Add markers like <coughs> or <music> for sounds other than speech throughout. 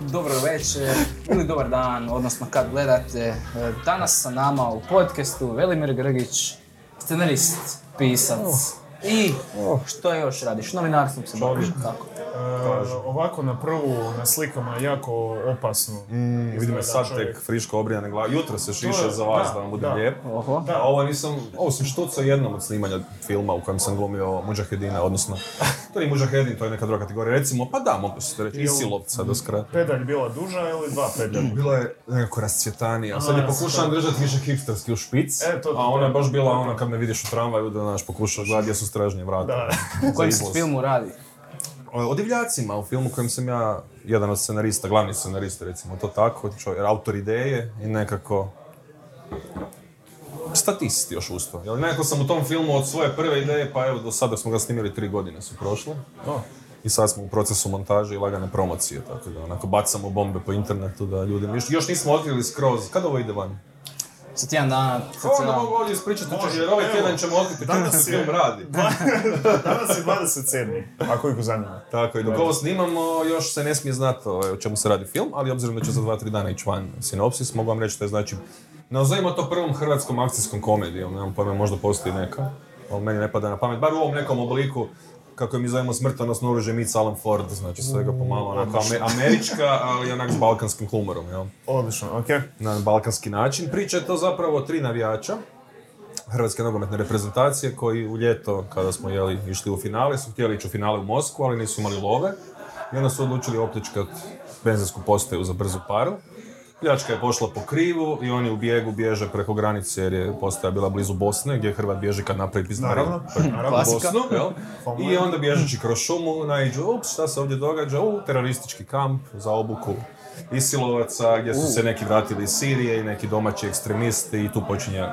Dobro večer ili dobar dan, odnosno kad gledate. E, Danas sa nama u podcastu Velimir Grgić, scenarist, pisac i što još radiš? Novinarstvom se baviš, tako. E, ovako na prvu, na slikama, jako opasno. Mm, vidim Izgleda sad čovjek. tek friško obrijane glave. Jutro se šiše je- za vas da, da, vam bude da. lijep. Oho. Da. A ovo nisam, ovo sam štucao jednom od snimanja filma u kojem sam glumio Mujahedina, odnosno, to nije Mujahedin, to je neka druga kategorija. Recimo, pa da, mogu se reći, Isilovca do skrata. Pedalj bila duža ili dva pedalja? Bila je nekako rascvjetanija. Sad je pokušavam držati više hipsterski u špic, E, to- a ona je baš bila to- ona kad me vidiš u tramvaju da naš pokušao gledati gdje su stražnje vrata. U kojem se filmu radi? O divljacima, u filmu kojem sam ja jedan od scenarista, glavni scenarist recimo to tako, čovjek, autor ideje i nekako statist još usto. Jel nekako sam u tom filmu od svoje prve ideje, pa evo do sada smo ga snimili tri godine su prošle. I sad smo u procesu montaže i lagane promocije, tako da onako bacamo bombe po internetu da ljudi... Još, još nismo otkrili skroz, kad ovo ide van? Za tjedan dana, Onda mogu ovdje ispričati, Može, jer ovaj tjedan ćemo otkriti kako Danas se film radi. <laughs> Danas je 27. Ako ih zanima. Tako i dok ovo snimamo, još se ne smije znati o čemu se radi film, ali obzirom da će za dva, tri dana ići van sinopsis, mogu vam reći da je znači, nazovimo to prvom hrvatskom akcijskom komedijom, nemam pojma, možda postoji neka, ali meni ne pada na pamet, bar u ovom nekom obliku, kako je mi zovemo smrtonosno oružje Mitz Alan Ford, znači svega pomalo onako ame- američka, ali onak s balkanskim humorom, jel? Odlično, okej. na balkanski način. Priča je to zapravo tri navijača Hrvatske nogometne reprezentacije koji u ljeto, kada smo jeli, išli u finale, su htjeli ići u finale u Moskvu, ali nisu imali love. I onda su odlučili opljačkat benzinsku postaju za brzu paru. Pljačka je pošla po krivu i oni u bijegu bježe preko granice jer je postaja bila blizu Bosne gdje Hrvat bježi kad napravi pizdariju. Naravno, naravno. Bosnu, jel? I onda bježeći kroz šumu naiđu, ups, šta se ovdje događa? U, teroristički kamp za obuku Isilovaca, gdje su se neki vratili iz Sirije i neki domaći ekstremisti i tu počinje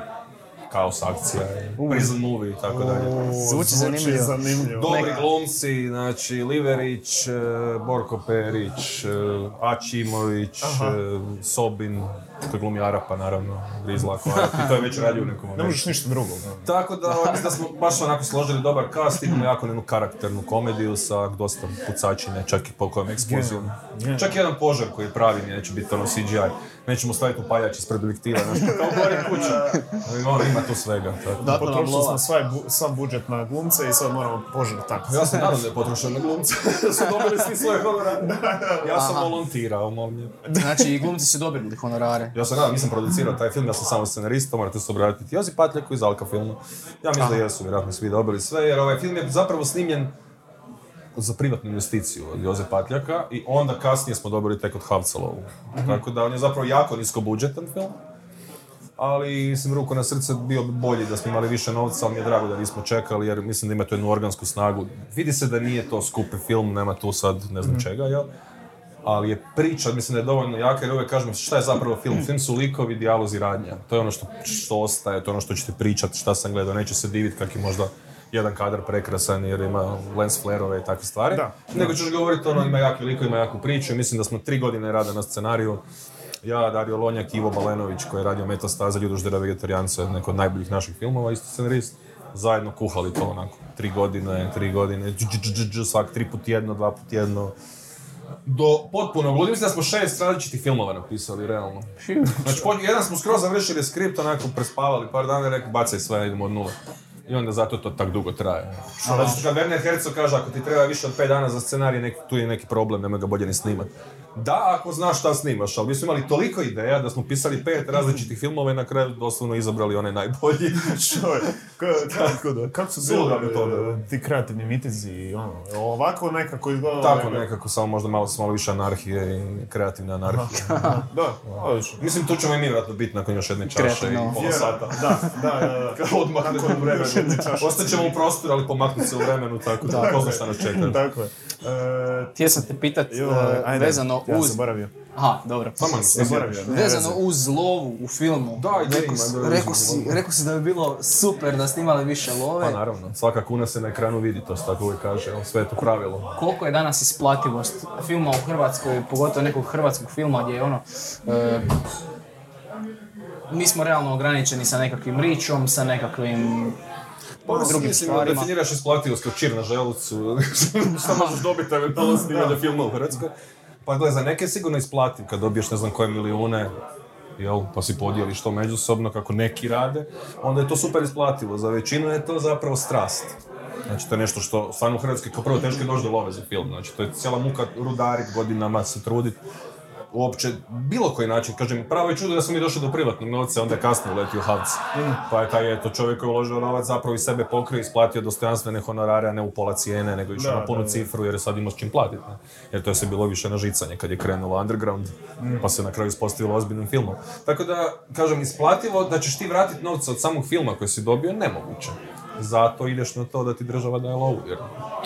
kaos akcija, prison movie i tako dalje. Zvuči zanimljivo. zanimljivo. Dobri glumci, znači Liverić, e, Borko Perić, e, Ačimović, Aha. e, Sobin, koji glumi Arapa naravno, Rizla i to je već <laughs> radio u nekom Ne možeš ništa drugo. Tako da, mislim da smo baš onako složili dobar cast, imamo jako jednu karakternu komediju sa dosta pucačine, čak i po kojem eksplozijom. Čak i jedan požar koji je pravi, neće biti ono CGI. Nećemo staviti upaljač ispred objektiva, znaš, kao gori kuća. Ono, ima tu svega. Tako. Potrošili smo svaj bu- sav budžet na glumce i sad moramo požar tako. Ja sam nadam da je potrošen na glumce, <laughs> da su dobili svi svoje honorare. Ja sam Aha. volontirao, molim lijepo. Znači, i glumci su dobili honorare. Ja sam nadam, nisam producirao taj film, ja sam samo scenarist, to morate se obratiti Jozi Patljaku iz Alka filma. Ja mislim da jesu, vjerojatno svi dobili sve, jer ovaj film je zapravo snimljen za privatnu investiciju od Joze Patljaka i onda kasnije smo dobili tek od Havcelovu. Tako da on je zapravo jako nisko budžetan film. Ali, mislim, ruku na srce bio bi bolji da smo imali više novca, ali mi je drago da nismo čekali, jer mislim da ima tu jednu organsku snagu. Vidi se da nije to skupi film, nema tu sad ne znam čega, jel? ali je priča, mislim da je dovoljno jaka jer uvijek kažem šta je zapravo film. Film su likovi, dijalozi, radnja. To je ono što, što ostaje, to je ono što ćete pričati, šta sam gledao. Neće se diviti kak je možda jedan kadar prekrasan jer ima lens flarove i takve stvari. Da, Nego ćeš govoriti ono, ima jaki liko, ima jaku priču i mislim da smo tri godine rada na scenariju. Ja, Dario Lonjak, Ivo Balenović koji je radio Metastaza, Ljudoždera Vegetarijanca, neko od najboljih naših filmova, isto scenarist. Zajedno kuhali to onako, tri godine, tri godine, svak tri put jedno, dva put jedno do potpunog ludi. Mislim da smo šest različitih filmova napisali, realno. Znači, jedan smo skroz završili skript, onako prespavali par dana i rekli bacaj sve, idemo od nule. I onda zato to tak dugo traje. Znači, kad Werner Herzog kaže, ako ti treba više od 5 dana za scenarij, neki, tu je neki problem, nemoj ga bolje ni snimat. Da, ako znaš šta snimaš, ali mi smo imali toliko ideja da smo pisali pet različitih filmova i na kraju doslovno izabrali onaj najbolji. <laughs> Čovjek, ka- Tako da. kako su bili e, ti kreativni mitezi i ono, ovako nekako izgleda... Tako nekako, samo možda malo, malo više anarhije i kreativne anarhije. Da, odlično. Mislim, tu ćemo i mi vjerojatno biti nakon još jedne čaše Kreativno. i pola sata. Da, da, da, <laughs> odmah Nakon vremenu. Ostaćemo u prostoru, ali pomaknuti se u vremenu, tako da ko zna šta nas čeka. Tako je. E, Htio sam te pitat joj, e, ajde, vezano ja uz... sam zaboravio. Aha, dobro. Taman, Zaboravio. ne Vezano veze. uz lovu u filmu. Da, i rekao, si- da, rekao, uzmem si, lovu. rekao si da bi bilo super da ste imali više love. Pa naravno, svaka kuna se na ekranu vidi, to se tako uvijek kaže, evo, sve je to pravilo. Koliko je danas isplativost filma u Hrvatskoj, pogotovo nekog hrvatskog filma gdje je ono... e, mi smo realno ograničeni sa nekakvim ričom, sa nekakvim Pa drugim mislim, stvarima. definiraš isplativost kao čir na želucu, <laughs> šta možeš dobiti eventualno snimanje filma u Hrvatskoj. Pa gle, za neke je sigurno isplativ kad dobiješ ne znam koje milijune, jel, pa si podijeliš to međusobno kako neki rade, onda je to super isplativo. Za većinu je to zapravo strast. Znači, to je nešto što stvarno u Hrvatskoj kao prvo teško je doći do love za film. Znači, to je cijela muka rudarit godinama, se trudit uopće bilo koji način, kažem, pravo je čudo da smo mi došli do privatnog novca, onda je kasno uletio Havc. Pa je taj eto čovjek koji je uložio novac zapravo i sebe pokrio, isplatio dostojanstvene honorare, a ne u pola cijene, nego išao na punu da, cifru jer je sad imao s čim platiti. Jer to je se bilo više na žicanje kad je krenulo underground, pa se na kraju ispostavilo ozbiljnim filmom. Tako da, kažem, isplativo da ćeš ti vratiti novce od samog filma koji si dobio, nemoguće. Zato ideš na to da ti država daje lovu, jer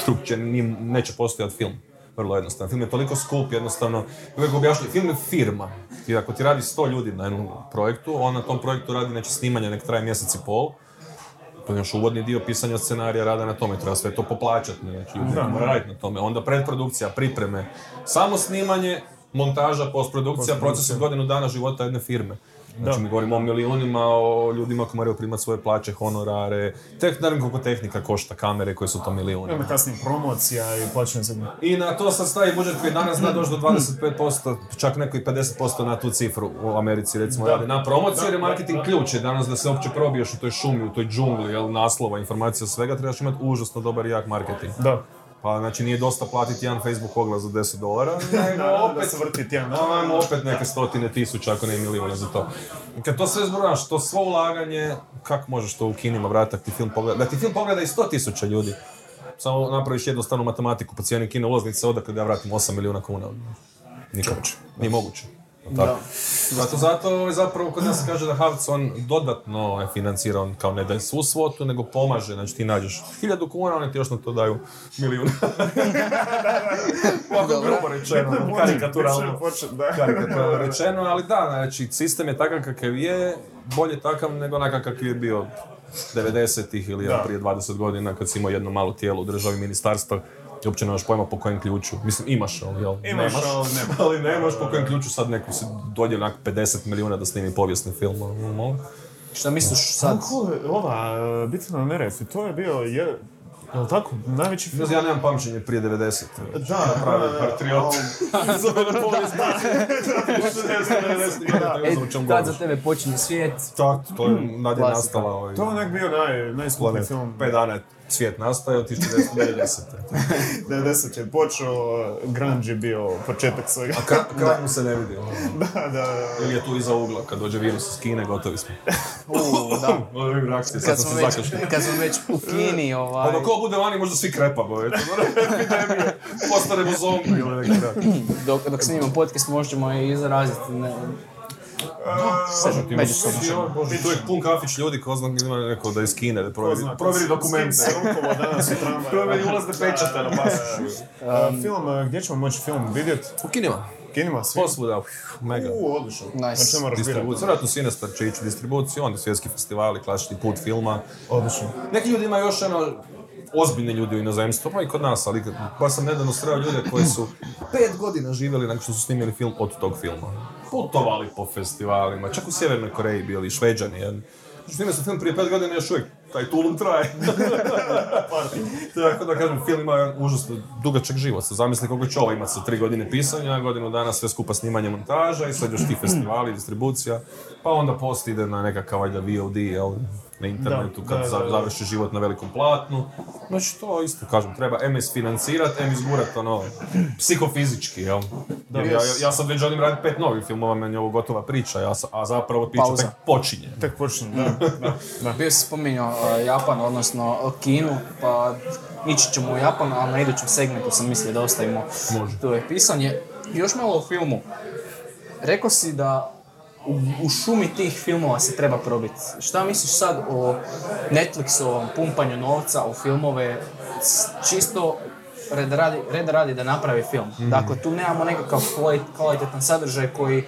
drugčije ni- neće postojati film. Vrlo jednostavno. Film je toliko skup, jednostavno, uvijek objašnjaju, film je firma. I ako ti radi 100 ljudi na jednom projektu, on na tom projektu radi neće snimanje, nek traje mjesec i pol, to je još uvodni dio pisanja scenarija, rada na tome, treba sve to poplaćati, znači ljudi mora raditi na tome. Onda predprodukcija, pripreme, samo snimanje, montaža, postprodukcija, proces od godinu dana života jedne firme. Znači mi govorimo o milijunima, o ljudima koji moraju primati svoje plaće, honorare, tek naravno koliko tehnika košta, kamere koje su to milijuni. Onda kasnije promocija i plaćanje se... I na to sad stavi budžet koji danas zna doći do 25%, čak neko i 50% na tu cifru u Americi recimo radi na promociju jer je marketing ključ. Jer danas da se uopće probiješ u toj šumi, u toj džungli, jel, naslova, informacija, svega, trebaš imati užasno dobar i jak marketing. Da. Pa znači nije dosta platiti jedan Facebook oglas za 10 dolara, <laughs> nego Da, da opet se vrti tjedan. No, ajmo opet neke stotine tisuća, ako ne milijuna za to. Kad to sve zbrojaš, to svo ulaganje, kako možeš to u kinima vratiti, ti film pogleda? Da ti film pogleda i sto tisuća ljudi. Samo napraviš jednostavnu matematiku po cijeni kino ulaznice, odakle da ja vratim 8 milijuna kuna. Nikako. Nije moguće. Tako. Zato, zato je zapravo kod nas se kaže da Havc on dodatno je financiran kao ne daje svu svotu, nego pomaže, znači ti nađeš hiljadu kuna, oni ti još na to daju milijun. <laughs> Ovako grubo rečeno, karikaturalno. Da. Karikaturalno rečeno, ali da, znači sistem je takav kakav je, bolje takav nego onakav kakav je bio 90-ih ili Da. prije 20 godina kad si imao jedno malo tijelo u državi ministarstva i uopće nemaš pojma po kojem ključu. Mislim, imaš, ali jel? Imaš, nemaš, ali nemaš. ali nemaš po kojem ključu sad neko se dodijeli onak 50 milijuna da snimi povijesni film. ono, molim. Šta misliš sad? Kako je ova e, bitka na Neretvi, to je bio, je, jel tako, najveći film? Ja nemam pamćenje prije 90. Da, pravi da, da, patriot. Za mene povijest E, tad za tebe počinje svijet. Tako, to je nad je Klasika. nastala ovaj... To je onak bio naj, najskuplji planet. film. Pet dana je svijet nastao, 1990. 90 je počeo, grunge je bio početak svega. A kra- kraj mu se ne vidi. ono. <laughs> da, da, da. Ili je tu iza ugla, kad dođe virus iz Kine, gotovi smo. <laughs> U, da. <laughs> Ovi reakcije, sad Kad sam smo, se već, kad smo već u Kini, ovaj... Ono, ko bude vani, možda svi krepamo, eto. Epidemije, postanemo zombi ili. Dok, dok snimamo podcast možemo i izraziti ne, Međusobno. Može, tu je pun kafić ljudi, ko zna ima neko da iz Kine, da provjeri, provjeri dokumente. <laughs> S kim se rukovo danas u tramvaju. Provjeri ulazne pečate na pasošu. A, Film, gdje ćemo moći film vidjeti? U kinima. Kinima, svi? Posvuda, uf, mega. U, odlično. Nice. Znači, moraš Distribucija, birati. vjerojatno Sinestar će ići u distribuciju, onda svjetski festivali, klasični put filma. Odlično. Neki ljudi imaju još ono, ozbiljni ljudi u inozemstvu, pa i kod nas, ali baš sam nedavno sreo ljude koji su pet godina živjeli nakon što su snimili film od tog filma. Putovali po festivalima, čak u Sjevernoj Koreji bili, šveđani. Jedan. Snimili su film prije pet godina i još uvijek taj tulum traje. <laughs> Tako da kažem, film ima užasno dugačak život. Sad Zamisli koliko će ovo imati sa tri godine pisanja, godinu dana sve skupa snimanje montaža i sad još ti festivali, distribucija, pa onda post ide na nekakav valjda VOD, jel, na internetu Da, kad da, za- da, da. završi život na velikom platnu. Znači to isto, kažem, treba M isfinancirati, M izgurat ono, psihofizički, jel? Jer ja, ja, ja sad već želim raditi pet novih filmova, meni je ovo gotova priča, ja, sa- a zapravo priča Pauza. tek počinje. Tek počinje, da, da, da. <laughs> Bio si spominjao uh, Japan, odnosno uh, Kinu, pa ići ćemo u Japan, ali na idućem segmentu sam mislio da ostavimo Može. to je pisanje. Još malo o filmu. Rekao si da u, u šumi tih filmova se treba probiti. Šta misliš sad o Netflixovom pumpanju novca u filmove čisto reda radi, reda radi da napravi film? Dakle, tu nemamo nekakav kvali- kvalitetan sadržaj koji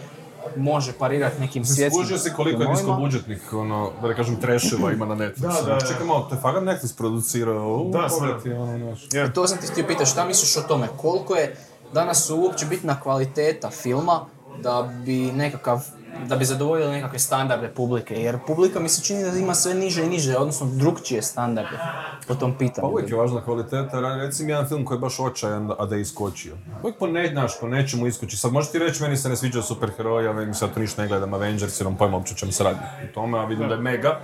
može parirati nekim svjetskim Skužio si koliko je filmovima. niskobudžetnih, ono, da ne kažem, treševa ima na Netflixu. Da, da, da. Čekaj malo, to je fakat Netflix producirao. Da, sve. ono, znaš. Je. To sam ti htio pitati, šta misliš o tome? Koliko je danas uopće bitna kvaliteta filma da bi nekakav da bi zadovoljili nekakve standarde publike, jer publika mi se čini da ima sve niže i niže, odnosno drugčije standarde po tom pitanju. Pa uvijek je važna kvaliteta, recimo jedan film koji je baš očajan, a da je iskočio. Uvijek po, ne, znaš, po nečemu iskoči. Sad možeš ti reći, meni se ne sviđaju superheroji, a meni sad to ništa ne gledam Avengers, jer nemam pojma uopće čemu se radi u tome, a vidim da je mega.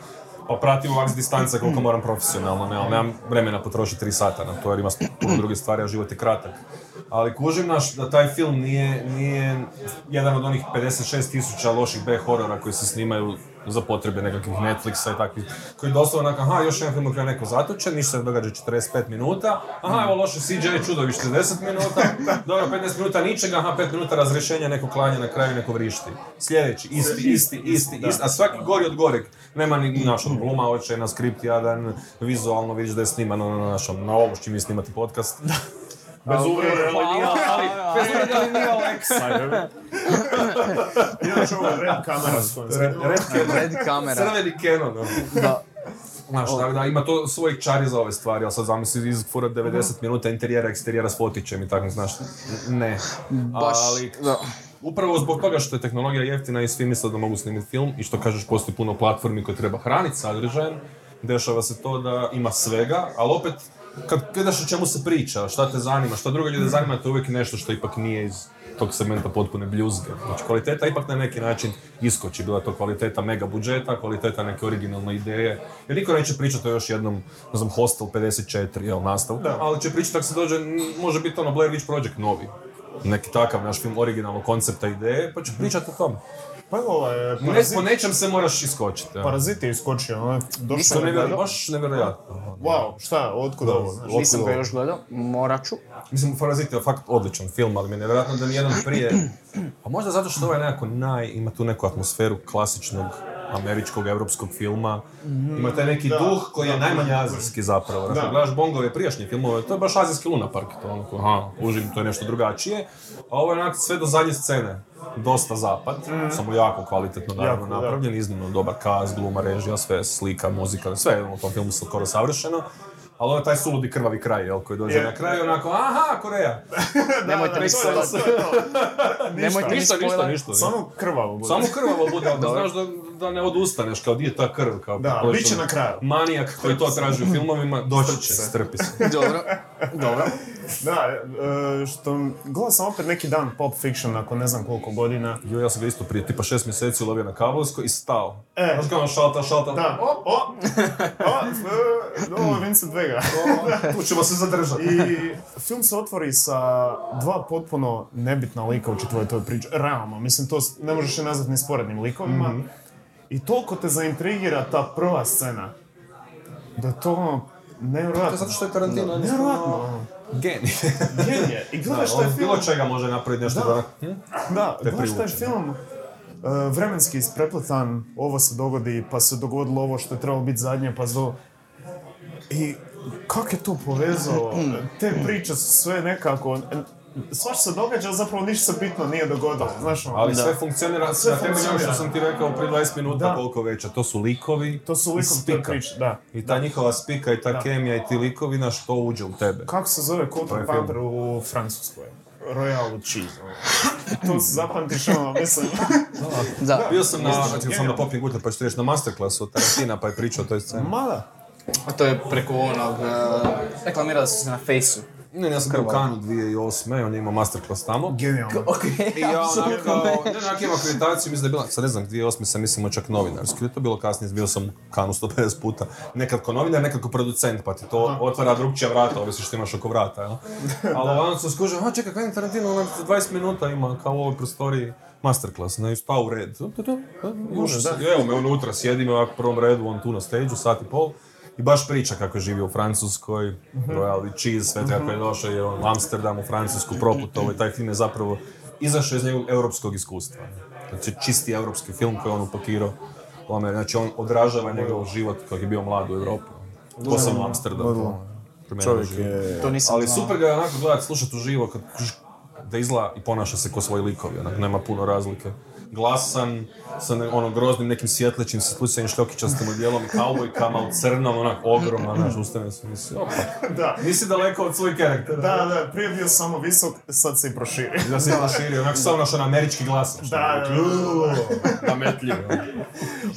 Pa pratim ovak s distance koliko moram profesionalno, ne, ali nemam vremena potrošiti tri sata na to jer ima puno drugih stvari, a život je kratak. Ali kužim naš da taj film nije, nije jedan od onih 56 tisuća loših B-horora koji se snimaju za potrebe nekakvih Netflixa i takvih, koji doslovno onako, aha, još jedan film u neko zatočen, ništa se događa 45 minuta, aha, evo loše CGI čudovište 10 minuta, <laughs> dobro, 15 minuta ničega, aha, 5 minuta razrješenja, neko klanja na kraju, neko vrišti. Sljedeći, isti, isti, isti, isti, a svaki gori od goreg. Nema ni naš od gluma, očajna, skript jadan, vizualno vidiš da je snimano na našom, na ovo s čim vi snimate podcast. Bez uvrede, ali nije, ali, bez uvrede, ali nije Alexa. Inače ovo je red kamera s kojom se... Red, red Canon. Red kamera. Crveni Canon. Da. Znaš, da, da, ima to svojih čari za ove stvari, ali sad zamisli izfura 90 minuta interijera, eksterijera s fotićem i tako, znaš, ne. Baš, Ali, da. upravo zbog toga što je tehnologija jeftina i svi misle da mogu snimiti film i što kažeš postoji puno platformi koje treba hraniti sadržajem, dešava se to da ima svega, ali opet, kad gledaš o čemu se priča, šta te zanima, šta druga ljude zanima, to je uvijek nešto što ipak nije iz tog segmenta potpune bljuzge. Znači, kvaliteta ipak na neki način iskoči. Bila to kvaliteta mega budžeta, kvaliteta neke originalne ideje. Jer niko neće pričati o još jednom, ne znam, Hostel 54, jel, nastavku, ali će pričati ako se dođe, može biti ono Blair Witch Project novi. Neki takav naš film originalnog koncepta ideje, pa će pričati o tom. Pa evo, ovaj, Ne, Parazit, po nečem se moraš iskočiti. ja. Parazit je iskočio, ono, došao Nisam je je na nevjer- baš nevjerojatno. Wow, šta, otkud ovo, znaš? Nisam ga još gledao, morat ću. Mislim, Parazit je fakt odličan film, ali mi je nevjerojatno da nijedan prije... <clears throat> A možda zato što ovo je nekako naj... ima tu neku atmosferu klasičnog američkog, europskog filma. Ima taj neki duh koji je najmanje azijski zapravo. Da. gledaš Bongove prijašnje filmove, to je baš azijski Luna Park. To onako, aha, užim, to je nešto drugačije. A ovo je onak sve do zadnje scene. Dosta zapad, samo jako kvalitetno naravno Jako, da. napravljen, iznimno dobar kast, gluma, režija, sve, slika, muzika, sve je u tom filmu skoro savršeno. Ali ovo je taj suludi krvavi kraj, jel, koji dođe Je. na kraju onako, aha, Koreja. <laughs> Nemojte da, mi to je <laughs> Ništa, ništa, spoiler. ništa. Samo krvavo bude. Samo krvavo bude, ali da znaš da, da ne odustaneš, kao di je ta krv, kao Da, bit će na kraju. Manijak koji to traži u filmovima, <laughs> doći će, se. strpi se. <laughs> Dobro, dobro. Da, e, što, gledao sam opet neki dan Pop Fiction nakon ne znam koliko godina. Jo, ja sam ga isto prije tipa šest mjeseci ulovio na kablovskoj i stao. E. Znaš kao šalta, šalta, Da, o, o, o, e, ovo je Vincent Vega. <laughs> tu ćemo se zadržati. I film se otvori sa dva potpuno nebitna lika u čitavoj toj priči. Realno, mislim, to ne možeš je nazvati ni sporednim likovima. Mhm. I toliko te zaintrigira ta prva scena. Da je to ono, nevjerojatno. Zato što je Tarantino Nevjerojatno. genij. Genije. I gledaš taj film, bilo čega može napraviti nešto da... Hm? da, gledaš taj film, e, vremenski isprepletan, ovo se dogodi, pa se dogodilo ovo što je trebalo biti zadnje, pa zo... I kako je to povezao? <clears throat> Te priče su sve nekako... Svaš se događa, ali zapravo ništa se bitno nije dogodilo, znaš ono. Ali sve funkcionira, Sve na temelju što sam ti rekao prije 20 minuta Da. koliko veća. To su likovi To su i likom te spika. da. I ta njihova spika i ta Da. kemija i ti likovi, na što uđe u tebe. Kako se zove film. Panther u Francuskoj? Royal cheese. <clears throat> To se zapamtiš ono, mislim. <laughs> Da. Bio sam na, znači, sam na Popping Gutter, pa ću ti reći na masterclassu od Tarantina, pa je pričao o toj sceni. Mada. A to je preko onog, uh, reklamirali su se na Faceu. Ne, ja sam bio u. Kanu 2008. on je imao masterclass tamo. Genijalno. Ok, I ja <laughs> ne. ne, onak imam akreditaciju, mislim da je bila, sad ne znam, 2008. sam mislim čak novinarski, je to bilo kasnije, bio sam u Kanu 150 puta. Nekad ko novinar, nekad ko producent, pa ti to otvara drugčija vrata, ovisi što imaš oko vrata, jel? <laughs> Ali ovako sam skužio, a čekaj, Quentin Tarantino, onak 20 minuta ima, kao u ovoj prostoriji, masterclass, ne, stao u red. Može, da. Evo me unutra, sjedim ovako u prvom redu, on tu na stage sat i pol. I baš priča kako je živio u Francuskoj, Royal with Cheese, sve kako je došao, je on u Amsterdam, u Francusku, proputovao i taj film je zapravo izašao iz njegovog europskog iskustva. Znači čisti europski film koji je on upakirao. Amer- Znači on odražava njegov život kako je bio mlad u Europi. Posebno u Amsterdamu. Promijenio Čovjek je... To nisam Ali super ga je onako gledat, slušat uživo, kad, da izgleda i ponaša se ko svoji likovi, onak, nema puno razlike. Glasan, sa ne, ono groznim nekim svjetlećim, sa slučajnim šljokičastim odjelom, kaubojkama u crnom, onak ogroman, znaš, ustane se misli, opa, <laughs> Da. nisi daleko od svoj karakter. Da, da, prije bio samo visok, sad se i proširi. Da se proširio, onako samo naš on američki glas. Da, bi rekli. Nametljiv.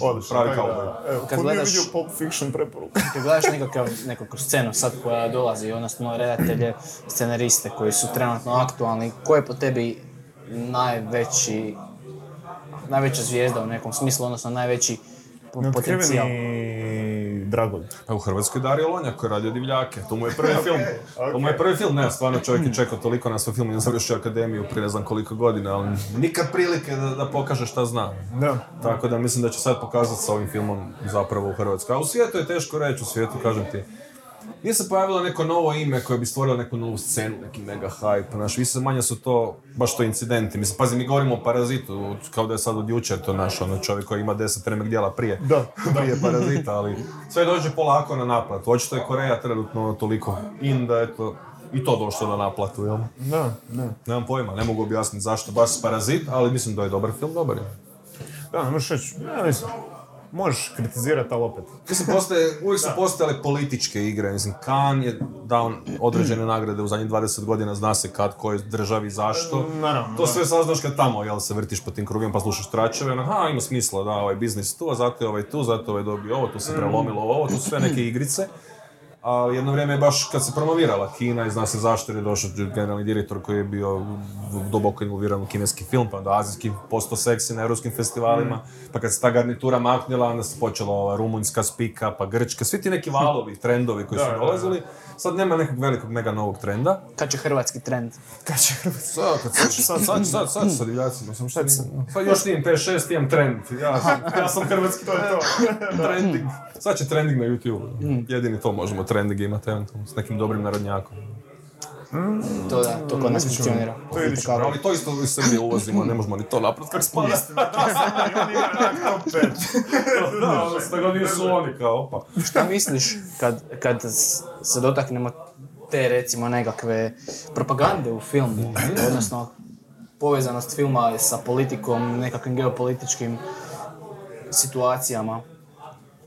Odlično. Pravi da, Kad ko nije gledaš- vidio Pulp Fiction preporuka. Kad gledaš nekakav, nekakvu scenu sad koja dolazi, odnosno redatelje, scenariste koji su trenutno aktualni, ko je po tebi najveći, najveća zvijezda u nekom smislu, odnosno najveći po- potencijal? Neotkriveni Dragoljub. Pa u Hrvatskoj je Dario Lonjak koji radio Divljake. To mu je prvi <laughs> film. To mu je prvi film. Ne, stvarno čovjek je čekao toliko na svoj film i završio akademiju prije ne znam koliko godina, ali nikad prilike da, da pokaže šta zna. Da. Tako da mislim da će sad pokazati sa ovim filmom zapravo u Hrvatskoj. A u svijetu je teško reći, u svijetu, kažem ti, nije se pojavilo neko novo ime koje bi stvorilo neku novu scenu, neki mega hype, znaš, više manje su to baš to incidenti. Mislim, pazi, mi govorimo o Parazitu, kao da je sad od jučer to naš, ono čovjek koji ima deset remek djela prije, Da. <laughs> prije Parazita, ali sve dođe polako na naplatu. Očito je Koreja trenutno toliko in da je to i to došlo na naplatu, jel? Da, da. Nemam pojma, ne mogu objasniti zašto baš Parazit, ali mislim da je dobar film, dobar je. Da, ne možeš reći, ja mislim, možeš kritizirati, ali opet. Mislim, postoje, uvijek su postojale političke igre. Mislim, Kan je dao određene nagrade u zadnjih 20 godina, zna se kad, kojoj državi, zašto. Naravno, To sve saznaš kad tamo, jel, se vrtiš po tim krugima pa slušaš tračeve, ono, ha, ima smisla, da, ovaj biznis tu, a zato je ovaj tu, zato je ovaj dobio ovo, tu se prelomilo ovo, tu su sve neke <clears throat> igrice. A jedno vrijeme je baš kad se promovirala Kina i zna se zašto je došao generalni direktor koji je bio duboko involviran u kineski film, pa onda azijski posto seksi na europskim festivalima, pa kad se ta garnitura maknila, onda se počela ova rumunjska spika, pa grčka, svi ti neki valovi, trendovi koji Da, su da, da. Sad nema nekog velikog mega novog trenda. Kad će hrvatski trend? Kad će Hrvatska? Sad, kad sad, sad, sad, sad, sad, sa divljacima sam šta nisam. Sad još nijem 5-6, imam trend. Ja, sam- ja sam hrvatski, to je to. <laughs> trending. Sad će trending na YouTube. Jedini to možemo trending imati eventualno s nekim dobrim narodnjakom. To da, to kod nas funkcionira. To je Kako? Ali to isto iz Srbije uvozimo, ne možemo ni to napraviti kako spada. I oni igraju na top 5. <laughs> Da, ono sto godina su oni kao, opa. Šta misliš kad, kad se dotaknemo te recimo nekakve propagande u filmu, odnosno povezanost filma sa politikom, nekakvim geopolitičkim situacijama,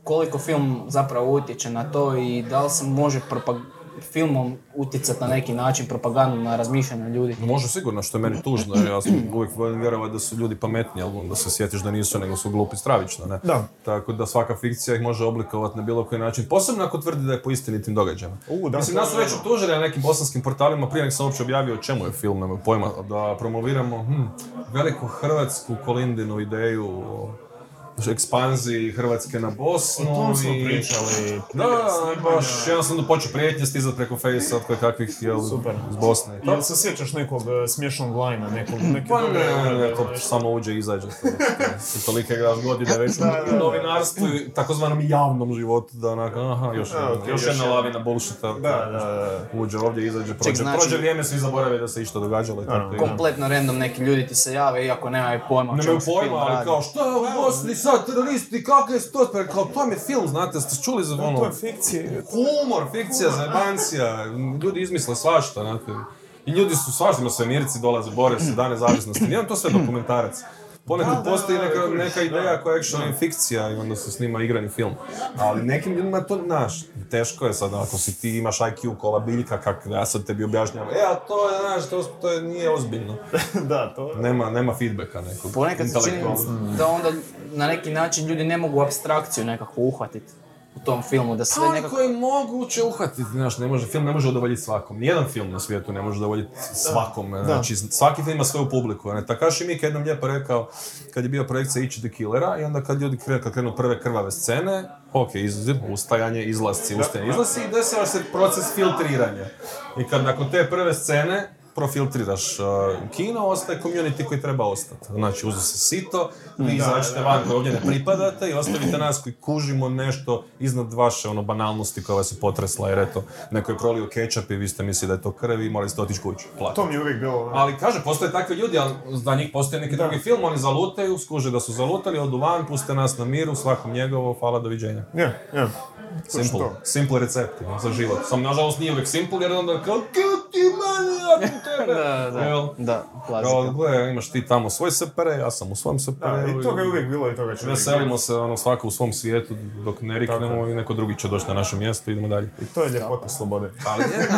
koliko film zapravo utječe na to i da li se može propag- filmom utjecati na neki način propagandu na razmišljanje ljudi? Može sigurno, što je meni tužno, jer ja sam uvijek volim vjerovati da su ljudi pametniji, ali onda se sjetiš da nisu, nego su glupi stravično, ne? Da. Tako da svaka fikcija ih može oblikovati na bilo koji način, posebno ako tvrdi da je po istinitim događajima. U, da, Mislim, nas su već optužili na nekim bosanskim portalima prije nek sam uopće objavio o čemu je film, nema pojma, da promoviramo hm, veliku hrvatsku kolindinu ideju o ekspanziji Hrvatske na Bosnu. O tom smo i- pričali. Da, baš, ja sam počeo prijetnje stizati preko Face od koje kakvih, jel, Super. iz Bosne. Jel se sjećaš nekog e, smiješnog lajna, nekog, <laughs> neke Pa dobre ne, ne, uvrede, to samo uđe i izađe. Su tolike graš godine <laughs> već Da, da, u da. novinarstvu i takozvanom javnom životu, da onako, aha, još, Da, jedna- ok, još još jedna lavina bullshita. Da, da, da. Uđe ovdje, izađe, prođe, znači- prođe vrijeme, svi zaborave da se išta događalo i tako. Kompletno random neki ljudi ti se jave iako nemaju pojma o Nemaju čemu se film pojma, ali kao šta je u Bosni sad, teroristi, kako je to? Pa Kao, to je film, znate, ste čuli za To ono, je fikcija. humor, fikcija, zajebancija, ljudi izmisle svašta, znate. I ljudi su svašta, ima svemirci, dolaze, bore se, dane zavisnosti. Nijem to sve dokumentarac. Ponekad da, postoji da, neka, neka ideja da. koja je actually fikcija i onda se snima igrani film. Ali nekim ljudima to, znaš, teško je sad, ako si ti imaš IQ kola biljka, kak ja sad tebi objašnjavam, e, a to je, znaš, to, to je, nije ozbiljno. <laughs> da, to je. Nema, nema feedbacka nekog. Ponekad se čini da onda na neki način ljudi ne mogu abstrakciju nekako uhvatiti tom filmu, da sve Pa nekako... je moguće uhvatiti, znaš, ne može, film ne može udovoljiti svakom. Nijedan film na svijetu ne može udovoljiti svakome, znači svaki film ima svoju publiku. Ne? Takashi Miike jednom lijepo rekao, kad je bio projekcija Ichi the Killera i onda kad ljudi krenu, kad krenu prve krvave scene, ok, iz, ustajanje, izlasci, ustajanje, izlasci i desava se proces filtriranja. I kad nakon te prve scene profiltriraš uh, kino, ostaje community koji treba ostati. Znači, uzu se sito, vi izađete van koji ovdje ne pripadate i ostavite nas koji kužimo nešto iznad vaše ono banalnosti koja vas je potresla, jer eto, neko je prolio kečap i vi ste mislili da je to krv i morali ste otići kući. To mi je uvijek bilo... Ali kaže, postoje takvi ljudi, ali za njih postoji neki drugi film, oni zalutaju, skuže da su zalutali, odu van, puste nas na miru, svakom njegovo, hvala, doviđenja. Ja, ja. Simple, simple recepti za život. Sam nažalost nije uvijek simple jer onda kao, "Kako ti manijak tebe! Da, da, Jel? da, Kao, klasika. gle, imaš ti tamo svoj separe, ja sam u svom Da, separe. i toga je uvijek bilo i toga će Veselimo se ono svako u svom svijetu dok ne riknemo i neko drugi će doći na naše mjesto i idemo dalje. biti. To je ljepota slobode. <laughs> Ali, je,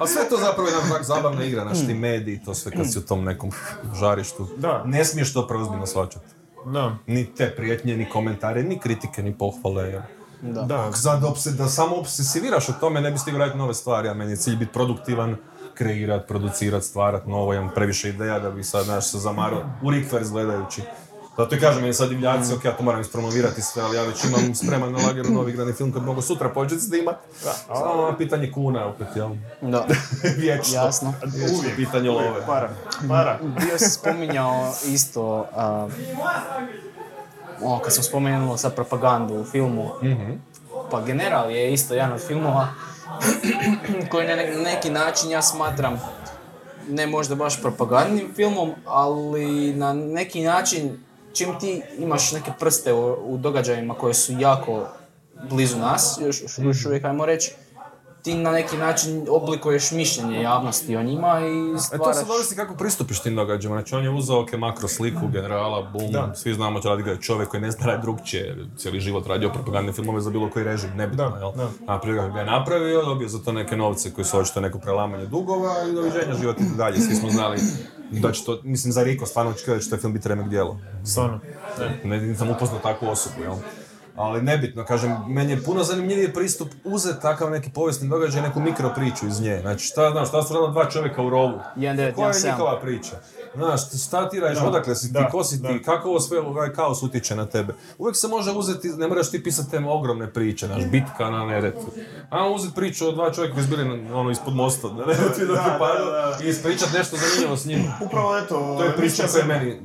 ali sve to zapravo je jedna zabavna igra, naš ti mediji, to sve kad si u tom nekom žarištu. Da. Ne smiješ to preozbiljno shvaćati. Da. Ni te prijetnje, ni komentare, ni kritike, ni pohvale. Jer... Da. Da. Sad obse, da samo obsesiviraš o tome, ne bi stigao raditi nove stvari, a meni je cilj biti produktivan, kreirat, producirat, stvarat novo, imam previše ideja da bi sad, znaš, se zamarao u rikvers gledajući. Zato i kažem, meni sad divljaci, ok, ja to moram ispromovirati sve, ali ja već imam spreman na lageru novi igrani film koji mogu sutra početi snimat. Samo vam pitanje kuna opet, jel? Da, <laughs> Vječno. jasno. Uvijek pitanje love. Para. Para. Bio si spominjao isto, a, ono kad sam spomenuo sad propagandu u filmu, pa General je isto jedan od filmova <clears throat> koji na ne- neki način ja smatram ne možda baš propagandnim filmom, ali na neki način čim ti imaš neke prste u, u događajima koji su jako blizu nas, još, još, još uvijek ajmo reći, ti na neki način oblikuješ mišljenje javnosti o njima i E to stvaraš... sad ovisi kako pristupiš tim događajima. Znači on je uzeo ok, makro sliku generala, bum, svi znamo da radi ga je čovjek koji ne zna raditi drugčije, cijeli život radio propagandne filmove za bilo koji režim, nebitno, Da, jel? da. Napravio ga je napravio, dobio za to neke novce koji su očito neko prelamanje dugova i doviđenja život ide dalje. Svi smo znali da će to, mislim za Riko stvarno očekivao da će taj film biti remek djelo. Stvarno. Ne, nisam upoznao takvu osobu, jel? Ali nebitno, kažem, meni je puno zanimljiviji pristup uzeti takav neki povijesni događaj, neku mikro priču iz nje. Znači, šta, znaš, šta su radila dva čovjeka u rovu? 1917. Koja je njihova priča? Znaš, šta ti radiš, odakle si ti, ko si ti, kako ovo sve ovaj kaos utječe na tebe? Uvijek se može uzeti, ne moraš ti pisati teme ogromne priče, znaš, bitka na Neretvu. A uzeti priču o dva čovjeka koji su bili ono, ispod mosta, na Neretvi dok Da, je da. i ispričat nešto zanimljivo s njima. Upravo eto, To je priča koja je meni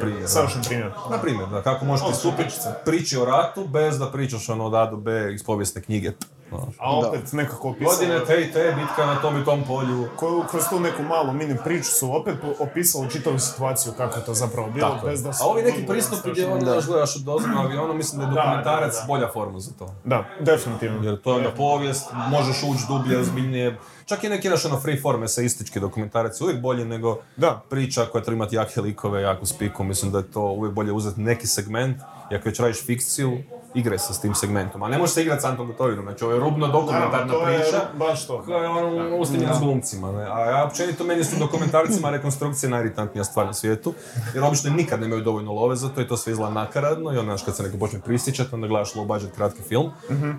Primjer, da. savršen primjer. na primjer, da, kako možeš pristupiti priči o ratu bez da pričaš ono od A do B iz povijesne knjige. Znaš. A opet nekako opisano... Godine te i te, bitka na tom i tom polju. koju kroz tu neku malu mini priču su opet opisali čitavu situaciju kako je to zapravo bilo, Tako je. bez da su... A ovi neki pristupi gdje ono daš gledaš od dozna aviona, mislim da je dokumentarac da, da. bolja forma za to. Da, definitivno. Jer to je onda povijest, možeš ući dublje, ozbiljnije. Čak i neki naš ono free form eseistički dokumentarac je uvijek bolji nego Da. priča koja treba imati jake likove, jaku spiku. Mislim da je to uvijek bolje uzeti neki segment i ako već radiš fikciju, igraj se s tim segmentom. A ne možeš se igrati s Antom Gotovinom, znači ovo je rubno dokumentarna Naravno, to je priča. baš to. Koja je ono ustinjena s glumcima, ne? A ja općenito meni su dokumentarcima rekonstrukcije najiritatnija stvar na svijetu, jer obično nikad nemaju dovoljno love za to i to sve izgleda nakaradno i onda znaš, kad se neko počne prisjećati, onda gledaš low budget kratki film.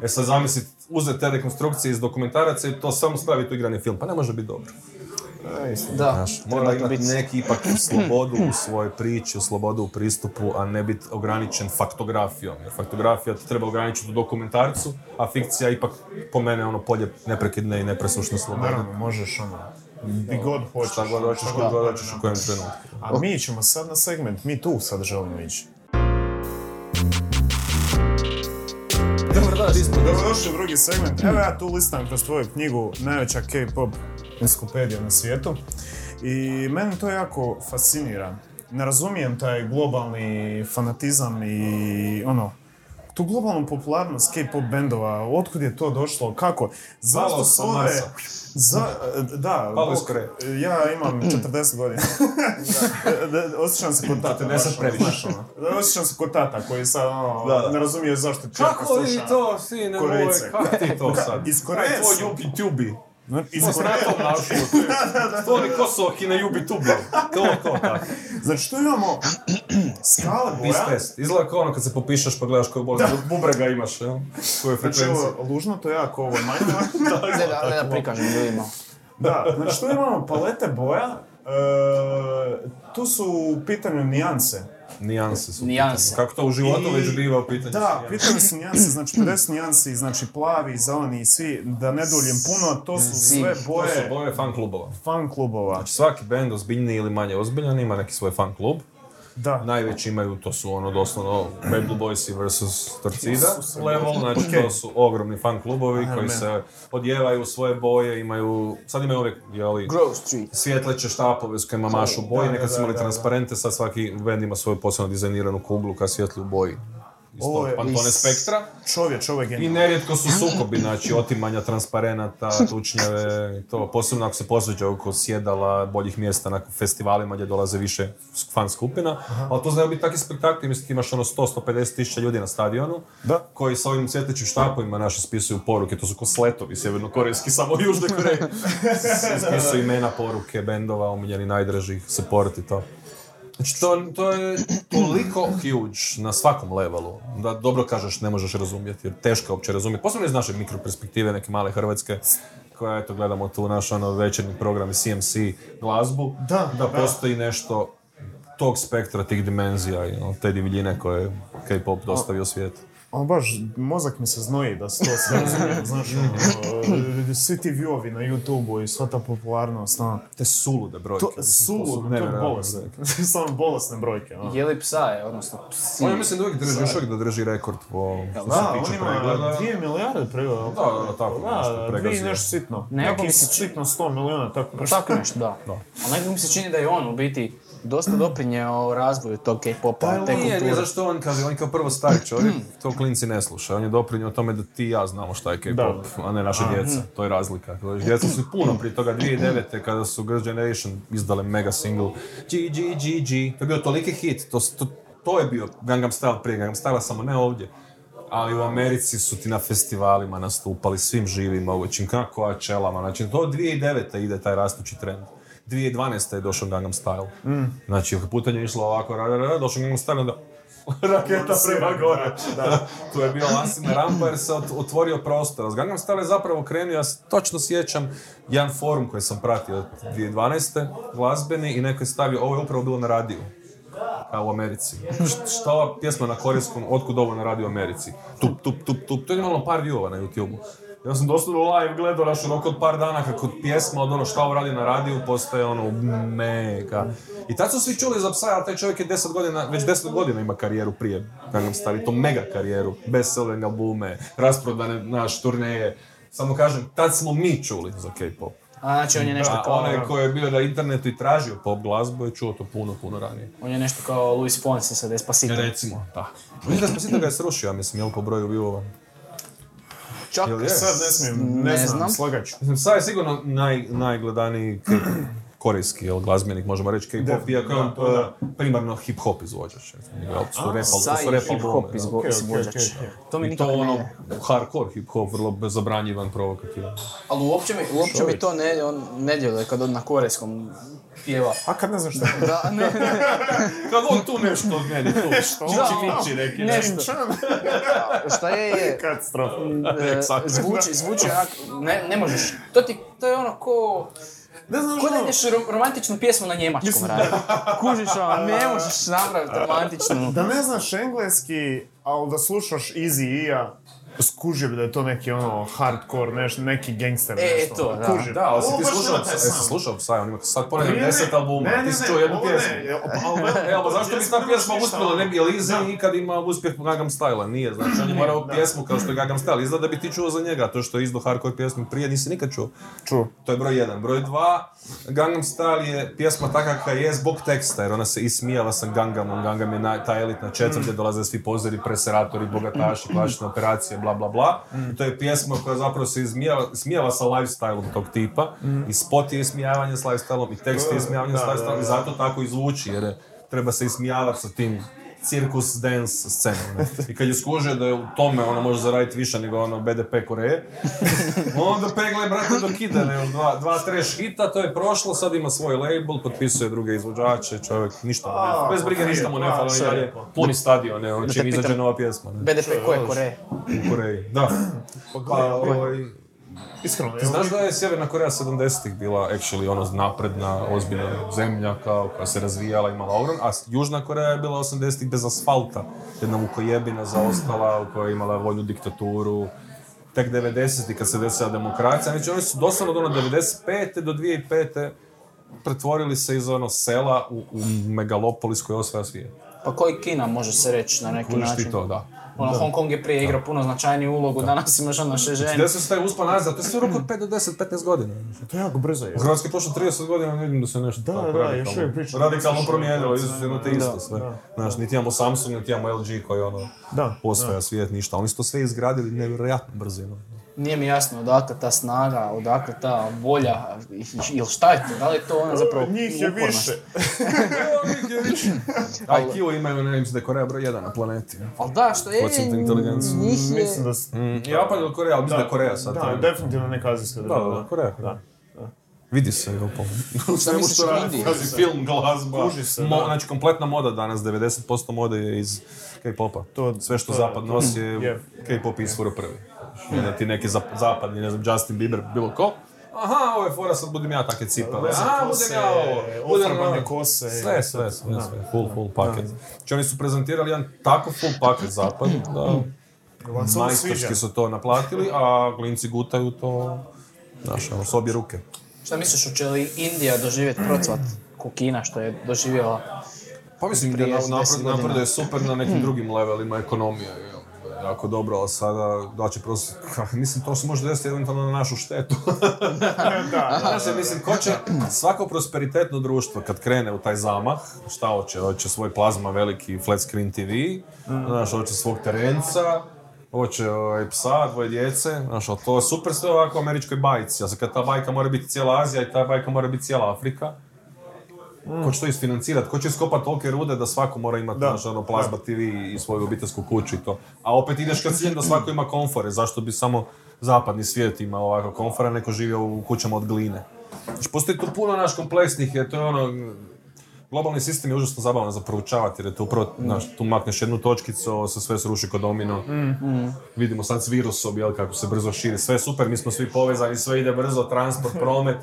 E sad zamisli uzeti te rekonstrukcije iz dokumentaraca i to samo staviti u igrani film, pa ne može biti dobro. Da, Znaš, mora imati biti. neki ipak slobodu u svojoj priči, slobodu u pristupu, a ne biti ograničen faktografijom. Jer faktografija te treba ograničiti u dokumentarcu, a fikcija ipak po mene ono polje neprekidne i nepresušne slobode. Naravno, možeš ono, di god hoćeš. Šta god hoćeš, šta kod god hoćeš u kojem trenutku. A mi ćemo sad na segment, mi tu sad želimo ići. Dobro došli. Dobrodošli u drugi segment. Evo ja tu listam kroz tvoju knjigu najveća K-pop encyklopedija na svijetu. I mene to jako fascinira. Ne razumijem taj globalni fanatizam i ono, tu globalnu popularnost K-pop bendova, otkud je to došlo, kako, zašto su ove... Za, da, Palo Koreje. ja imam <clears throat> 40 godina. <laughs> Osjećam se kod tata. 40 baš, ono, previše. ono. Osjećam se kod tata koji sad ono, Da, da. ne razumije zašto čerka Kako vi sluša to, sine moj, kako ti to sad? Iz Koreje Tvoj. Jubi Tubi. Iz To s Koreje. ratom našlo. Stvori Kosoki na Jubi Tubi. To, to, tako. Znači tu imamo skale Peace boja. test. Izgleda kao ono kad se popišeš pa gledaš koju bol bubrega imaš, jel? Koju Znači frekvenciju. ovo lužno, to je jako ovo manje. <laughs> Ne da, ne da prikažem ljudima. da, znači tu imamo palete boja. E, tu su u pitanju nijanse. Nijanse su. Nijanse. Kako to u životu I- već biva u pitanju. Da, pitanje su nijanse, znači 50 nijansi, znači plavi, zeleni i svi, da ne duljim puno, to su sve To su boje boje fan klubova. fan klubova. Znači svaki band ozbiljniji ili manje ozbiljan ima neki svoj fan klub. Da, Najveći imaju, to su ono doslovno Bad Blue Boysi vs Torcida level, znači Okej. to su ogromni fan klubovi koji man. se odjevaju u svoje boje, imaju, sad imaju ove, jeli, svjetleće štapove s kojima mašu boje, nekad su imali transparente, sad svaki band ima svoju posebno dizajniranu kuglu koja svijetli u boji. Iz Ovo tog je pantone iz- spektra. Čovječ, ovo je I nerijetko su sukobi, znači otimanja transparenata, <laughs> tučnjave, to posebno ako se posveđa oko sjedala, boljih mjesta na festivalima gdje dolaze više fan skupina, ali to znaju biti takvi spektakli, mislim ti imaš ono 100-150 tisuća ljudi na stadionu, Da. koji sa ovim cvjetećim štapovima naši spisuju poruke, to su ko sletovi sjevernokorejski, samo u Južnoj Koreji. <laughs> Spisuju imena poruke, bendova, omiljeni najdražih, support i to. Znači, to, to je toliko huge na svakom levelu, da dobro kažeš ne možeš razumjeti, jer teško je uopće razumjeti. Posebno iz naše mikroperspektive, neke male Hrvatske, koja, eto, gledamo tu naš ono večernji program i CMC glazbu, Da, da da. postoji nešto tog spektra, tih dimenzija i ono, te divljine koje je K-pop dostavio svijetu. Ono baš, mozak mi se znoji da se to sve razumije, <laughs> znaš, ono, svi ti viewovi na YouTube-u i sva ta popularnost, ono, Te sulude brojke. to, suludo, to je bolesne, brojke. <laughs> stvarno bolesne brojke, ono. Je li psa je, odnosno psi? On ja mislim da uvijek drži, još uvijek da drži rekord po što Da, se on tiče ima pregleda. dvije milijarde pregleda. Da, da, da, tako nešto, Da, dvije i pregazio. nešto sitno. Nekako mi se sitno 100 milijuna, tako nešto. Tako nešto, da. Ali nekako mi se čini da je on u biti dosta doprinjeo razvoju tog K-popa, te Nije, nije kulture. zašto on kaže, on je kao prvo stari čovjek, to klinci ne sluša. On je doprinio tome da ti i ja znamo šta je K-pop, a ne naše djeca. To je razlika. Djeca su puno prije toga, 2009. kada su Girls' Generation izdale mega single G, G, G, G. To je bio toliki hit. To, to, to je bio Gangnam Style prije Gangnam Style, samo ne ovdje. Ali u Americi su ti na festivalima nastupali svim živim mogućim, kako Coachelama. Znači, to od 2009. ide taj rastući trend. 2012. je došao Gangnam Style. Znači, ako putanje je išlo ovako, ra, ra, ra, došao Gangnam Style, onda <laughs> raketa prema gore. Da. <laughs> tu je bio lansirna rampa jer se ot- otvorio prostor. S Gangnam Style je zapravo krenuo, ja se točno sjećam, jedan forum koji sam pratio 2012. glazbeni i neko je stavio, ovo je upravo bilo na radiju kao u Americi. <laughs> Šta ova pjesma na korejskom, otkud ovo na radiju u Americi? Tup, tup, tup, tup. To je imalo par viewova na YouTube-u. Ja sam doslovno live gledao naš rok od par dana kako pjesma od ono šta ovo radi na radiju postaje ono mega. I tad su svi čuli za psa, ali taj čovjek je 10 godina, već 10 godina ima karijeru prije Gangnam Style, i to mega karijeru, bestselling albume, rasprodane naš turneje. Samo kažem, tad smo mi čuli za K-pop. A znači on je nešto kao... onaj koji je bio na internetu i tražio pop glazbu je čuo to puno, puno ranije. On je nešto kao Luis Fonsi sa Despacito. Recimo, da. Mislim da Despacito ga je srušio, ja mislim, jel po broju viewova. Čak Jel je? Sad ne smijem, ne, Ne znam, znam. slagat ću. Mislim, sad je sigurno naj, najgledaniji <clears throat> korejski jel, glazbenik, možemo reći K-pop, iako je on uh, primarno hip-hop izvođač. Jel, su rap, al- Sa to su i rap hip-hop izvođač. To mi nikako ono, ne... hardcore hip-hop, vrlo zabranjivan, provokativan. Ali uopće mi, uopće mi to ne, on ne djeluje kad on na korejskom pjeva. A kad ne znaš šta je? Da, ne, <laughs> Kad on tu nešto od meni, tu, <laughs> Da, miči neki, nešto. Šta je je... Katastrofa. e, zvuči, zvuči ne, ne možeš, to ti, to je ono ko... Ne znaš Ko da ideš rom- romantičnu pjesmu na njemačkom raditi. <laughs> Kužiš ono, ne možeš napraviti romantičnu. Da ne znaš engleski, ali da slušaš Easy E-a, skužio bi da je to neki ono hardcore, neš, neki gangster E, nešto. to, da. Kužio. Da, ali si ti slušao, sound. slušao Psy, on ima sad ponedje Ne, ne, 10 albuma, ne, ne, ti si ne, čuo jednu ovo pjesmu. ne, ali vel- E, ali zašto bi ta pjesma uspjela, ne bi, ono. jer Iza nikad ima uspjeh po Gangnam Style, nije, znači on je morao pjesmu kao što je Gangnam Style, izgleda da bi ti čuo za njega, to što je izdao hardcore pjesmu prije nisi nikad čuo. Čuo. To je broj jedan. Broj dva, Gangnam Style je pjesma takva kakva je zbog teksta, jer ona se ismijava sa Gangnamom, Gangnam je ta elitna četvrt gdje dolaze svi pozori, preseratori, bogataši, klasične operacije, bla bla bla. I to je pjesma koja zapravo se izmijava, smijava sa lifestyleom tog tipa, i spot je ismijavanje s lifestyleom, i tekst je ismijavanje s lifestyleom, i zato tako i zvuči, jer je- treba se ismijavati sa tim cirkus dance scenom. ne. I kad je skužio da je u tome ono može zaraditi više nego ono BDP Koreje, <laughs> onda pegle, brate, dok ide, ne, još dva, dva trash hita, to je prošlo, sad ima svoj label, potpisuje druge izvođače, čovjek, ništa mu ne bez brige, ništa mu ne fali, on je dalje lijepo. puni stadion, ne, on čim izađe nova pjesma, ne, BDP koje Koreje? u Koreji, da. Pa, ovaj, Iskreno, ti znaš da je Sjeverna Koreja 70-ih bila actually ono napredna, ozbiljna zemlja kao koja se razvijala, imala ogrom, a Južna Koreja je bila 80-ih bez asfalta, jedna mukojebina zaostala u kojoj je imala vojnu diktaturu, tek 90-ih kad se desila demokracija, znači oni su doslovno od ono 95. do 2005. pretvorili se iz ono sela u, u megalopolis koji osvaja svijet. Pa koji Kina može se reći na neki Kužiš ti način? to, da. Ono, Hong Kong je prije igrao puno značajniju ulogu, danas imaš ono Shenzhen. Gdje se taj uspon nazad, to je sve od 5 do 10, 15 godina. To je jako brzo je. U Hrvatskoj je prošlo 30 godina, ne vidim da se nešto Da, tako da, radikalno, još uvijek pričamo. radikalno promijenilo, Da, izuzetno te da, isto da, sve. da. Znaš, niti imamo Samsung, niti imamo LG koji ono, Da, osvaja svijet, ništa. Oni su to sve izgradili nevjerojatno brzinom. Nije mi jasno odakle ta snaga, odakle ta volja, ili šta je to, da li je to ona zapravo Njih je upornost? više. <laughs> IQ imaju, ne mislim da je Koreja broj jedan na planeti. Ali da, što je, njih je... Mislim da... s- Mm, Japan ili Koreja, ali mislim da je Koreja sad. Da, je- definitivno neka azijska Da, država. da, Koreja. Da. Vidi se, jel po svemu misliš Indiji? film, glazba, Kuži se, mo- da. znači kompletna moda danas, 90% mode je iz K-popa. To- Sve što to- zapad nosi je <laughs> je. K-pop izvoro prvi. I onda ti neki zap- zapadni, ne znam, Justin Bieber, bilo ko, aha, ovo je fora, sad budem ja takve cipale, aha, kose, budem ja ovo, budem ono. kose. Sve, sve, sve, sve, full, full paket. Znači oni su prezentirali jedan tako full paket zapad, da <clears throat> majstorski su to naplatili, a klinci gutaju to, znaš, ono, s obje ruke. Šta misliš, hoće li Indija doživjeti procvat ko Kina što je doživjela? Pa mislim da Prije na- 10 napred, godina. napreduje super na nekim drugim levelima ekonomije. Jako dobro, ali sada da će prosto, <laughs> mislim to se može desiti eventualno na našu štetu. <laughs> Da, jer mislim, ko će svako prosperitetno društvo kad krene u taj zamah, šta hoće? Hoće svoj plazma veliki flat screen TV, znaš, hoće svog terenca, hoće ovaj, psa, dvoje djece, znaš, to je super sve ovako u američkoj bajci. A sad kad ta bajka mora biti cijela Azija i ta bajka mora biti cijela Afrika, Ko će to isfinancirati? Ko će iskopati tolike rude da svako mora imati Da. znaš, ono, plazma TV i svoju obiteljsku kuću i to. A opet ideš ka ciljem da svako ima komfore. Zašto bi samo zapadni svijet imao ovako komfora, neko živio u kućama od gline? Znači, postoji tu puno naš kompleksnih, jer to je ono, globalni sistem je užasno zabavan za proučavati, jer je to upravo, znaš, tu makneš jednu točkicu, se sve sruši kod domino. Vidimo sad s virusom, jel, kako se brzo širi. Sve super, mi smo svi povezani, sve ide brzo, transport, <laughs> promet,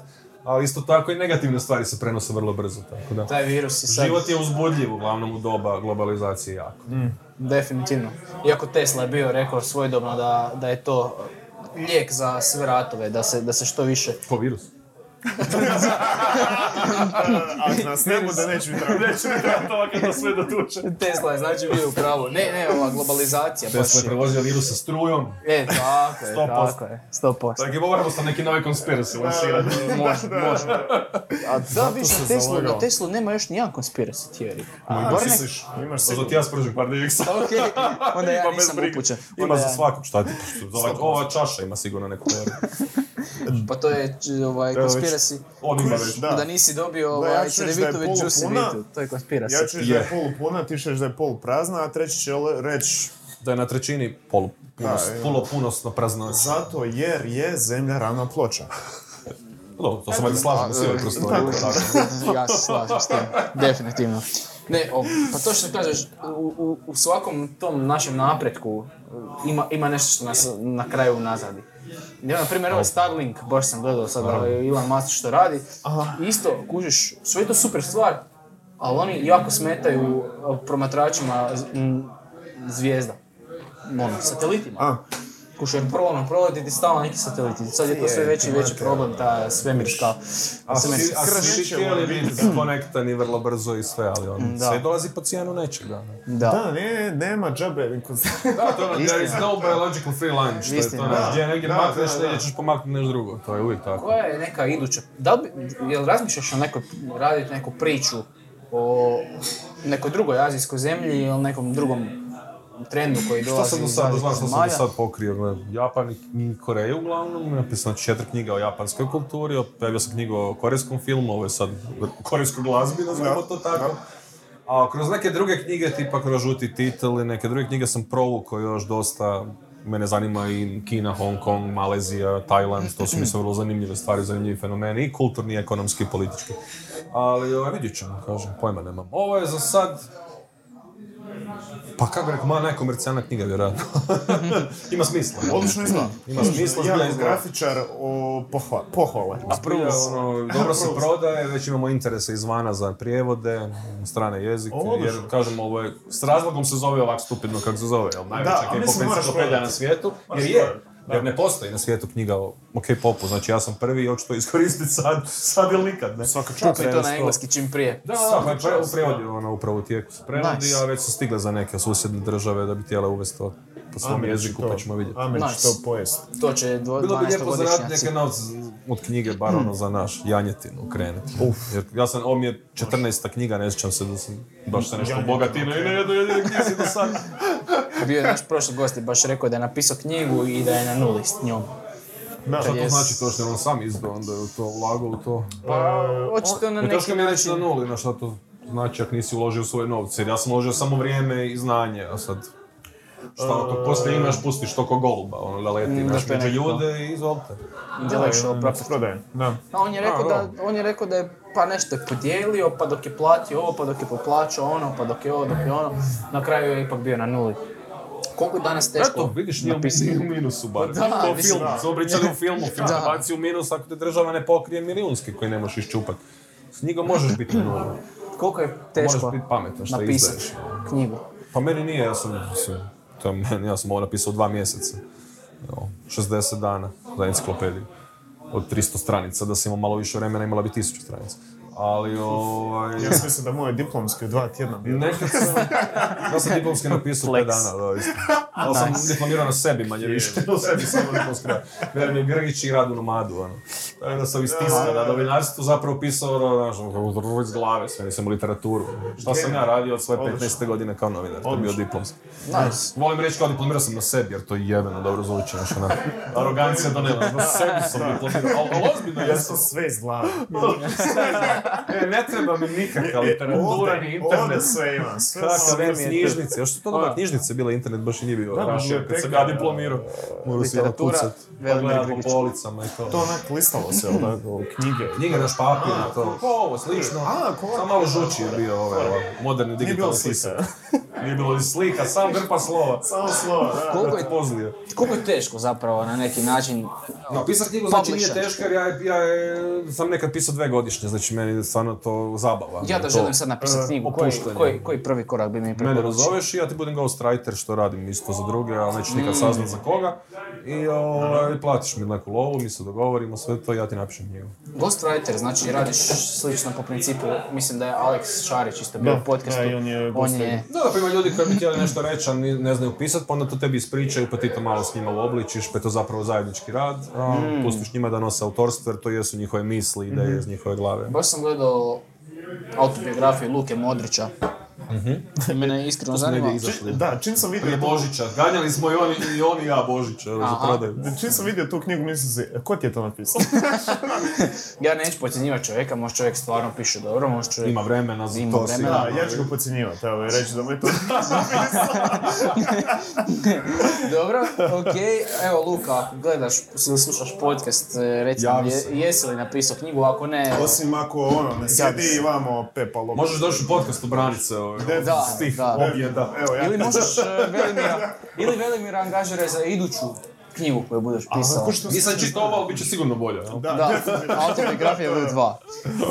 ali isto tako i negativne stvari se prenose vrlo brzo, tako da. Taj virus je sad Život je uzbudljiv, uglavnom u doba globalizacije jako. definitivno. Iako Tesla je bio rekao svojedobno da, da je to lijek za sve ratove, da se, da se što više... Ko virus? A nas ne bude, neće mi trebati. Neće mi trebati sve dotuče. Tesla je znači bio u pravu. Ne, ne, ova globalizacija Tesla je prevozio virus sa strujom. E, tako je, 100%. tako je, 100%. Tako je, moramo sa neki novi conspiracy lansirati. Može, može. A da, viš, se na Teslu, Teslu nema još nijedan conspiracy theory. A, Imaš misliš? Imaš sigurno. ti ja spržim par divika. <laughs> Okej, onda ja nisam upućen. Ima za svakog, šta ti? Za ova, ova čaša ima sigurno neku teoriju. Pa to je ovaj, Evo već- conspiracy. On ima već. Da. Da nisi dobio Da, ja ovaj da je Cedevitović Juicy polupuna. Vitu. To je conspiracy. Ja ću reći da je Je. polu puna, ti ćeš da je polu prazna, a treći će reći Da je na trećini polu, punos, Da, je. puno punosno praznoća. zato jer je zemlja ravna ploča. Dobro, to se valjda slažemo svi ove prostorije. ja se slažem s tim, definitivno. Ne, o, pa to što kažeš, u, u, u svakom tom našem napretku e, ima, ima nešto što nas na kraju nazadi. Ja, na primjer, ovaj Starlink, baš sam gledao sad ovaj Elon Musk što radi, isto, kužiš, sve je to super stvar, ali oni jako smetaju e, promatračima zvijezda, ono, satelitima. A, Kuš, jer prvo ono, proleti ti stalno neki sateliti. Sad je to sve veći i veći problem, ta svemirska, A svi, htjeli biti konektani vrlo brzo i sve, ali on Da. sve dolazi po cijenu nečega. Da. da, ne, nema džabe. <laughs> Da, to je ono, there is no biological free lunch, to je to, znaš, gdje negdje makneš, negdje ćeš pomaknuti nešto drugo, to je uvijek tako. Koja je neka iduća, da li jel razmišljaš o nekoj, raditi neku priču o nekoj drugoj azijskoj zemlji ili nekom drugom trendu koji Što dolazi sam do iz sad, znaš što sam do sad pokrio? Gle, Japan i Koreju uglavnom, napisano četiri knjige o japanskoj kulturi, objavio sam knjigu o korejskom filmu, ovo je sad korejskoj glazbi, nazvimo to tako. A kroz neke druge knjige, tipa kroz žuti titel i neke druge knjige sam provukao još dosta, mene zanima i Kina, Hong Kong, Malezija, Tajland, to su mi sve vrlo zanimljive stvari, zanimljivi fenomeni, i kulturni, i ekonomski, i politički. Ali ovaj, vidjet ćemo, kažem, pojma nemam. Ovo je za sad, pa kako rekao, moja najkomercijalna knjiga, vjerojatno. <laughs> Ima smisla. Odlično izgleda. Ima smisla, zbilja Jako izgleda. grafičar o pohva- pohvale. Zbilja, ono, <laughs> dobro se prodaje, već imamo interese izvana za prijevode, na strane jezike, jer kažemo ovo je, s razlogom se zove ovak stupidno kako se zove, jel najveća a enciklopedija prodati. na svijetu, jer je, prodati. jer ne postoji na svijetu knjiga o, o K-popu, znači ja sam prvi i hoću to iskoristiti sad, sad ili nikad, ne? Svaka čast. to na engleski čim prije. Da, da, pa pre, u prevodu, ono, upravo u tijeku se prevodi, Nice. a već su stigle za neke susjedne države da bi htjele uvesti to. Po svom Amir jeziku, to- pa ćemo vidjeti. Amir će Nice. to pojest. To će dvo, Bilo bi lijepo zaraditi 12-godišnjaci. neke novce od knjige, bar ono za naš janjetinu krenuti. Jer ja sam, ovo mi je 14. knjiga, ne sjećam se da sam baš se nešto obogatino i na jednoj jedinoj knjizi do sad. <laughs> Bio je naš prošli gost i baš rekao da je napisao knjigu i da je na nuli s njom. Da, Šta to Jes. znači to što je on sam izdao, onda je u to ulagao u to? Pa, očito na Ne neki teško mi je reći na način... nuli, na šta to znači ako nisi uložio svoje novce, jer ja sam uložio samo vrijeme i znanje, a sad... Šta ako poslije imaš, pustiš to ko goluba, ono da leti, Mm, da naš to je među ljude i izvolite. Intellectual property. prodaje. Da. A on je rekao da, on je rekao da je pa nešto je podijelio, pa dok je platio ovo, pa dok je poplaćao ono, pa dok je ovo, dok je ono, na kraju je ipak bio na nuli. Koliko je danas teško Eto, vidiš, nije u napisati? u minusu bar. Da, to mislim, filmu, da. smo pričali u filmu, film <laughs> Da. baci u minus ako te država ne pokrije milijunski koji ne možeš iščupat. S njegom možeš biti na nulu. Koliko je teško Moraš biti pametan šta napisati izdaješ. knjigu? Pa meni nije, ja sam, mislim, to je ja sam ovo napisao dva mjeseca. Evo, 60 dana za enciklopediju. Od 300 stranica, da sam imao malo više vremena, imala bi 1000 stranica. Ali, <laughs> ovaj... Ja sam mislio da moj diplomski u dva tjedna bio. Nekad sam, ja sam diplomski napisao. 5 dana, da, isto. Ali sam diplomirao na sebi manje više. <laughs> Na sebi sam imao diplomski rad. Vjerujem je Grgić i rad u nomadu, ono. Tako da sam iz tiska, da novinarstvu zapravo pisao, ono, znaš, ono, iz glave, sve nisam u literaturu. Šta sam ja radio od svoje 15. godine kao novinar, to je bio diplomski. Nice. Volim reći kao diplomirao sam na sebi, jer to je jebeno dobro zvuči, znaš, ona, arogancija do nema, na sebi sam diplomirao, ali ozbiljno Ja jesam. sam sve iz glave. <laughs> E, ne treba mi nikakva literatura, ni internet. Ovdje sve ima. Sve Kakav knjižnice, još su to dobre A. knjižnice bile, internet baš i nije bio Da, rašio kad sam ja diplomirao. Morao si kucat, Velimir pogledat po policama i to. To onak listalo se, jel tako, <laughs> knjige. Knjige naš papir i to. Ko ovo, slično. A, ko ovo? Samo malo žući je bio ovaj, moderni Nije bilo digitalni slika. Nije bilo ni slika, sam grpa slova. Samo slova, da. Koliko je, Pozlio. koliko je teško zapravo na neki način Napisat knjigu znači nije teško jer ja, ja sam nekad pisao dve godišnje, znači meni je stvarno to zabava. Ja da želim sad napisati knjigu, koji, koji, koji prvi korak bi mi Mene preporučio? razoveš i ja ti budem ghostwriter što radim isto za druge, ali neću nikad saznat za koga. I ovaj, platiš mi neku lovu, mi se dogovorimo, sve to i ja ti napišem knjigu. Ghostwriter, znači radiš slično po principu, mislim da je Alex Šarić isto bio u podcastu. da, i on je on je Da, da, pa ima ljudi koji bi htjeli nešto reći, a ne znaju pisat, pa onda to tebi ispričaju, pa ti to malo s njima uobličiš, pa je to zapravo zajednički rad, a pustiš njima da nose autorstvo, jer to jesu njihove misli, ideje iz njihove glave. Baš sam gledao autobiografiju Luke Modrića. I mene iskreno zanima. Da, čim sam vidio Božića, ganjali smo i oni i, oni i ja Božića, čim sam vidio tu knjigu, mislim si, ko ti je to napisao? <laughs> Ja neću podcjenjivati čovjeka, možda čovjek stvarno piše dobro, možda čovjek... Ima vremena za Ima to vremena. Da, ja ću ga podcjenjivati, evo, i reći da mu je to <laughs> <laughs> Dobro, okej. Evo Luka, ako gledaš ili slušaš podcast, e, reci mi, je- se. jesi li napisao knjigu, ako ne... Osim ako ono, ne sjedi i vamo pepa logo. Možeš doći u podcast obranit se ovaj, Da, s tih da. objeda. Evo, ja. Ili možeš e, Velimira, ili Velimira angažiraj za iduću knjigu koju budeš pisao. Ko što Nisam čitao ovo, ali bit će sigurno bolje. jel? Da, Da, autobiografija broj dva.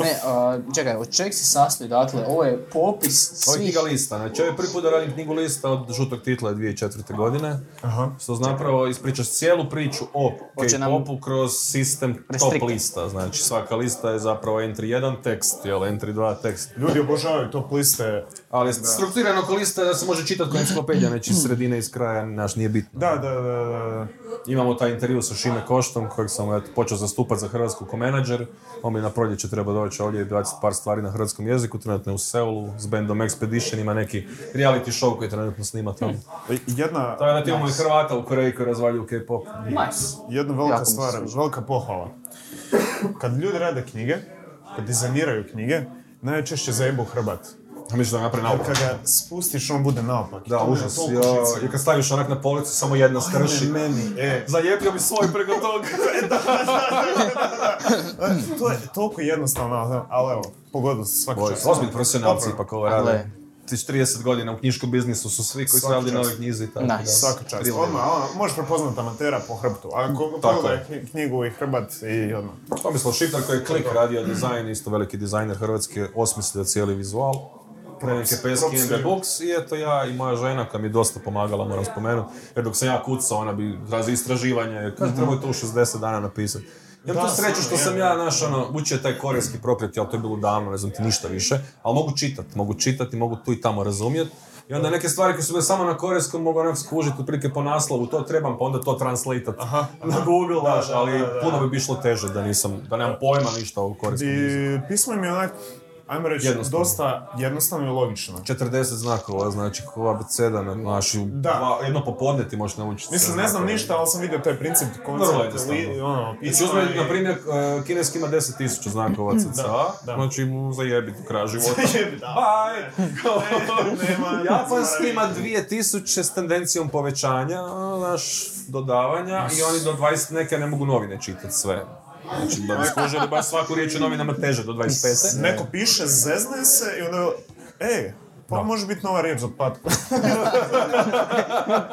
Ne, a, čekaj, od čeg se sastoji, dakle, ovo je popis Ovo je svih... knjiga lista, znači ovo je prvi put da radim knjigu lista od žutog titla 2004. godine. Aha. Što zapravo ispričaš cijelu priču o K-popu kroz sistem top Restrict. lista. Znači svaka lista je zapravo entry 1 tekst, jel, entry 2 tekst. Ljudi obožavaju top liste. Ali strukturirano oko lista da se može čitati kao enciklopedija, znači iz sredine, iz kraja, naš nije bitno. Da, da, da, da. Imamo taj intervju sa Šime Koštom, kojeg sam eto, počeo zastupati za Hrvatsku ko menadžer. On mi na proljeće treba doći ovdje i baciti par stvari na hrvatskom jeziku, trenutno je u Seulu, s bandom Expedition, ima neki reality show koji trenutno snima tamo. E, Jedna, Tako da ti imamo i Hrvata u Koreji koji razvaljuju K-pop. Nice. jedna velika Jako mi se stvar, sviđa. velika pohvala. Kad ljudi rade knjige, kad dizajniraju knjige, najčešće zajebu hrbat. A misliš da ga napravi naopak? kad ga spustiš, on bude naopak. Da, užas. Ja. I kad staviš onak na policu, samo jedna strši. meni, e. Zalijepio bi svoj preko toga. <laughs> E, To je toliko jednostavno, ali evo, pogodio se svaka čast. Ozbiljni profesionalci ipak ovo rade. Ti 30 godina u knjiškom biznisu su svi koji su radili na ovoj knjizi. Tako Nice. da. Svaka čast. Odmah, ono, možeš prepoznat amatera po hrbtu. Ako pogledaj knjigu i hrbat i odmah. Tomislav Šiptar koji je klik radio dizajn, isto veliki dizajner Hrvatski, osmislio cijeli vizual. Prenike Peski props and the. Books i eto ja i moja žena koja mi je dosta pomagala, moram spomenuti. Jer dok sam ja kucao, ona bi razi istraživanje, kaže treba to u 60 dana napisati. Ja Da, tu sreću što sam ja, naš, ono, učio taj korejski prokleti, ali to je bilo davno, ne znam ti ništa više, ali mogu čitati, mogu čitati, mogu tu i tamo razumjeti. I onda neke stvari koje su bile samo na korejskom mogu onak skužiti otprilike po naslovu, to trebam, pa onda to translatat na Google, znaš, ali da, da. puno bi išlo teže da nisam, da nemam pojma ništa o korejskom. I pismo im je onak, ajmo reći, Jednostavno. dosta jednostavno i logično. 40 znakova, znači ko abeceda, na- znaš, i u Da. jedno popodne ti možeš naučiti. Mislim, ne znam znakove. ništa, ali sam vidio taj princip, koncept, li, ono, Znači, uzme, i- na primjer, e, kineski ima 10.000 znakova cca, da. znači mu zajebi do kraja života. <laughs> Zajebi, da. Bye! nema- Japanski ima 2000 s tendencijom povećanja, znaš, dodavanja i oni do 20 neke ne mogu novine čitati sve. Znači, da bi skužili baš svaku riječ u novinama teže do 25. Neko piše, zezne se i onda, ej, pa može biti nova riječ za patku. <laughs>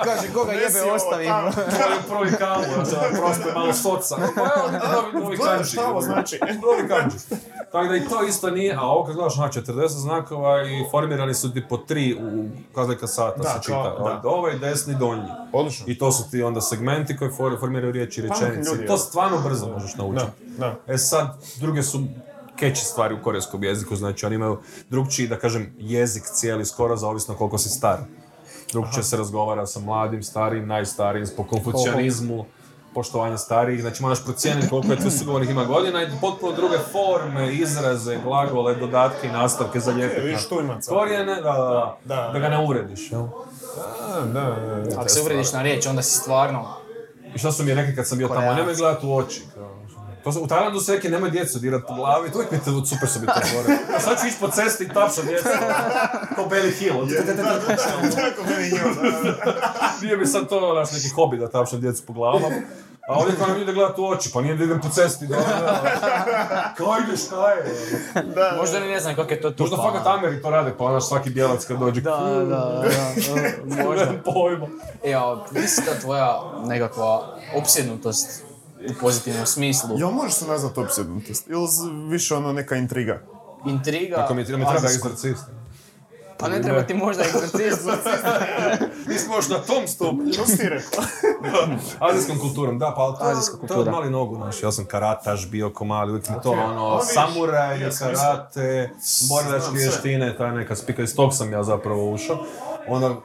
Kaže, koga jebe ovo, ostavim. tamo. Prvi, prvi kalu, znači, prosto je malo soca. <laughs> Pa evo, novi, novi Gledaš kanji. tamo, znači. Novi kanji. Tako da i to isto nije, a ovo kad gledaš, aha, 40 znakova i formirani su ti po tri u kazlika sata Da, se kao, čita. da. Od Ovaj desni donji. Odlično. I to su ti onda segmenti koji for- formiraju riječi i rečenice. to stvarno brzo možeš naučiti. Da, da. E sad, druge su keći stvari u korejskom jeziku, znači oni imaju drugčiji, da kažem, jezik cijeli skoro zaovisno koliko si star. Drugčije se razgovara sa mladim, starijim, najstarijim, po konfucijanizmu, poštovanje starijih, znači moraš procijeniti koliko je tu sugovornih ima godina i potpuno druge forme, izraze, glagole, dodatke i nastavke za E, vidiš, tu ima car. Korijene, da, da, da, Da. da ga ne uvrediš, jel? Da, da, da. Ako se uvrediš na riječ, onda si stvarno... I šta su mi rekli kad sam bio tamo, nemoj gledati u oči. kao. To su, u Tajlandu su rekli, nemoj djecu dirat po glavi, to uvijek mi te super su mi to govore. A sad ću ići po cesti i tapšat djecu. Ko Belly Hill. Tako da, da. Nije mi sad to naš neki hobi da tapšam djecu po glavama. A ovdje kao nam ide gledati u oči, pa nije da idem po cesti. Da, da. Kao ideš, šta je? Možda ni ne znam kako je to tu. Možda fakat Ameri to rade, pa onaš svaki bijelac kad dođe. Da, da, da, da, možda. Nemam pojma. Evo, misli da tvoja nekakva opsjednutost u pozitivnom smislu, Jel možeš se nazvat opsjednutost? Ili više ono neka intriga? intriga, Ako mi, mi treba Azijsko. egzorcist. pa ne treba ti možda egzorcist, <laughs> Nismo još na tom stupnju. Što si ti rekao? Azijskom kulturom, da, pa ali to, Azijska to je kultura. od mali nogu, znaš, ja sam karataš bio ko mali, uvijek mi to ono, samuraj, ja karate, borilačke vještine, ta neka spika, iz tog sam ja zapravo ušao. Onda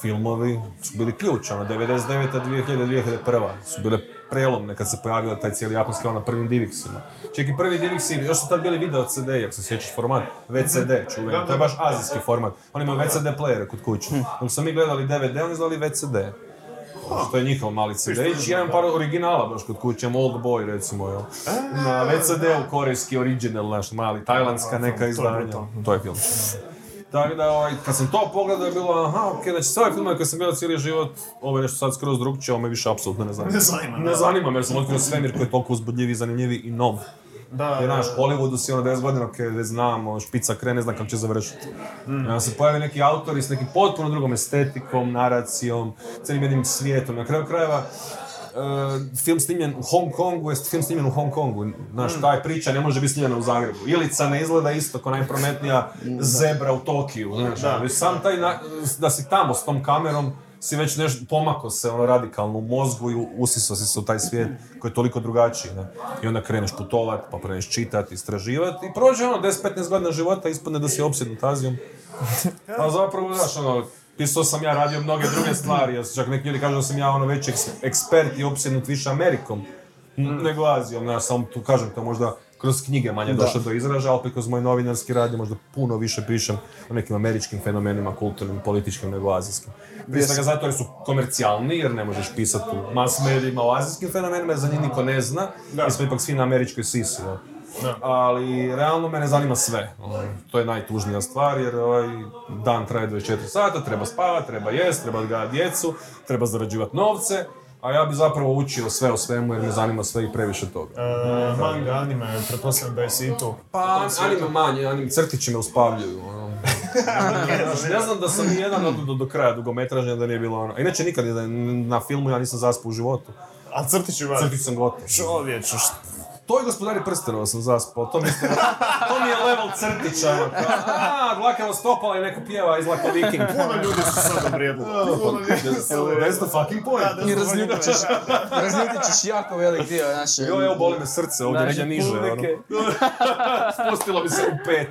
filmovi su bili ključ, ono, 99. 2000. 2001. su bile prelomne kad se pojavio taj cijeli japanski na prvim Divixima. Čak i prvi Divixi, još su tad bili video CD, ako se sjećaš format, VCD čuveni, to je baš azijski format. Oni imaju VCD playere kod kuće. Dok smo mi gledali DVD, oni gledali VCD. Što je njihov mali CD. I ja imam par originala baš kod kuće, imam Old Boy recimo, jel? Na VCD-u korejski original, naš mali, tajlandska neka izdanja. To je film. Tako da, ovaj, kad sam to pogledao je bilo, aha, okej, znači sve ove filmove koje sam gledao cijeli život, ovo je nešto sad skroz drugčije, ovo me više apsolutno ne zanima. Ne zanima, Ne zanima me jer sam otkrio svemir koji je toliko uzbudljiviji, zanimljiviji i nov. Da, Jer, znaš, Hollywoodu si ono 10 godina, ok, već znam, ono, špica krene, ne znam kako će završiti. I onda se pojavi neki autori s nekim potpuno drugom estetikom, naracijom, cijelim jednim svijetom. Na kraju krajeva, e, film snimljen u Hong Kongu je film snimljen u Hong Kongu. Znaš, ta je priča ne može biti snimljena u Zagrebu. Ilica ne izgleda isto kao najprometnija zebra u Tokiju. Znaš, Da. već sam taj, na- da si tamo s tom kamerom, si već nešto pomako se ono radikalno u mozgu i usiso si se u taj svijet koji je toliko drugačiji. Ne? I onda kreneš putovat, pa kreneš čitati, istraživati i prođe ono 10-15 godina života, ispadne da si opsjednut Azijom. <laughs> A zapravo, znaš, ono, pisao sam ja, radio mnoge druge stvari, jer čak neki ljudi kažu da sam ja ono eks- ekspert i opsjednut više Amerikom n- nego Azijom, znaš, samo tu kažem, to možda kroz knjige manje došlo do izražaja, opet kroz moj novinarski rad možda puno više pišem o nekim američkim fenomenima, kulturnim, političkim nego azijskim. Prije svega zato jer su komercijalni, jer ne možeš pisati u mass medijima o azijskim fenomenima, jer za njih niko ne zna, Da. mi smo ipak svi na američkoj sisi. da. Ali realno mene zanima sve. Ovaj, To je najtužnija stvar jer ovaj dan traje 24 sata, treba spavati, treba jest, treba odgajati djecu, treba zarađivati novce, a ja bi zapravo učio sve o svemu jer me zanima sve i previše toga. E, manga, anime, pretpostavljam da je si i tu. Pa, anime manje, anime crtići me uspavljuju. ono. <laughs> Ne znam da sam jedan od do, do kraja dugometražnja da nije bilo ono. Inače nikad na filmu ja nisam zaspao u životu. A crtići vas. Crtić sam gotov. Čovječe, šta? To i gospodari prstenova sam zaspao, to mi, je, to mi je level crtića, ono, kao, a, dlakavo stopala i neko pjeva iz Lako Viking. Puno ljudi su sad obrijedili. Puno ljudi su That's the fucking point. I razljutit ćeš, razljutit ćeš jako velik dio naše... Jo, evo, boli me srce ovdje, negdje niže, ono. <laughs> Spustilo mi se u pet.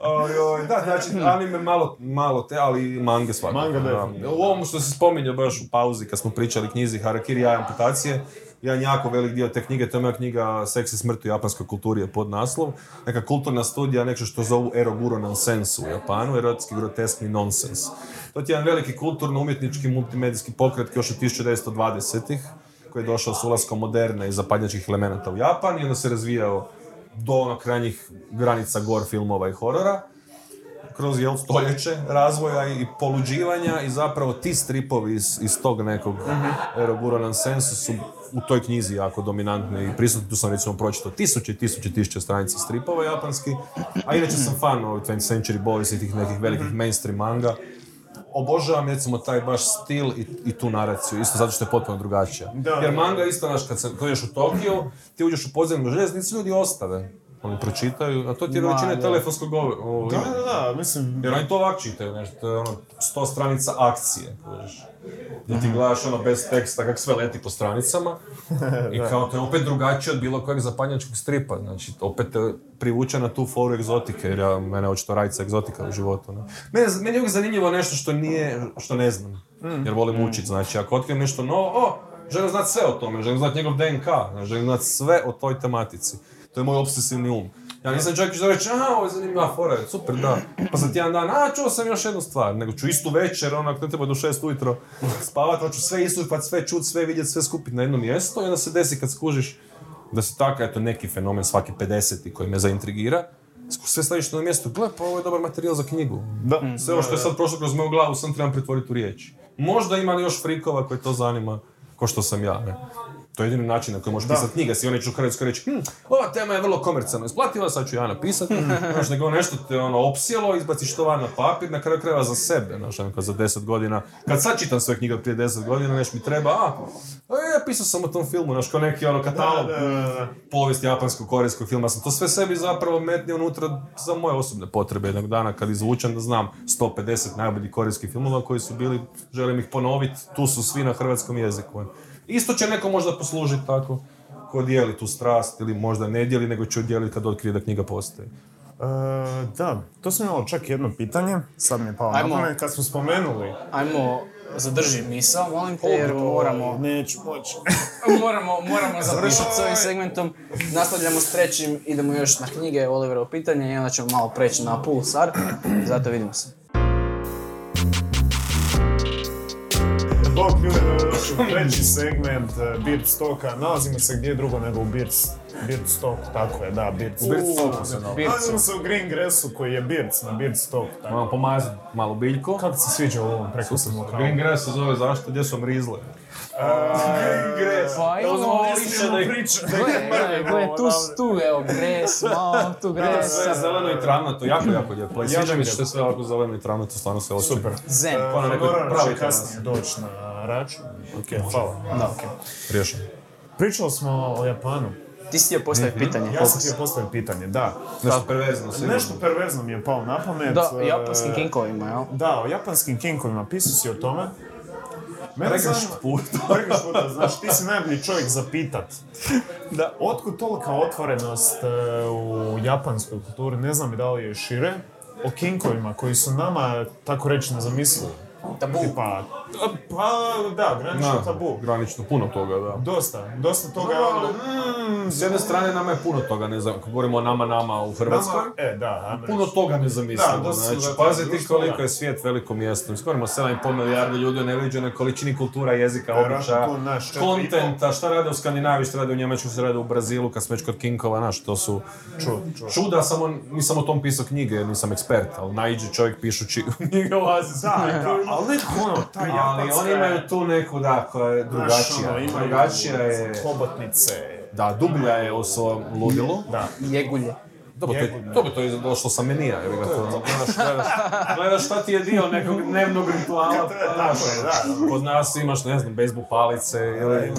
Oj, oj, da, znači, anime malo, malo te, ali i mange svakako. Manga, da. U ovom što se spominje baš u pauzi kad smo pričali knjizi Harakiri Jaja amputacije, jedan jako velik dio te knjige, to je moja knjiga Seks i smrt u japanskoj kulturi je pod naslov. Neka kulturna studija, nešto što zovu eroguro nonsensu u Japanu, erotski groteskni nonsens. To je jedan veliki kulturno-umjetnički multimedijski pokret još od 1920-ih, koji je došao s ulaskom moderne i zapadnjačkih elemenata u Japan i onda se razvijao do ono krajnjih granica gore filmova i horora kroz jel, stoljeće razvoja i poluđivanja i zapravo ti stripovi iz, iz tog nekog eroguro nonsensu su u toj knjizi jako dominantni i prisutni. Tu sam recimo pročitao tisuće, tisuće, tisuće stranica stripova japanski, a inače sam fan ovih 20th Century Boys i tih nekih velikih mainstream manga. Obožavam recimo taj baš stil i, i tu naraciju, isto zato što je potpuno drugačija. Da, Jer manga isto, znaš, kad se dođeš u Tokio, ti uđeš u podzemnu željeznicu, ljudi ostave. Oni pročitaju, a to ti je da. telefonskog govora. Da, da, da, mislim... Jer oni to ovak čitaju, nešto, to je ono, sto stranica akcije, kužiš. Gdje ti gledaš ono bez teksta kak sve leti po stranicama. <laughs> I kao to je opet drugačije od bilo kojeg zapadnjačkog stripa, znači opet te privuče na tu foru egzotike, jer ja, mene očito rajca egzotika u životu. Ne? Mene, meni je uvijek zanimljivo nešto što nije, što ne znam, jer volim učit, znači ako otkrijem nešto novo, o, želim znati sve o tome, želim znati njegov DNK, želim znati sve o toj tematici. To je moj obsesivni um. Ja nisam čovjek što reći, aha, ovo je zanimljiva fora, super, da. Pa za tjedan dan, a, čuo sam još jednu stvar, nego ću istu večer, onak, ne treba do šest ujutro spavat, hoću sve istupat, sve čut, sve vidjet, sve skupiti na jedno mjesto i onda se desi kad skužiš da se tako, eto, neki fenomen svaki 50 koji me zaintrigira, sve staviš na mjesto, gle, pa ovo je dobar materijal za knjigu. Da. Sve ovo što je sad prošlo kroz moju glavu, sam trebam pretvoriti u riječ. Možda ima još frikova koji to zanima, ko što sam ja, ne. To je jedini način na koji možeš pisati knjige. Si oni ću u Hrvatskoj reći, hm, ova tema je vrlo komercijalno isplativa, sad ću ja napisati. <laughs> Znaš, nego nešto te ono opsjelo, izbaciš to van na papir, na kraju krajeva za sebe, znaš, ono, za deset godina. Kad sad čitam sve knjige prije deset godina, nešto mi treba, a, a ja pisao sam o tom filmu, znaš, kao neki ono katalog Da, da, da. povijest japanskog, korejskog filma, sam to sve sebi zapravo metnio unutra za moje osobne potrebe jednog dana kad izvučem da znam 150 najboljih korejskih filmova koji su bili, želim ih ponoviti, tu su svi na hrvatskom jeziku. Isto će neko možda poslužiti tako, ko dijeli tu strast ili možda ne dijeli, nego će dijeliti kad otkrije da knjiga postoji. E, da, to sam imao čak jedno pitanje, sad mi je palo na Ajmo. pamet, kad smo spomenuli. Ajmo, zadrži misao, molim te, jer moramo, Neću moći. <laughs> moramo, moramo <laughs> završiti s ovim segmentom. Nastavljamo s trećim, idemo još na knjige, Oliverovo pitanje i onda ćemo malo preći na Pulsar. Zato vidimo se. Bog ljudi, <laughs> treći segment e, Beard Stocka, nalazimo se gdje drugo nego u Beard, Beard Stock, tako je, da, Beard Stock. Beard Stocku se nalazi. Nalazimo se u Green Grassu koji je Beards na Beard tako. Malo pomazati malo biljko. Kako se sviđa u ovom prekusnom lokalu? Green grass se zove zašto, gdje su mrizle. Green Grass. Pa imamo Iskreno priča. Gle, gle, tu, tu, evo, gres, malo tu gres. Sve zeleno i travnato, jako, <clears throat> jako lijepo. Sviđa mi se sve ovako zeleno i travnato, stvarno se osjeća. Super. Zen. Pa na nekoj terasi. kasnije doći na račun. Ok, hvala. Da. Riješeno. Pričali smo o Japanu. Ti si htio postaviti pitanje, Ja sam htio postaviti pitanje, da. Nešto perverzno sigurno. Nešto perverzno mi je pao na pamet. Da, e, japanskim kinkovima, jel? Da, o japanskim kinkovima, pisao si o tome. Mene zanima- puta. <laughs> Pregršt puta, znaš, ti si najbolji čovjek za pitat. <laughs> Da. Otkud tolika otvorenost e, u japanskoj kulturi, ne znam i da li je šire, o kinkovima koji su nama, tako reći, nezamislivi. Tabu. Tipa, pa da, granično Da, tabu. granično, puno toga, da. Dosta, dosta toga ono, mm, S jedne strane nama je puno toga, ne znam, ako govorimo o nama, nama u Hrvatskoj, nama- e, da, ajmo puno toga ne zamislimo. Da, dosta znači, su pazi ti društvo, koliko da. je svijet veliko mjesto. Govorimo 7,5 milijardi ljudi o neviđenoj količini kultura, jezika, običaja, kontenta, šta rade u Skandinaviji, šta rade u Njemačkoj, šta rade u Brazilu, kad smo već kod Kinkova, znaš, to su Ču, ču. čuda, samo nisam o tom pisao knjige, jer nisam ekspert, ali naiđe čovjek pišući knjige <laughs> o Aziji. Da, <laughs> da, ali ono, ta Ali oni imaju tu neku, da, koja je drugačija. ono, imaju drugačija je, hobotnice. da, dublja je u svom ludilu. Da. Jegulje. Dobro, to, je- to bi to je došlo sa menija, jer ga to, gledaš, gledaš, <laughs> gledaš šta ti je dio nekog dnevnog rituala, pa, znaš, kod nas imaš, ne znam, bejsbol palice, ili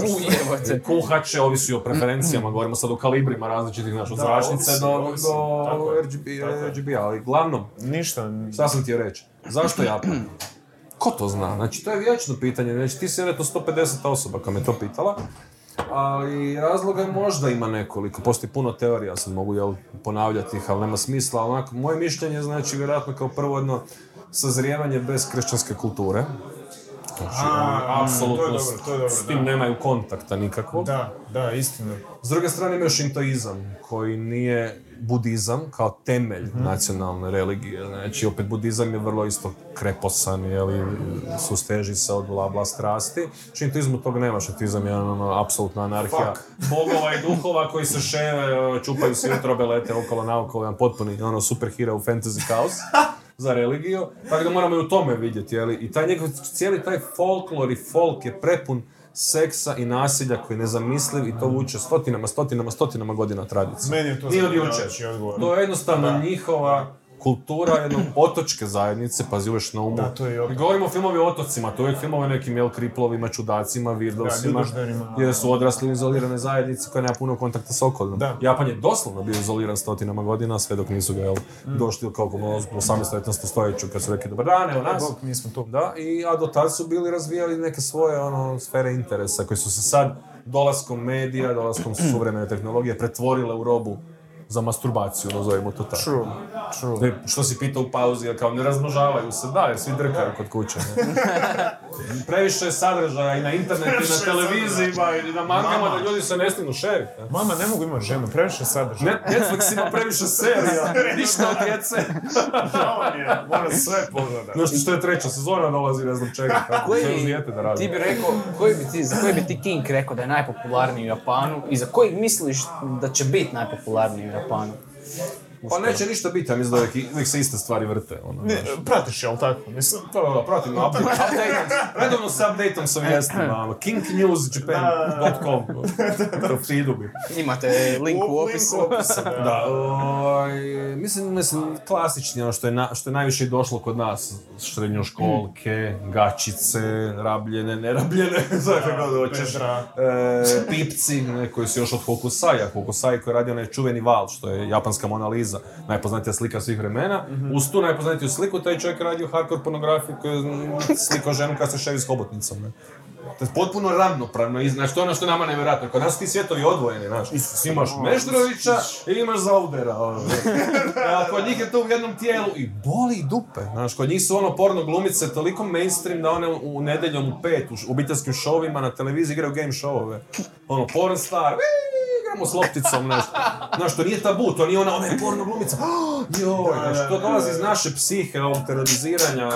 kuhače, ovisi o preferencijama, govorimo sad o kalibrima različitih, znaš, od Da, zračnice ovisi, do, ovisi, do RGB. RGB, ali glavnom, Ništa. Šta sam ti reći? Zašto Japan? <clears throat> Ko to zna? Znači, to je vječno pitanje. Znači, ti si vjerojatno 150 osoba koja me to pitala. Ali razloga možda ima nekoliko. Postoji puno teorija, sad mogu jel, ponavljati ih, ali nema smisla. Onako, moje mišljenje je, znači, vjerojatno kao prvo jedno sazrijevanje bez kršćanske kulture. Znači, A, apsolutno to je s- dobro, to je dobro, s tim da. nemaju kontakta nikakvog. Da, da, istina. S druge strane imaju šintoizam, koji nije budizam kao temelj Mhm. nacionalne religije. Znači, opet budizam je vrlo isto kreposan, jeli, susteži se od bla bla strasti. Šintoizmu tog nema, šintoizam je ono, apsolutna anarhija. <laughs> Bogova i duhova koji se ševe, čupaju se jutrobe, lete okolo naokolo, jedan potpuni ono, superhero fantasy kaos <laughs> za religiju. Tako da moramo i u tome vidjeti, jeli? I taj njegov, cijeli taj folklor i folk je prepun seksa i nasilja koji je nezamisliv i to vuče stotinama, stotinama, stotinama godina tradicije. Meni je to Nije od jučer. odgovor. To je jednostavno Da. njihova kultura jedne <clears throat> otočke zajednice, pazi uvijek na umu. Da, to je Govorimo o filmovi o otocima, to je filmovi o nekim jel, kriplovima, čudacima, virdosima, ljudožderima. jer su odrasli u izolirane zajednice koja nema puno kontakta s okolinom. Da. Japan je doslovno bio izoliran stotinama godina, sve dok nisu ga jel, Mm. došli kao u 18. stoljeću kad su rekli dobar dan, evo nas. Bog, mi smo tu. Da, i a do tad su bili razvijali neke svoje ono, sfere interesa koji su se sad dolaskom medija, dolaskom <clears throat> suvremene tehnologije pretvorile u robu za masturbaciju, nazovimo to tako. True, true. Ne, što si pitao u pauzi, jer kao ne razmnožavaju se, da, jer svi drkaju kod kuće. Ne? <laughs> Previše je sadržaja i na internetu, i na televizijima, i na mangama, Mama. da ljudi se ne stignu šeriti. ne? Mama, ne mogu imati ženu, previše sadržaja. Net- Netflix ima previše <laughs> serija, ništa od djece. Mora sve pogledati. Znaš što je treća sezona dolazi, ne znam čega, kako će uz dijete da radi. ti bi rekao, koji bi ti, za koji bi ti King rekao da je najpopularniji u Japanu i za kojeg misliš da će biti najpopularniji u Japanu? pano. Pa neće ništa biti, ja mislim da uvijek, uvijek se iste stvari vrte. Ono, Ne, znaš. pratiš, jel tako? Mislim, Da, da, da, pratim, <laughs> update, update, redovno se updateom sa vijestima, ono, kinknewsjapan.com, to feedu bi. Imate link u opisu. <laughs> Da. Da, ovaj, mislim, mislim, klasični, ono što je, na, što je najviše došlo kod nas, srednjoškolke, gačice, rabljene, nerabljene, <laughs> sve kako god hoćeš. E, pipci, ne, koji su još od Hokusaja, Hokusai koji je radio onaj čuveni val, što je japanska Mona Lisa, najpoznatija slika svih vremena. Uz tu najpoznatiju sliku, taj čovjek je radio hardcore pornografiju koji je slikao ženu koja se ševi s hobotnicom. Ne. To je potpuno ravnopravno, i, znaš, to je ono što je nama nevjerojatno. Kod nas ti svjetovi odvojeni, znaš. Imaš Meštrovića i imaš Zaudera. Ono, ne. <laughs> A kod njih je to u jednom tijelu i boli i dupe. Znaš, kod njih su ono porno glumice toliko mainstream da one u, nedjeljom u pet u obiteljskim šovima na televiziji igraju game showove. Ono, porn star, "Ii, igramo s lopticom, nešto. Znaš, to nije tabu, to nije ona, ona je porno glumica. <gasps> Joj, znaš, to dolazi iz naše psihe, ovog teroriziranja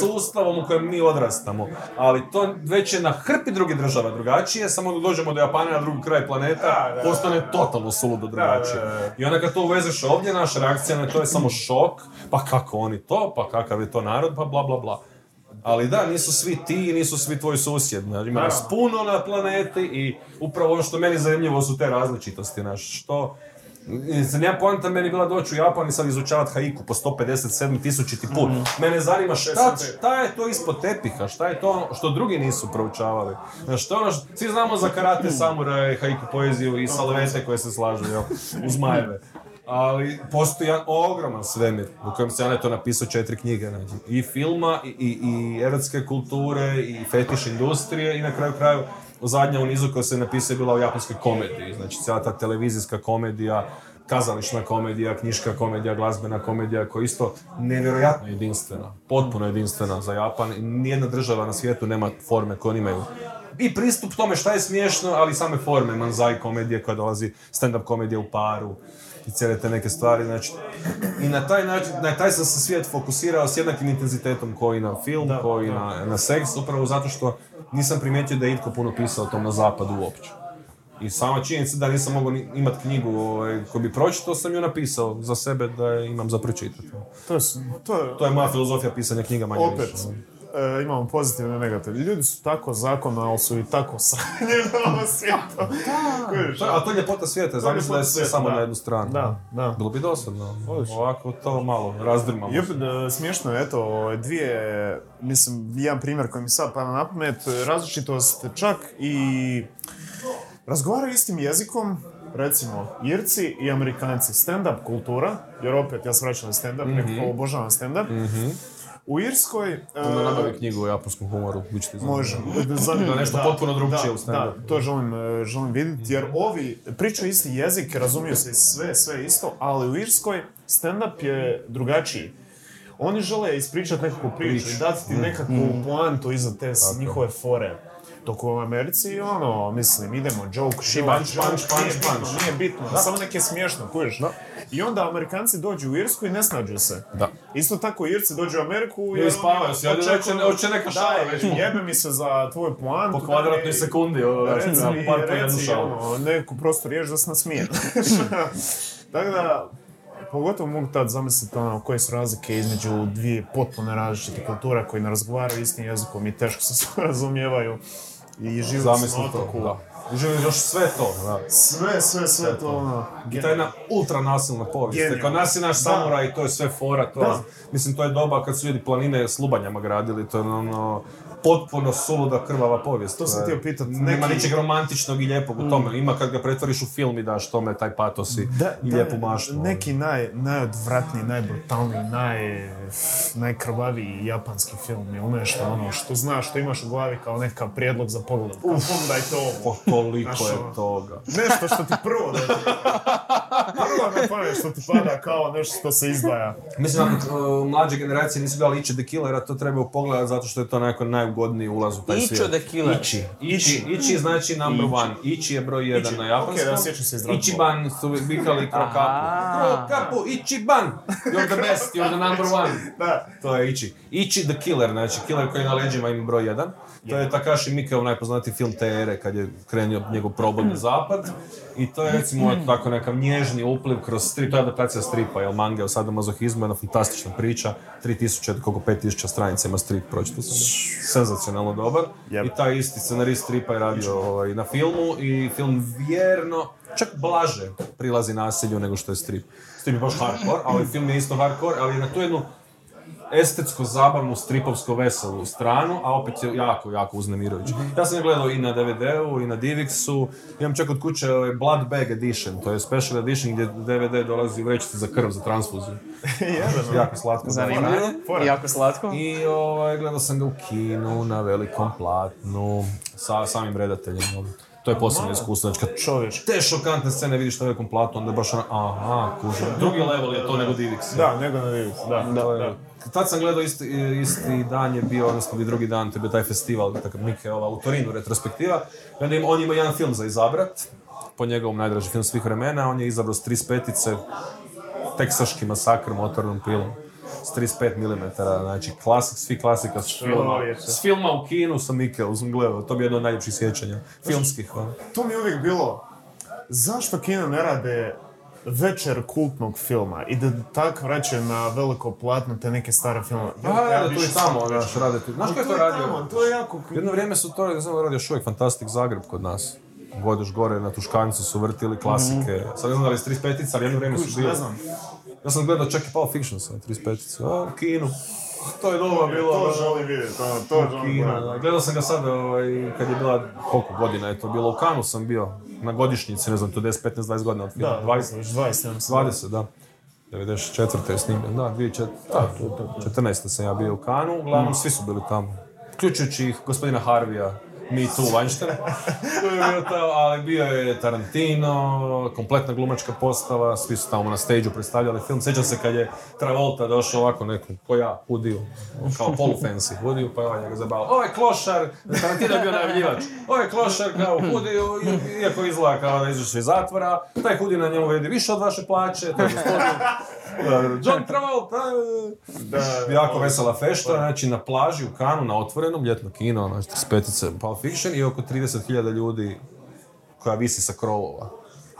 sustavom u kojem mi odrastamo. Ali to već je na hrpi drugih država drugačije, samo da dođemo do Japana na drugi kraj planeta, postane totalno suludo drugačije. I onda kad to uvezeš ovdje, naša reakcija na to je samo šok, pa kako oni to, pa kakav je to narod, pa bla bla bla. Ali da, nisu svi ti i nisu svi tvoji susjedi. Znači, ima nas puno na planeti i upravo ono što meni zanimljivo su te različitosti. Znaš, što... Nema poanta meni bila doći u Japan i sad izučavat haiku po 157 tisućiti put. Mene zanima šta, šta je to ispod tepiha, šta je to što drugi nisu proučavali. Znaš, što ono, što- svi znamo za karate, samuraje, haiku poeziju i salvete koje se slažu, jel, <laughs> uz majeve. Ali postoji jedan ogroman svemir u kojem se ja to napisao četiri knjige. Znači, I filma, i, i, i erotske kulture, i fetiš industrije, i na kraju kraju zadnja u nizu koja se napisao je bila o japanskoj komediji. Znači, cijela ta televizijska komedija, kazališna komedija, knjiška komedija, glazbena komedija koja je isto nevjerojatno jedinstvena, potpuno jedinstvena za Japan. Nijedna država na svijetu nema forme koje oni imaju. I pristup tome šta je smiješno, ali same forme, manzai komedije koja dolazi, stand-up komedija u paru i cijele te neke stvari, znači, i na taj način, na taj sam se svijet fokusirao s jednakim intenzitetom koji na film, koji na, na seks, upravo zato što nisam primijetio da je itko puno pisao o tom na zapadu uopće. I sama činjenica da nisam mogao ni- imat knjigu ovaj, koju bi pročitao, sam ju napisao za sebe da je imam za pročitati. To to je, To je moja filozofija pisanja knjiga manje opet, više. E, imamo pozitivne i negativne. Ljudi su tako zakona, ali su i tako <laughs> sranje na ovom svijetu. To, a to je ljepota svijeta, zamisli da je sve samo da. na jednu stranu. Da, da. Bilo bi dosadno. Ovako to malo razdrmamo. Opet, e, smiješno je, eto, ove dvije, mislim, jedan primjer koji mi sad pada na pamet, različitost čak i razgovaraju istim jezikom, recimo, Irci i Amerikanci. Stand-up kultura, jer opet, ja sam vraćam na stand-up, nekako obožavam stand-up. U Irskoj... e, Onda nabavi knjigu o japanskom humoru, bit će ti zanimljivo. Može. Da, nešto potpuno drugčije u. Da, to želim, e, želim vidjeti, jer ovi pričaju isti jezik, razumiju se sve, sve isto, ali u Irskoj stand-up je drugačiji. Oni žele ispričati nekakvu priču i dati ti nekakvu poantu iza te njihove fore. Dok u Americi, ono, mislim, idemo, joke, joke, punch, punch, punch, nije bitno, punch. Nije bitno, samo nek je smiješno, kužiš. I onda Amerikanci dođu u Irsku i ne snađu se. Da. Isto tako Irci dođu u Ameriku I spavaju se, ajde, očekuju- hoće- neka šala Da, već. <laughs> jebe mi se za tvoju poantu. Po kvadratnoj sekundi, Reci na mi, par po jednu šalu. ono, neku prostu riječ da se nasmijem. <laughs> Tako da, pogotovo mogu tad zamisliti ono, koje su razlike između dvije potpuno različite kulture koji ne razgovaraju istim jezikom i teško se <laughs> razumijevaju i žive na otoku. da. I živi još sve to, da. Sve, sve, sve to ono... I to je jedna ultra nasilna povijest. Kod nas je naš samuraj, to je sve fora, to Da. Mislim, to je doba kad su ljudi planine s lubanjama gradili, to je ono potpuno suluda krvava povijest. To sam je- htio pitat, Nema ničeg romantičnog i lijepog u tome. Ima kad ga pretvoriš u film i daš tome taj patos i, Da, i lijepu maštu. ono. Neki naj, najodvratniji, najbrutalniji, naj, najkrvaviji japanski film je ono nešto ono što znaš, što imaš u glavi kao nekakav prijedlog za pogled. Kao, pogledajte ovo. Po, toliko je ono. toga. Nešto što ti prvo dođe. Prvo na pamet što ti pada kao nešto što se izdvaja. Mislim, ako uh, mlađe generacije nisu gledali Ichi the Killera, to trebaju pogledati zato što je to nekako najugodniji ulaz u taj Icho svijet. the Killer. Ichi. Ichi. Ichi znači number one. Ichi je broj jedan Ichi. na japanskom. Ok, da, sjećam se Ichiban su vikali krokapu. Krokapu, Ichiban! You're the best, you're the number one. Da. To je Ichi. Ichi the Killer, znači killer koji na leđima ima broj jedan. To je Takashi Miikeov najpoznatiji film te ere kad je krenio njegov probod <clears throat> na zapad. I to je recimo tako nekav nježni upliv kroz strip, to je adaptacija stripa, jel manga o sadomazohizmu, jedna fantastična priča, 3000, koliko 5000 stranica ima strip, pročito sam. Senzacionalno dobar. Jeb. I taj isti scenarist stripa je radio ovaj, na filmu i film vjerno, čak blaže prilazi nasilju nego što je strip. Strip je baš hardcore, ali film je isto hardcore, ali je na tu jednu estetsko zabavnu stripovsko veselu stranu, a opet je jako, jako uznemirujući. Ja sam je gledao i na DVD-u i na DivXu, imam čak od kuće ovaj Blood Bag Edition, to je special edition gdje DVD dolazi u vrećici za krv, za transfuziju. <laughs> Jedan, jako slatko. Zanimljivo. Jako slatko. I ovaj, gledao sam ga u kinu, na velikom platnu, sa samim redateljem. ono. To je posebno iskustvo, znači kad Čovječ. te šokantne scene vidiš na velikom platu, onda je baš ono, aha, kužim. Drugi level je to nego DivX. Da, nego na Divic, da. da, To je- da. Tad sam gledao isti, isti dan je bio, odnosno bi drugi dan, to je bio taj festival, takav Mikeova u Torinu retrospektiva. Onda im, on ima jedan film za izabrat, po njegovom najdraži film svih vremena, on je izabrao s 35-ice teksaški masakr motornom pilom. S 35 mm, znači klasik, svi klasika s filma. S filma u kinu sam Mikeu, sam gledao, to bi je jedno od najljepših sjećanja. Filmskih, ono. To mi je uvijek bilo, zašto kino ne rade večer kultnog filma i da tak vraćaju na veliko platno te neke stare filmove. A, Ja rade bi tu i išao tamo, znaš, rade tu. Znaš je to radio? tamo, to je jako... Jedno vrijeme su to, ne znam, radio još uvijek Fantastic Zagreb kod nas. Godeš gore na Tuškancu su vrtili klasike. Sad ne znam da li je s 35-ica, ali jedno vrijeme su bili. ne znam. Ja sam gledao čak i Pulp Fiction sa 35-ica. A, u kinu. To je dobro bilo. To ono, želim vidjeti, to, to želim gledati. da. Gledao sam ga sad, ovaj, kad je bila, koliko godina je to bilo, u Kanu sam bio, na godišnjici, ne znam, to 10, 15, 20 godina od filma. Da, 20, 20, već 20, ja mislim. 20, da. 94. je snimljen, da, 2004. Da, 14. sam ja bio u Kanu, uglavnom svi su bili tamo. Uključujući ih gospodina Harvija, Me Too Weinstein. Tu je bio to, ali bio je Tarantino, kompletna glumačka postava, svi su tamo na stage predstavljali film. Sjećam se kad je Travolta došao ovako neku, ko ja, hudiju, kao polu fancy hudiju, pa je ovaj njega zabavio. Ovaj klošar, Tarantino je bio najavljivač, ovaj klošar kao hudiju, iako izgleda kao da je iz zatvora, taj hudi na njemu vrijedi više od vaše plaće, to je gospodin <laughs> John Travolta, Da, jako vesela fešta, znači na plaži u Kanu, na otvorenom, ljetno kino, znači 35 Pulp Fiction i oko 30.000 ljudi koja visi sa krovova.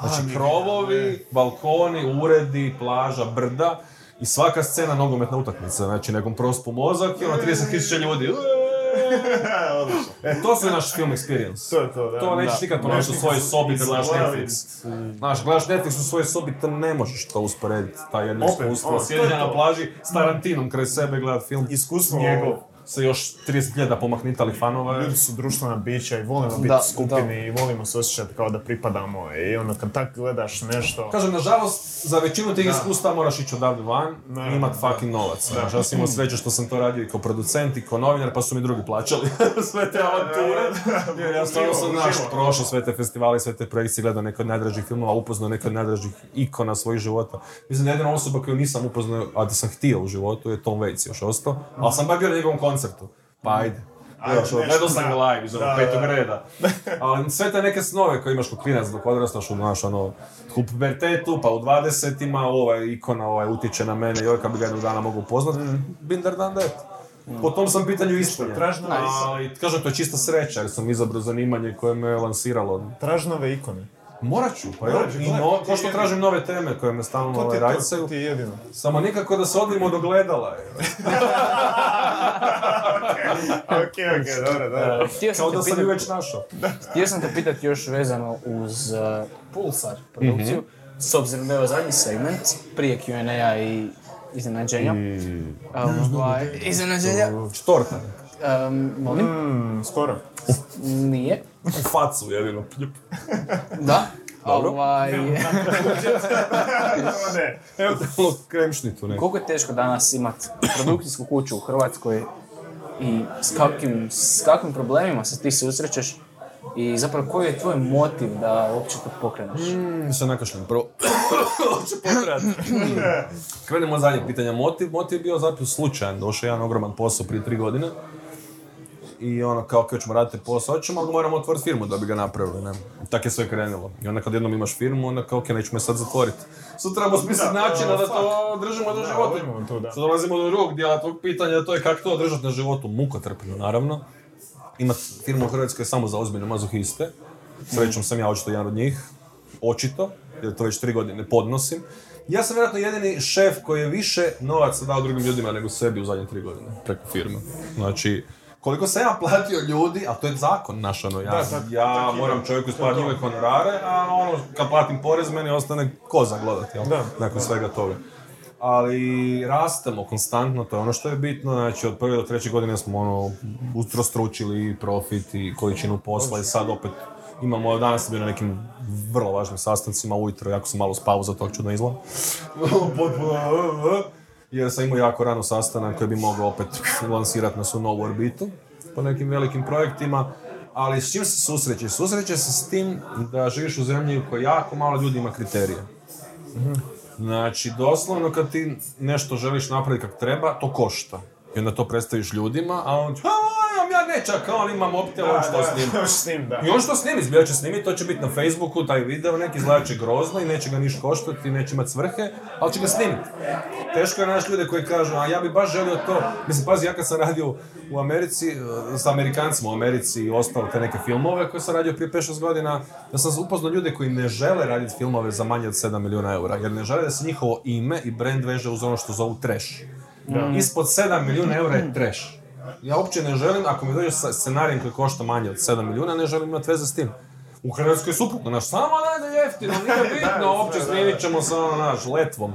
Znači krovovi, balkoni, uredi, plaža, brda I svaka scena nogometna utakmica, znači nekom prospu mozak i ono 30.000 ljudi. E, <laughs> to su naš film experience. To je to, da. To nećeš Da. nikad pronaći u svojoj sobi kad gledaš. Netflix. Znaš, gledaš Netflix u svojoj sobi, to ne možeš to usporediti, taj jedno Opet, iskustvo. ono, Sjedenja na plaži s Tarantinom kraj sebe gledat film. Iskustvo njegov sa još 30 ljeda pomahnitali fanova. Ljudi su društvena bića i volimo biti Da, skupini i volimo se osjećati kao da pripadamo i ono kad tak gledaš nešto... Kažem, nažalost, za većinu tih iskustva moraš ići odavde van i imat da. fucking novac. Znaš, ja sam imao sreće što sam to radio i kao producent i kao novinar, pa su mi drugi plaćali <laughs> sve te avanture. Jer ja stvarno sam naš prošao sve te festivale, sve te projekcije, gledao neke od najdražih filmova, upoznao neke od najdražih ikona svojih života. Mislim da jedina osoba koju nisam upoznao, a da sam htio u životu, je Tom Waits još ostao. Ali sam bar bio na njegovom koncertu. Pa ajde. Ajde, gledao sam ga live iz onog Da, petog da, da. reda. <laughs> Ali sve te neke snove koje imaš kod klinac dok odrastaš u naš ono, u pubertetu, pa u 20-ima, ovaj ikona ovaj, utječe na mene, joj kad bi ga jednog dana mogu upoznat, binder dan that. Po tom sam pitanju ispunjen. traži nove Ali, kažem, to je čista sreća jer sam izabrao zanimanje koje me lansiralo. Traži nove ikone. Morat ću, pa Morat ću, jo, i gledaj, no, ti kao što tražim nove teme koje me stalno To ovaj, to, rajcaju. to ti je jedino. Samo nikako da se odvimo do gledala. Okej, <laughs> okej, dobro, dobro. Htio sam, Kao te da sam ju pitat, već našao. htio sam te pitati još vezano uz uh, Pulsar produkciju, Mhm. s obzirom da je ovo zadnji segment, prije Q&A i iznenađenja. Ovaj, iznenađenja, Štorta. Um, molim, Mm, skoro. nije, U facu jedino. da. Dobro. Ovaj, <laughs> ne. Evo neku. koliko je teško danas imat produkcijsku kuću u Hrvatskoj i s kakvim, s kakvim problemima se ti susrećeš i zapravo koji je tvoj motiv da uopće to pokreneš? Mm, se nakašljam. Prvo, <coughs> hoće potrebati. Krenemo od zadnjeg pitanja. Motiv, motiv je bio zapravo slučajan. Došao je jedan ogroman posao prije tri godine. I ono, kao kad ćemo raditi posao, ćemo, ali moramo otvoriti firmu da bi ga napravili, ne? Tako je sve krenulo. I onda kad jednom imaš firmu, onda kao, ok, nećemo je sad zatvoriti. Sad trebamo smisliti načina da to držimo do Da, života. odimo tu, da. Sad dolazimo do drugog dijela tog pitanja, to je kako to držati na životu, mukotrpno naravno. Imat firmu u Hrvatskoj samo za ozbiljne mazohiste. Srećom sam ja očito jedan od njih, očito, jer to već tri godine podnosim. Ja sam vjerojatno jedini šef koji je više novaca dao drugim ljudima nego sebi u zadnje tri godine preko firme. Znači, koliko sam ja platio ljudi, a to je zakon naš, ono, ja, Da, tak- ja tak moram čovjeku To je isplatiti njegove honorare, a ono, kad platim porez, meni ostane koza gledati, jel? Da. Nakon svega toga. Ali rastemo konstantno, to je ono što je bitno, znači od prve do treće godine smo ono utrostručili i profit i količinu posla i sad opet imamo, danas bio na nekim vrlo važnim sastancima ujutro, jako sam malo spavao za tog čudno izgleda. <laughs> Potpuno, jer sam imao jako rano sastanak koji bi mogao opet lansirati na svu novu orbitu po nekim velikim projektima. Ali s čim se susreće? Susreće se s tim da živiš u zemlji u kojoj jako malo ljudi ima kriterije. Znači, doslovno kad ti nešto želiš napraviti kako treba, to košta. I onda to predstaviš ljudima, a on nečak, a on ima mobitel, on što s <laughs> njim. Još s njim, da. I on što snimi, zbilja će snimiti, to će biti na Facebooku, taj video, neki izgledat će grozno i neće ga niš koštati, neće imati svrhe, ali će ga snimiti. Teško je naći ljude koji kažu, a ja bi baš želio to. Mislim, pazi, ja kad sam radio u Americi, eh, s Amerikancima u Americi i ostalo te neke filmove koje sam radio prije 5-6 godina, da sam upoznao ljude koji ne žele raditi filmove za manje od 7 milijuna eura, jer ne žele da se njihovo ime i brand veže uz ono što zovu trash. Ispod 7 milijuna eura je trash. Ja uopće ne želim, ako mi dođe sa scenarijem koji košta manje od 7 milijuna, ne želim imati veze s tim. U Hrvatskoj je suprotno, naš, samo dajde jeftino, nije <laughs> bitno, uopće snimit ćemo sa ono, naš, letvom.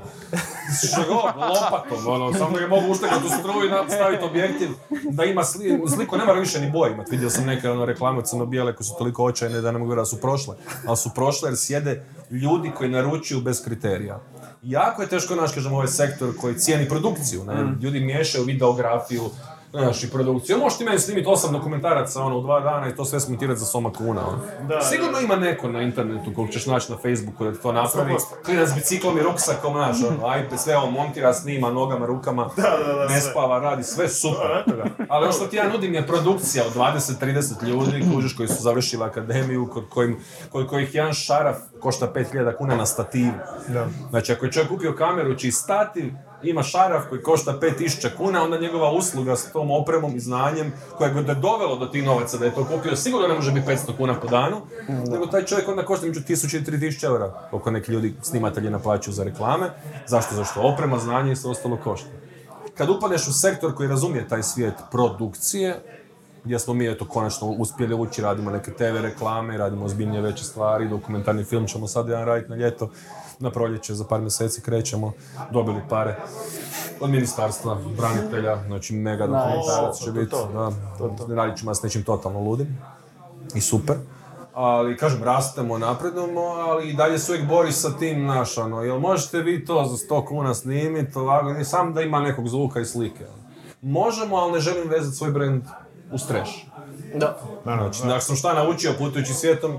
Što god, lopatom, ono, samo da ga mogu uštekati u struju i staviti objektiv, da ima sli, sliku, ne mora više ni boje imat. Vidio sam neke ono, reklame crno-bijele koje su toliko očajne da ne mogu da su prošle. Ali su prošle jer sjede ljudi koji naručuju bez kriterija. Jako je teško naš, kažem, ovaj sektor koji cijeni produkciju. Ne? Ljudi miješaju videografiju, Znaš, i produkciju. Možeš ti meni snimiti osam dokumentaraca ono, u dva dana i to sve smontirati za soma kuna. Ono. Da, Sigurno ima neko na internetu kog ćeš naći na Facebooku da to napravi. 100%. Klinac s biciklom i ruksakom, znaš, ono, iPad, sve on montira, snima nogama, rukama, da, da, ne spava, radi sve super. Ali ono što ti ja nudim je produkcija od 20-30 ljudi, kužiš, koji su završili akademiju, kod kojim, kod kojih jedan šaraf košta 5000 kuna na stativu. Da. Znači, ako je čovjek kupio kameru, čiji stativ ima šaraf koji košta 5000 kuna, onda njegova usluga s tom opremom i znanjem koje ga je dovelo do tih novaca da je to kupio, sigurno ne može biti 500 kuna po danu, nego taj čovjek onda košta među 1000 i 3000 eura, koliko neki ljudi, snimatelji naplaćuju za reklame. Zašto? Zašto oprema, znanje i sve ostalo košta. Kad upadneš u sektor koji razumije taj svijet produkcije, gdje smo mi eto konačno uspjeli ući, radimo neke TV reklame, radimo ozbiljnije veće stvari, dokumentarni film ćemo sad jedan raditi na ljeto, na proljeće za par mjeseci krećemo, dobili pare od ministarstva, branitelja, znači mega dokumentarac će biti, da, radit ćemo s nečim totalno ludim i super. Ali, kažem, rastemo, napredujemo, ali i dalje se uvijek bori sa tim naš, ono, jel možete vi to za 100 kuna snimiti, ovako, sam da ima nekog zvuka i slike. Možemo, ali ne želim vezati svoj brand u streš. Da. Znači, ako sam šta naučio putujući svijetom,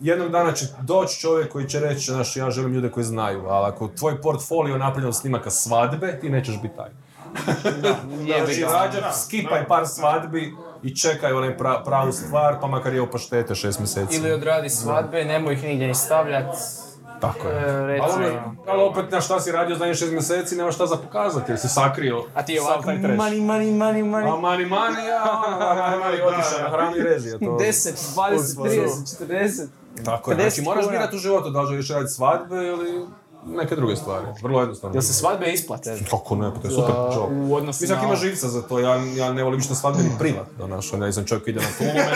jednog dana će doći čovjek koji će reći, znaš, ja želim ljude koji znaju, ali ako tvoj portfolio napravljen od snimaka svadbe, ti nećeš biti taj. <laughs> Znači, rađa, skipaj par svadbi i čekaj onaj pra- pravu stvar, pa makar je opaštete šest mjeseci. Ili odradi svadbe, nemoj ih nigdje ni stavljat. Tako je. E, reci, Ali, ali opet na šta si radio zadnjih šest mjeseci, nema šta za pokazati, jer si sakrio a ti sav ovako, taj trash. money, money, money, money. A mani mani, a mani otišao na hranu i režije. To... 10, 20, 30, 40. Tako je, 50 znači moraš birati u životu da li želiš raditi svadbe ili neke druge stvari. Vrlo jednostavno. Jel se svadbe isplate? Kako ne, pa to je super job. u odnosu Mislim, ako na- ima živca za to, ja, ja ne volim ništa svadbe ni privat. Da, znaš, ja nisam čovjek koji ide na <laughs> tulume,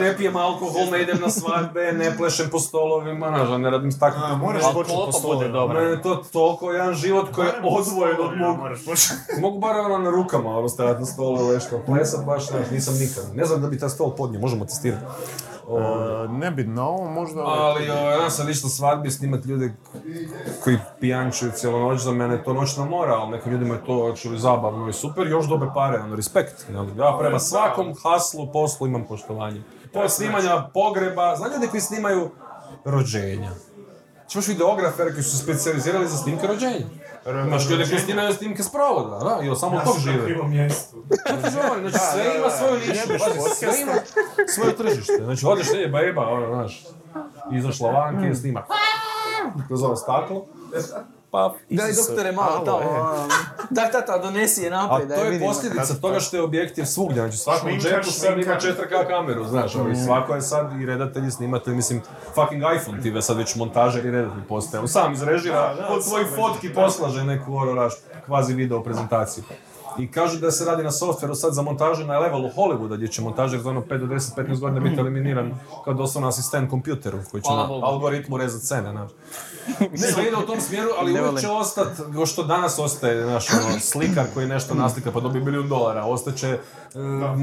ne pijem alkohol, ne idem na svadbe, ne plešem po stolovima, znaš, ja ne radim s takvim... A, moraš početi po bude stolovima. dobra. Mene je to toliko jedan život koji je odvojen od mog... <laughs> Mogu bar ono na rukama, ono stajati na stolu, leško, plesat baš, nisam nikad. Ne znam da bi taj stol podnio, možemo testirati. E, Ne bi na ovo možda... Ali o, ja sam išao svadbi snimat ljude koji pijančuju cijelu noć, za mene je to noćna mora, ali nekim ljudima je to actually zabavno i super, još dobe pare, ono, respekt. jel? Ja prema svakom haslu, poslu imam poštovanje. To snimanja pogreba, znam ljudi koji snimaju rođenja. Imaš videografere koji su se specijalizirali za snimke rođenja. Imaš ljude koji snimaju snimke s provoda, da, i samo tog žive. krivom mjestu. Znači sve ima svoju nišu, sve ima svoje tržište. Znači odeš, je beba, ono, znaš, izašla vanke i snima kroz ovo staklo, pa Daj doktore malo tamo. e. ono. Daj tata, donesi je A naprijed da to je posljedica toga što je objektiv svugdje, znači svakom Šminkač, džepu sad ima šminkač. 4K kameru, znaš, ali svako je sad i redatelji, snimatelji, mislim, fucking iPhone ti sad već montažer i redatelj postaje, on sam izrežira, Da, da, od svojih sam fotki poslaže neku naš, kvazi video prezentaciju. I kažu da se radi na softveru sad za montažu na levelu Hollywooda, gdje će montažer za ono 5 do 10, 15 godina biti eliminiran kao doslovno asistent kompjuteru koji će Hvala na Bogu. algoritmu rezat scene, znaš. <laughs> Sve ide u tom smjeru, ali Ne uvijek će ostati, kao što danas ostaje, naš ono, slikar koji nešto naslika pa dobi milijun dolara, ostaće e,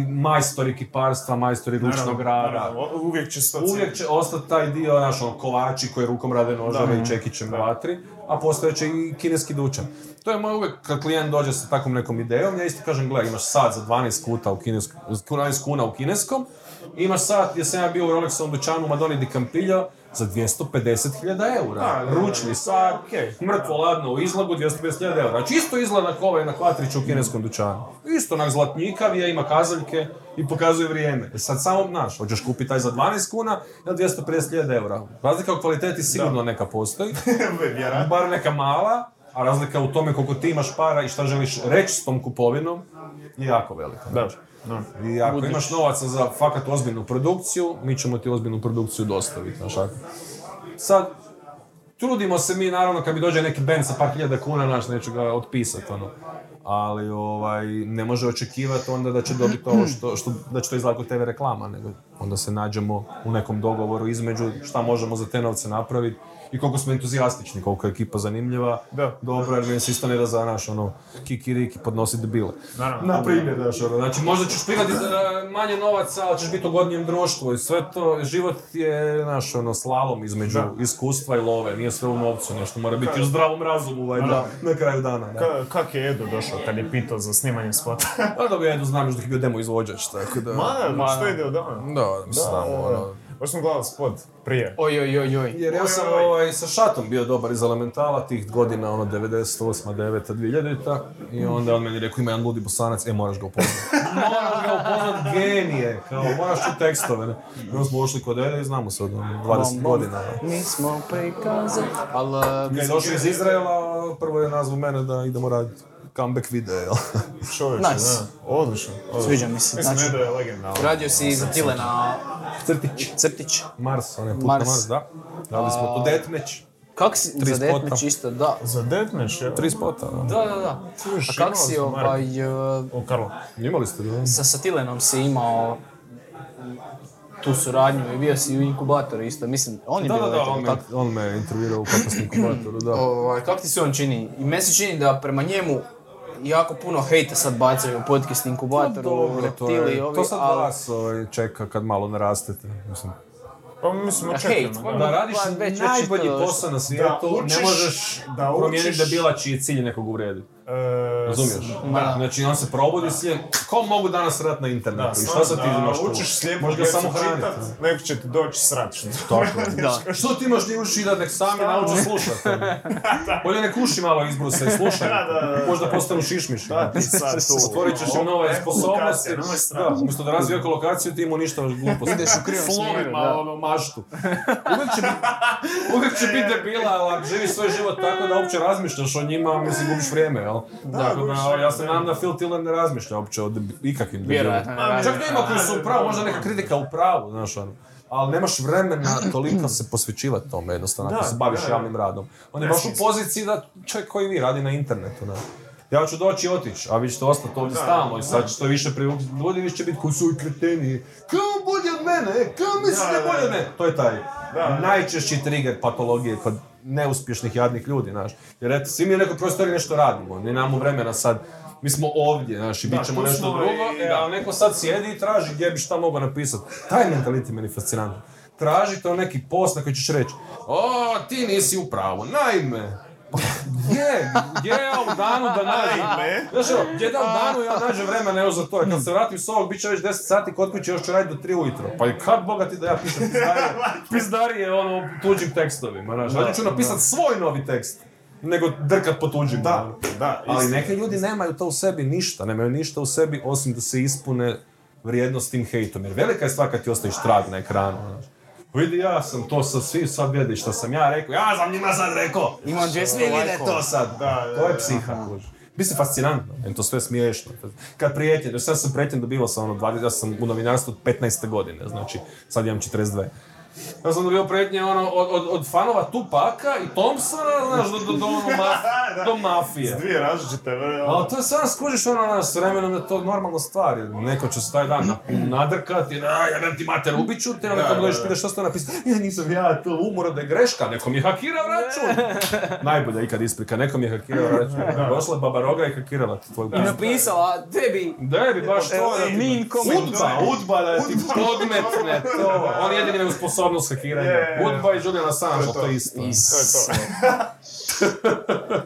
majstori kiparstva, majstori ručnog rada. Uvijek će Uvijek će ostati taj dio, naš ono, kovači koji rukom rade noževe i čekićem vatri, a postoje će i kineski dućan. To je moj uvijek, kad klijent dođe sa takvom nekom idejom, ja isto kažem, gle, imaš sat za 12 kuta u kineskom, 12 kuna u kineskom, imaš sat, jer sam ja bio u Rolexovom dućanu u Madoni di Campillo, za 250.000 eura. Da, da, da. Ručni sat, Okej. mrtvo ladno u izlogu, 250.000 eura. Znači isto izgleda kao ovaj na kvatriću u kineskom dućanu. Isto onak zlatnikav je, ima kazaljke i pokazuje vrijeme. E Sad samo, znaš, hoćeš kupiti taj za 12 kuna ili 250.000 eura. Razlika u kvaliteti sigurno neka postoji, <laughs> bar neka mala, a razlika u tome koliko ti imaš para i šta želiš reći s tom kupovinom je jako velika. Da. Da. I ako imaš novaca za fakat ozbiljnu produkciju, mi ćemo ti ozbiljnu produkciju dostaviti, znaš. Sad, trudimo se mi, naravno, kad bi dođe neki band sa par hiljada kuna, naš, neću ga otpisati, ono. Ali, ovaj, ne može očekivati onda da će dobiti ovo što, što da će to izlako TV reklama, nego onda se nađemo u nekom dogovoru između šta možemo za te novce napraviti i koliko smo entuzijastični, koliko je ekipa zanimljiva. Da. Dobro, jer se isto ne da za naš, ono, kikiriki podnositi debile. Naravno. Na primjer, znaš, ono, znači možda ćeš prihvatiti e, manje novaca, ali ćeš biti u godnijem društvu i sve to, život je, znaš, ono, slalom između iskustva i love, nije sve u novcu, nešto mora biti u zdravom razumu, valjda, na kraju dana, da. Ka- Kak je Edo došao kad je pitao za snimanje spota? Pa da bi ja znam još da je bio demo izvođač, tako da... Ma, što ide od dana? Da, mislim, znamo, ono, Baš smo gledali spot prije. Oj, oj, oj, oj. Jer ja sam Oj, oj. ovaj, sa šatom bio dobar iz elementala tih godina, ono 98, 9, 2000 i onda on meni rekao ima jedan ludi bosanac, e moraš ga upoznat. <laughs> moraš ga upoznat, genije, kao moraš čuti tekstove. Ne? I onda smo ušli kod Ede i znamo se od ono, 20 godina. ne. Mi smo prikazali. Ali, Kad je došao iz Izraela, prvo je nazvao mene da idemo raditi comeback video, jel? <laughs> Čovječe, Nice. da. Odlično. odlično. Sviđa mi se. Mislim, Znači, je legendaran. radio si za Tilena Crtić. Crtić. Mars, onaj put Mars. na Mars, da. Radili smo tu Deathmatch. Kako si, Tri za spota. Deathmatch isto, da. Za Deathmatch, je? Tri spota, da. Da, da, da. A kak si ovaj, e, O, Karlo. Imali ste, da? sa Satilenom si imao tu suradnju i bio si u inkubatoru isto, mislim, on je Da, bio da, da, on me, on me intervjuirao u kapasnom inkubatoru, da. <clears throat> Ovaj, kak ti se on čini? I meni se čini da prema njemu jako puno hejta sad bacaju u podcast inkubatoru, Dobro, to, reptili, je, ovi, to sad ali- vas ovaj, čeka kad malo narastete. Mislim, Pa mislim, očekujemo. da. pa da radiš Pa već- najbolji posao na svijetu, Da ne možeš da promijeniti učiš- debila čiji cilj nekog uvrijediti. E, Razumiješ? Da. Znači on se probudi s ko mogu danas rad na internetu? Da, I šta sad ti imaš tu? učiš slijepo djecu samo hraniti. čitat, neko će ti doći srat. <laughs> Da. Što ti imaš njih učiti <laughs> da nek sami nauče slušati? Bolje nek uši malo izbruse i slušaj. Da, da, da. Možda postanu šišmiši. Da, ti sad tu. Stvorit ćeš im nove sposobnosti. Srat. Da, umjesto da razvija kolokaciju, ti mu ništa gluposti. Ideš u krivom smjeru, ono, maštu. Uvijek će biti, uvijek će biti debila, ali živi svoj život tako da uopće razmišljaš o njima, mislim, gubiš vrijeme, jel? Tako gubiš da, ja se da. nadam da Phil Tiller ne razmišlja uopće o ikakvim Vjerojatno debilima. ne Čak razmišlja. nema koji su u pravu, možda neka kritika u pravu, znaš ono. Ali nemaš vremena toliko se posvećivati tome jednostavno, ako Da, se baviš da, da. javnim radom. On je Ne baš u poziciji da čovjek koji vi radi na internetu, da. Ja ću doći i otići, a vi ćete ostati ovdje stalno i sad ćete više privukti. Ljudi više će biti koji su i kreteni. Kao bolje od mene, e, kao misli Da, da je da, bolje od da. mene. To je taj Da. najčešći trigger patologije kod neuspješnih jadnih ljudi, znaš. Jer eto, svi mi u nekoj prostoriji nešto radimo, ne nemamo vremena sad. Mi smo ovdje, znaš, i bit ćemo nešto drugo, i- e, a neko sad sjedi i traži gdje bi šta mogao napisati. Taj mentalitet meni fascinantan. Traži to neki post na koji ćeš reći, o, ti nisi u pravu, naime, gdje, gdje ja u danu da nađem. Znaš, u danu ja nađem vremena evo za to, kad se vratim s ovog, bit će već 10 sati kod kuće, još ću raditi do 3 ujutro. Pa i kad boga ti da ja pišem pizdarije, <laughs> pizdarije ono, tuđim tekstovima, znaš, radije ću napisat svoj novi tekst, nego drkat po tuđim. Da, ono. da, Ali neki ljudi nemaju to u sebi ništa, nemaju ništa u sebi osim da se ispune vrijednost tim hejtom. Jer velika je stvar kad ti ostaviš trag na ekranu. Znaš. Vidi, ja sam to sa svi sad vidi što sam ja rekao, ja sam njima sad rekao. Imam 200 Vidi lajkova. to sad. Da, da, to je psiha. Mislim, fascinantno, jer to sve smiješno. Kad prijetnje, jer sad sam prijetnje dobivao sam ono, 20, ja sam u novinarstvu od 15. godine, znači sad imam 42. Ja sam dobio prijetnje ono, od, od, od fanova Tupaka i Thompsona, znaš, do, do, do, ono, maf- <laughs> do mafije. Dvije različite, vre, Ali to je sad skužiš ono na s vremenom da je to normalna stvar. Neko će se taj dan na- nadrkati, da ja ti mater ubiću te, Da, kad dođeš pitaš što ste napisali, ja nisam ja, to umora da je greška, neko mi je hakirao račun. <laughs> Najbolja ikad isprika, neko mi je hakirao račun. Došla je baba roga i hakirala ti tvoju I napisala tebi Da bi baš to. Udba, Udba da ti podmetne to. <laughs> On jedini imaju sposobnost hakiranja. Je, je, je. Udba i Julian Assange, To je to. to je isto. Is-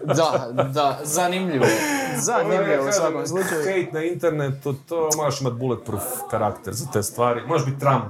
<laughs> da, da, zanimljivo. Zanimljivo u svakom slučaju. Hate na internetu, to moraš imati bulletproof karakter za te stvari. Možeš biti Trump.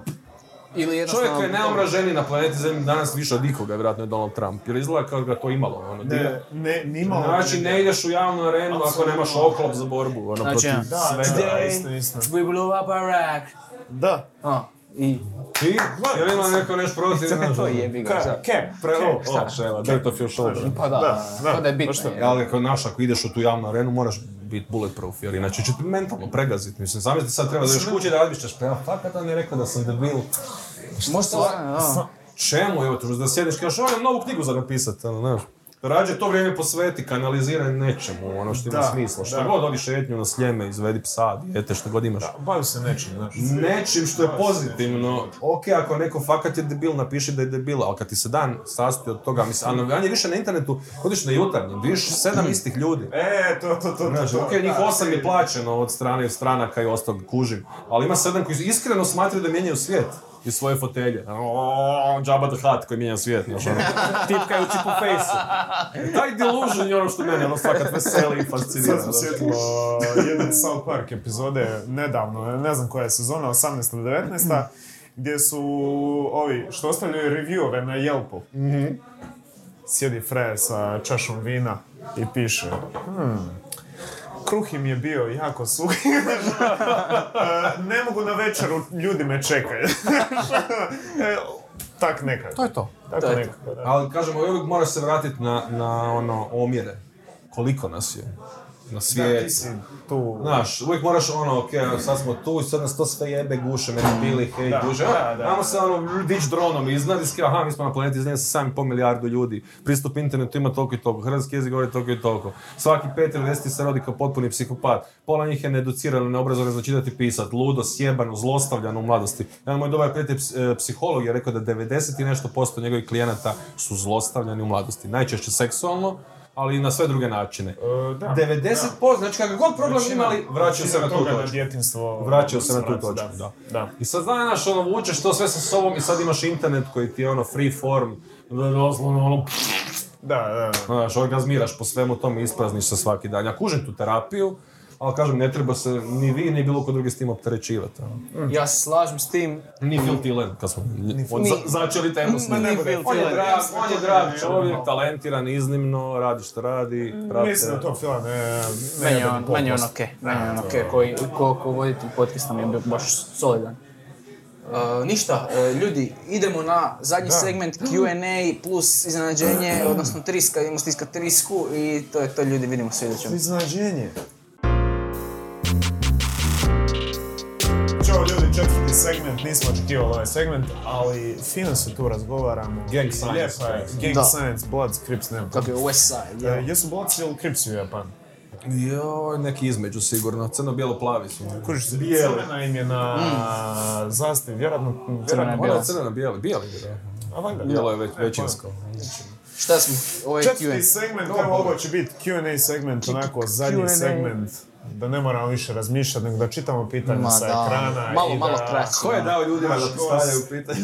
Ili Čovjek jednostavno... koji je najomraženiji na planeti Zemlji danas više od nikoga, vjerojatno je Donald Trump. Jer izgleda kao ga to imalo. Ono, Ne, ne, nimalo. Znači, ne ideš u javnu arenu ako nemaš oklop za borbu, ono, Znači, protiv Da, svega. da, isto, isto. We blew up Iraq. Da. A, i... I, jel ima neko nešto protiv? <laughs> To je ga. Ka, Cap. Pre, o, Cap. o, ševa, dirt off your shoulder. Pa da, Da, da, pa da je bitno. to. je. Ali ako naš, ako ideš u tu javnu arenu, moraš biti bulletproof, jer inače će te mentalno pregaziti. Mislim, zamisli sad treba da još kući da razmišljaš, pa ja fakat on je rekao da sam debil. Možda, da. Čemu, evo da sjediš, kažeš, on novu knjigu za napisat, ono, znaš. Rađe to vrijeme posveti, kanaliziraj nečemu, ono što ima Da, smisla. Što da. god odi šetnju na sljeme, izvedi psa, dijete, što god imaš. Bavi se nečim, znaš. Nečim što je pozitivno. Ok, ako neko fakat je debil, napiši da je debil, ali kad ti se dan sastoji od toga, mislim, a više na internetu, odiš na jutarnjem, vidiš sedam istih ljudi. E, to, to, to, to, ok, njih da, osam je plaćeno od strane stranaka i ostalog kužim, ali ima sedam koji iskreno smatraju da mijenjaju svijet iz svoje fotelje. Jabba the Hutt koji mijenja svijet, znaš, ono, <laughs> tipkajući po fejsu. E, Taj delusion je ono što mene, ono, fakat veseli i fascinira. Sad smo sjetilo jedne South Park epizode nedavno, ne znam koja je sezona, 18. ili 19. gdje su ovi što ostavljaju reviewove na Yelpu. Sjedi frajer sa čašom vina i piše hmm, kruh im je bio jako suhi. <laughs> Ne mogu na večeru, ljudi me čekaju. <laughs> E, tak nekako. To je to. Tako To je to. nekako, da. Ali kažemo, uvijek moraš se vratiti na, na ono omjere. Koliko nas je na Da, svijetu. ti si tu. Znaš, uvijek moraš ono, ok, sad smo tu i sad nas to sve jebe, guše, meni bili, hej, Da, da. Ajmo se ono, dić dronom iznad i aha, mi smo na planeti iznad sa 7,5 milijardu ljudi. Pristup internetu ima toliko i toliko, hrvatski jezik govori toliko i toliko. Svaki pet ili deseti se rodi kao potpuni psihopat. Pola njih je needucirano, neobrazovano za čitati i pisat, ludo, sjebano, zlostavljano u mladosti. Jedan moj dobar prijatelj e, psiholog je rekao da 90 i nešto posto njegovih klijenata su zlostavljani u mladosti. Najčešće seksualno, ali i na sve druge načine. E, da. 90%, znači kakav god problem Većina- imali, vraćaju se na tu točku. Vraćaju se na tu točku, da. da. I sad znaš, ono, vučeš to sve sa sobom i sad imaš internet koji ti je ono free form, doslovno ono, Da, da, da. znaš, orgazmiraš po svemu tom i isprazniš se svaki dan. Ja kužim tu terapiju, ali kažem, ne treba se ni vi, ni bilo ko drugi s tim opterećivati. ono. Ja se slažem s tim. Ni Phil Tillen, kad smo on Ni- za- začeli temu s njim. ne bude On je drag, on je drag čovjek, talentiran, iznimno, radi što radi, prate. Mislim da to film ne... ne Meni je on, pol meni je on posto. okej, meni je on okej, koji, ko, ko voditelj podcasta mi je bio baš solidan. Uh, ništa, uh, ljudi, idemo na zadnji Da. segment Q&A plus iznenađenje, odnosno triska, idemo stiskat trisku i to je to ljudi, vidimo se idućem. Iznenađenje. Četvrti segment, nismo očekivali ovaj segment, ali fino se tu razgovaramo. Gang Science. Lijepa je. Gang Da. Science, Bloods, Crips, nema. Kako je West Side, E, je. Jesu Bloods ili Crips u Japanu? Joj, neki između sigurno, crno-bijelo-plavi su. Kužiš se, Bijeli. crvena im je na zastavi, vjerojatno... Crvena vjerojatno je Ona bijela. je crvena bijeli, bijeli je, A valjda. Bijelo je već, E, većinsko. Šta smo? Ovo je Četvrti Q&A. segment, evo ovo će biti Q&A segment, onako zadnji Q&A. segment. Da ne moramo više razmišljati, nego da čitamo pitanja Ma sa da, ekrana. malo, i malo da... kraće. Ko je dao ljudima da postavljaju pitanje?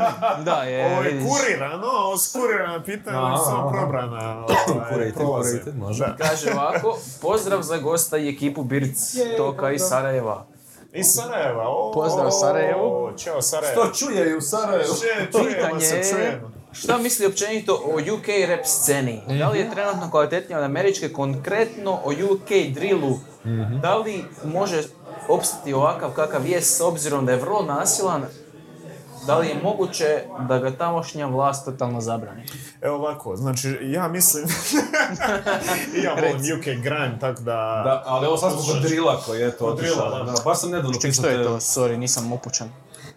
<laughs> Da, je, Ovo je kurirano, ovo su kurirana pitanja, ali su samo probrana. ovaj, prolaze. curated, može. Da. Kaže ovako, pozdrav za gosta i ekipu Birc Toka iz Sarajeva. Iz Sarajeva, o, Pozdrav Sarajevu. Ćao Sarajevo. To čuje i u Sarajevu. Čuje- Čujemo se, je, čujemo. Šta misli općenito o UK rap sceni? Da li je trenutno kvalitetnija od američke, konkretno o UK drillu? Da li može opstati ovakav kakav je s obzirom da je vrlo nasilan? Da li je moguće da ga tamošnja vlast totalno zabrani? Evo ovako, znači ja mislim... I ja volim UK grind, tako da... Da, ali ovo sad smo kod drila koji je to otišao. da. Da, baš sam nedavno Ček, pisao što je te- to? Sorry, nisam upućen.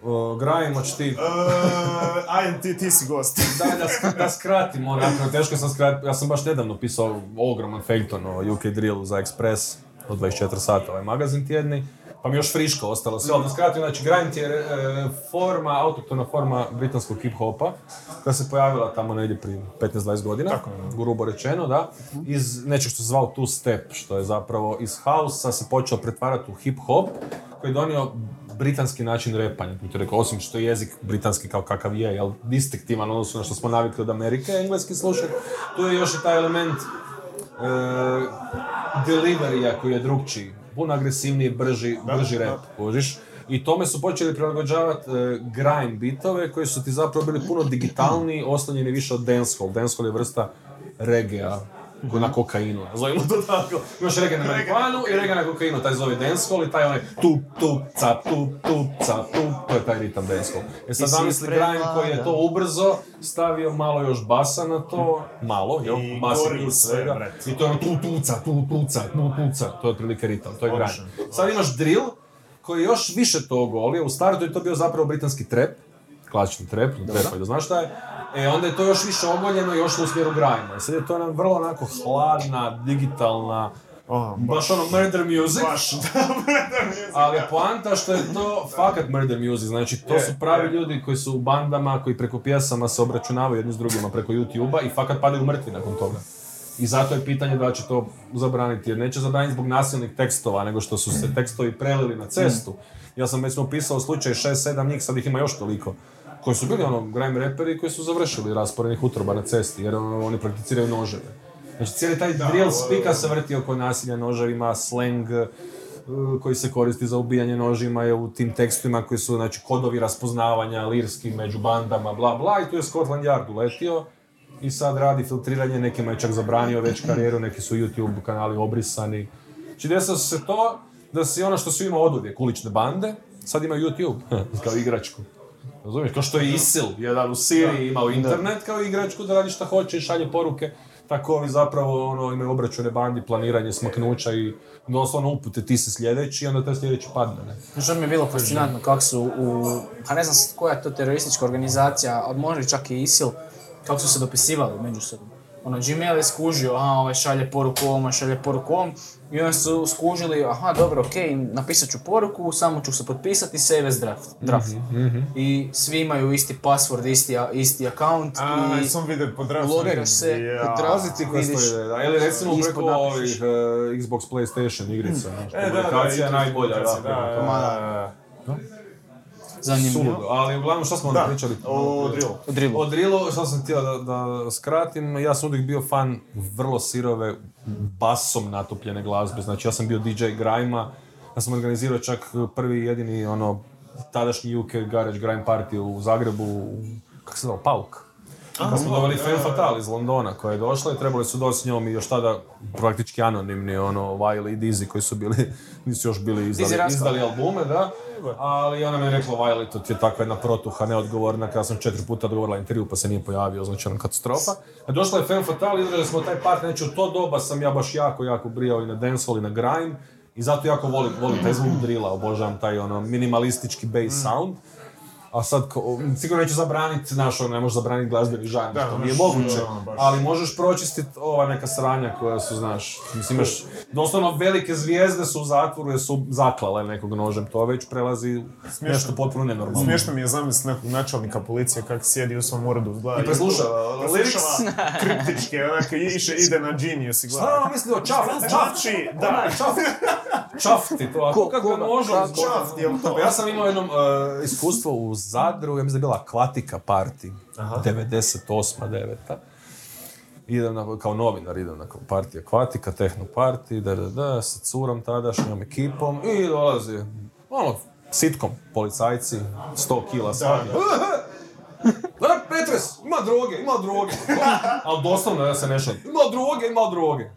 O, Grime, hoćeš ti... Uh, ti, ti si gost. <laughs> Da, sk- da skratim, onako, teško sam skratiti. Ja sam baš nedavno pisao ogroman fejton o UK Drillu za Express od 24 sata, ovaj magazin tjedni. Pa mi još friško ostalo sve, ali da skratim, znači grind je e, forma, autoktona forma britanskog hip-hopa, koja se pojavila tamo negdje prije 15-20 godina, Tako grubo rečeno, da, iz nečeg što se zvao two step, što je zapravo iz hausa se počeo pretvarati u hip-hop, koji je donio britanski način repanja, kako ti rekao, osim što je jezik britanski kao kakav je, jel, distinktivan odnosno na što smo navikli od Amerike, engleski slušati, tu je još i taj element e, deliverija koji je drugčiji, puno agresivniji, brži, brži rap, kužiš. I tome su počeli prilagođavati e, grime bitove koji su ti zapravo bili puno digitalniji, oslonjeni više od dancehall. Dancehall je vrsta reggae ko na kokainu, nazovimo to tako. Imaš reggae na marihuanu i reggae na kokainu, taj zove dancehall i taj onaj tu, tu, ca, tu, tu, ca, tu, to je taj ritam dancehall. E sad zamisli grime koji je to ubrzo, stavio malo još basa na to, malo, jel, I bas je gori tu sve, svega. I to je ono tu tuca, tu tuca, tu tuca, to je otprilike ritam, to je grime. Sad imaš drill, koji je još više to ogolio, u startu je to bio zapravo britanski trap, klasični trap, trap, da znaš šta je, e onda je to još više ogoljeno i ošlo u smjeru grime. Sad je to nam vrlo onako hladna, digitalna, O, baš ono murder music, Baš, <laughs> da, ali je poanta što je to fakat murder music, znači to Je, su pravi je. ljudi koji su u bandama, koji preko pjesama se obračunavaju jedni s drugima preko YouTube-a i fakat padaju mrtvi nakon toga. I zato je pitanje da će to zabraniti, jer neće zabraniti zbog nasilnih tekstova, nego što su se tekstovi prelili na cestu. Ja sam već pisao slučaj 6-7 njih, sad ih ima još toliko, koji su bili ono grime reperi koji su završili rasporenih utroba na cesti, jer ono, oni prakticiraju noževe. Znači cijeli taj drill spika se vrti oko nasilja noževima, slang, koji se koristi za ubijanje nožima je u tim tekstima koji su znači kodovi raspoznavanja lirski među bandama bla bla i tu je Scotland Yard uletio i sad radi filtriranje, nekima je čak zabranio već karijeru, neki su YouTube kanali obrisani. Znači desilo se to da si ono što su imao oduvijek, ulične bande, sad imaju YouTube <laughs> kao igračku. Razumiješ, kao što je ISIL, jedan u Siriji imao internet kao igračku da radi šta hoće i šalje poruke, tako ovi zapravo ono, imaju obračune bandi, planiranje smaknuća i doslovno upute ti se sljedeći i onda taj sljedeći padne. Ne? Što mi je bilo fascinantno kako su u, pa ne znam koja je to teroristička organizacija, ali možda i čak i ISIL, kako su se dopisivali međusobno. Ono, Gmail je skužio, aha, ovaj šalje poruku ovom, šalje poruku ovom, i onda su skužili, aha, dobro, okej, napisat ću poruku, samo ću se potpisati, save as draft. draft. I svi imaju isti password, isti, isti account A, i sam vidio logiraš se, Ja. pod draft, Pazi ti koja vidiš, da. Ili recimo ispod preko ovih eh, Xbox PlayStation igrica. znaš, E, da, da, komunikacija je i- najbolja. Da, da, prema da, tome. da, da. Zanimljivo. Suludo. Ali uglavnom što smo onda Da, pričali? o drillu. O drillu. O drillu, što sam htio da, da skratim, ja sam uvijek bio fan vrlo sirove, basom natopljene glazbe. Znači ja sam bio DJ Grima, ja sam organizirao čak prvi jedini ono tadašnji UK Garage Grime Party u Zagrebu, kako se zove, Pauk. Kad smo doveli Femme Fatale iz Londona koja je došla i trebali su doći s njom i još tada praktički anonimni ono Wiley i Dizzy koji su bili, <laughs> nisu još bili izdali, izdali albume, da. Ali ona mi je rekla, Wiley, to ti je takva jedna protuha, neodgovorna, kada sam četiri puta odgovorila intervju pa se nije pojavio, znači ono katastrofa. A došla je Femme Fatale, izdali smo taj part, znači u to doba sam ja baš jako, jako brijao i na dancehall i na grime. I zato jako volim, volim taj zvuk drila, obožavam taj ono minimalistički bass sound. A sad, ko- sigurno neću zabraniti, znaš, ono, ne možeš zabraniti glazbeni žanr, Da, što nije moguće, ono, ali možeš pročistiti ova neka sranja koja su, znaš, mislim, imaš, doslovno velike zvijezde su u zatvoru jer su zaklale nekog nožem, to već prelazi u nešto potpuno nenormalno. Smiješno mi je zamisli nekog načelnika policije kako sjedi u svom uredu, gleda. I preslušava preslušava <laughs> kriptičke, onako iše, ide na Genius i gleda. Šta ono misli o čaf, čaf, Znači, da, čaf, čaf ti to, a Ko- kako nožem Kako? zbog- čaf, jel to? Pa ja sam imao jedno e, iskustvo u Zadru, ja mislim da je bila Akvatika party, 98. 9. Idem na, kao novinar, idem na partija Akvatika, tehno party, da, da, da, sa curom tadašnjom ekipom i dolazi, ono, sitkom, policajci, 100 kila svaki. <laughs> Da, Petres, ima droge, ima droge. <laughs> Ali doslovno ja se ne šalim. Ima droge, ima droge.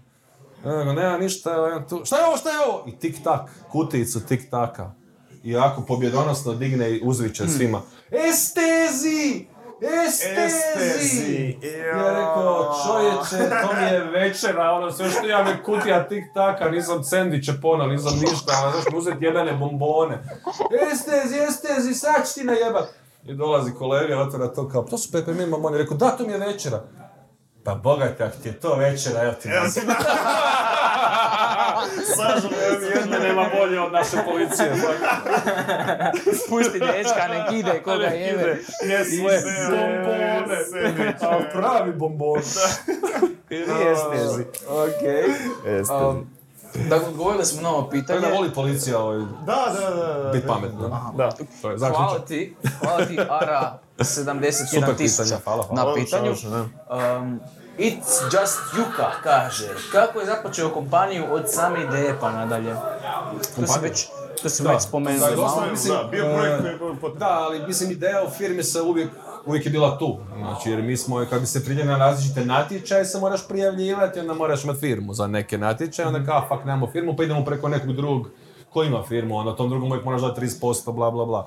Nego, nema ništa, tu. Šta je ovo, šta je ovo? I tik tak, kutijicu tik taka. I jako pobjedonosno digne i uzviče svima. Estezi! Estezi! Estezi, Ja rekao, čovječe, to mi je večera, ono, sve što ja me kutija tik taka, nisam sendviče pono, nisam ništa, ono, znaš, mi uzeti jedane bombone. Estezi, estezi, sad ću ti najebat. I dolazi kolega, otvara to kao, to su Pepe Mima, on je rekao, da, to mi je večera. Pa bogate, ako ti je to večera, evo ti <laughs> <laughs> Sažu, Jedne nema bolje od naše policije. <laughs> Pusti dečka, nek ide, koga jebe. Je sve bombone. A pravi bombon. Estezi. Okej. Um, Dakle, odgovorili smo na ovo pitanje. da voli policija ovaj, Da, da, da, da. bit pametna. Da. To je Hvala zaključak. ti, hvala ti Ara <laughs> Super 71 tisuća pitanje, hvala, hvala. na pitanju. Savršeno, da. Um, It's Just Juka kaže, kako je započeo kompaniju od same ideje pa nadalje? To si već, to si Da. već spomenuo Da, dosta malo. je, mislim, Da, bio projekt koji je bio potreban. Da, ali mislim ideja u firmi se uvijek uvijek je bila tu. Znači, jer mi smo, kad bi se prijavili na različite natječaje, se moraš prijavljivati, onda moraš imati firmu za neke natječaje, onda kao, fuck, nemamo firmu, pa idemo preko nekog drugog ko ima firmu, onda tom drugom uvijek moraš dati 30%, bla, bla, bla.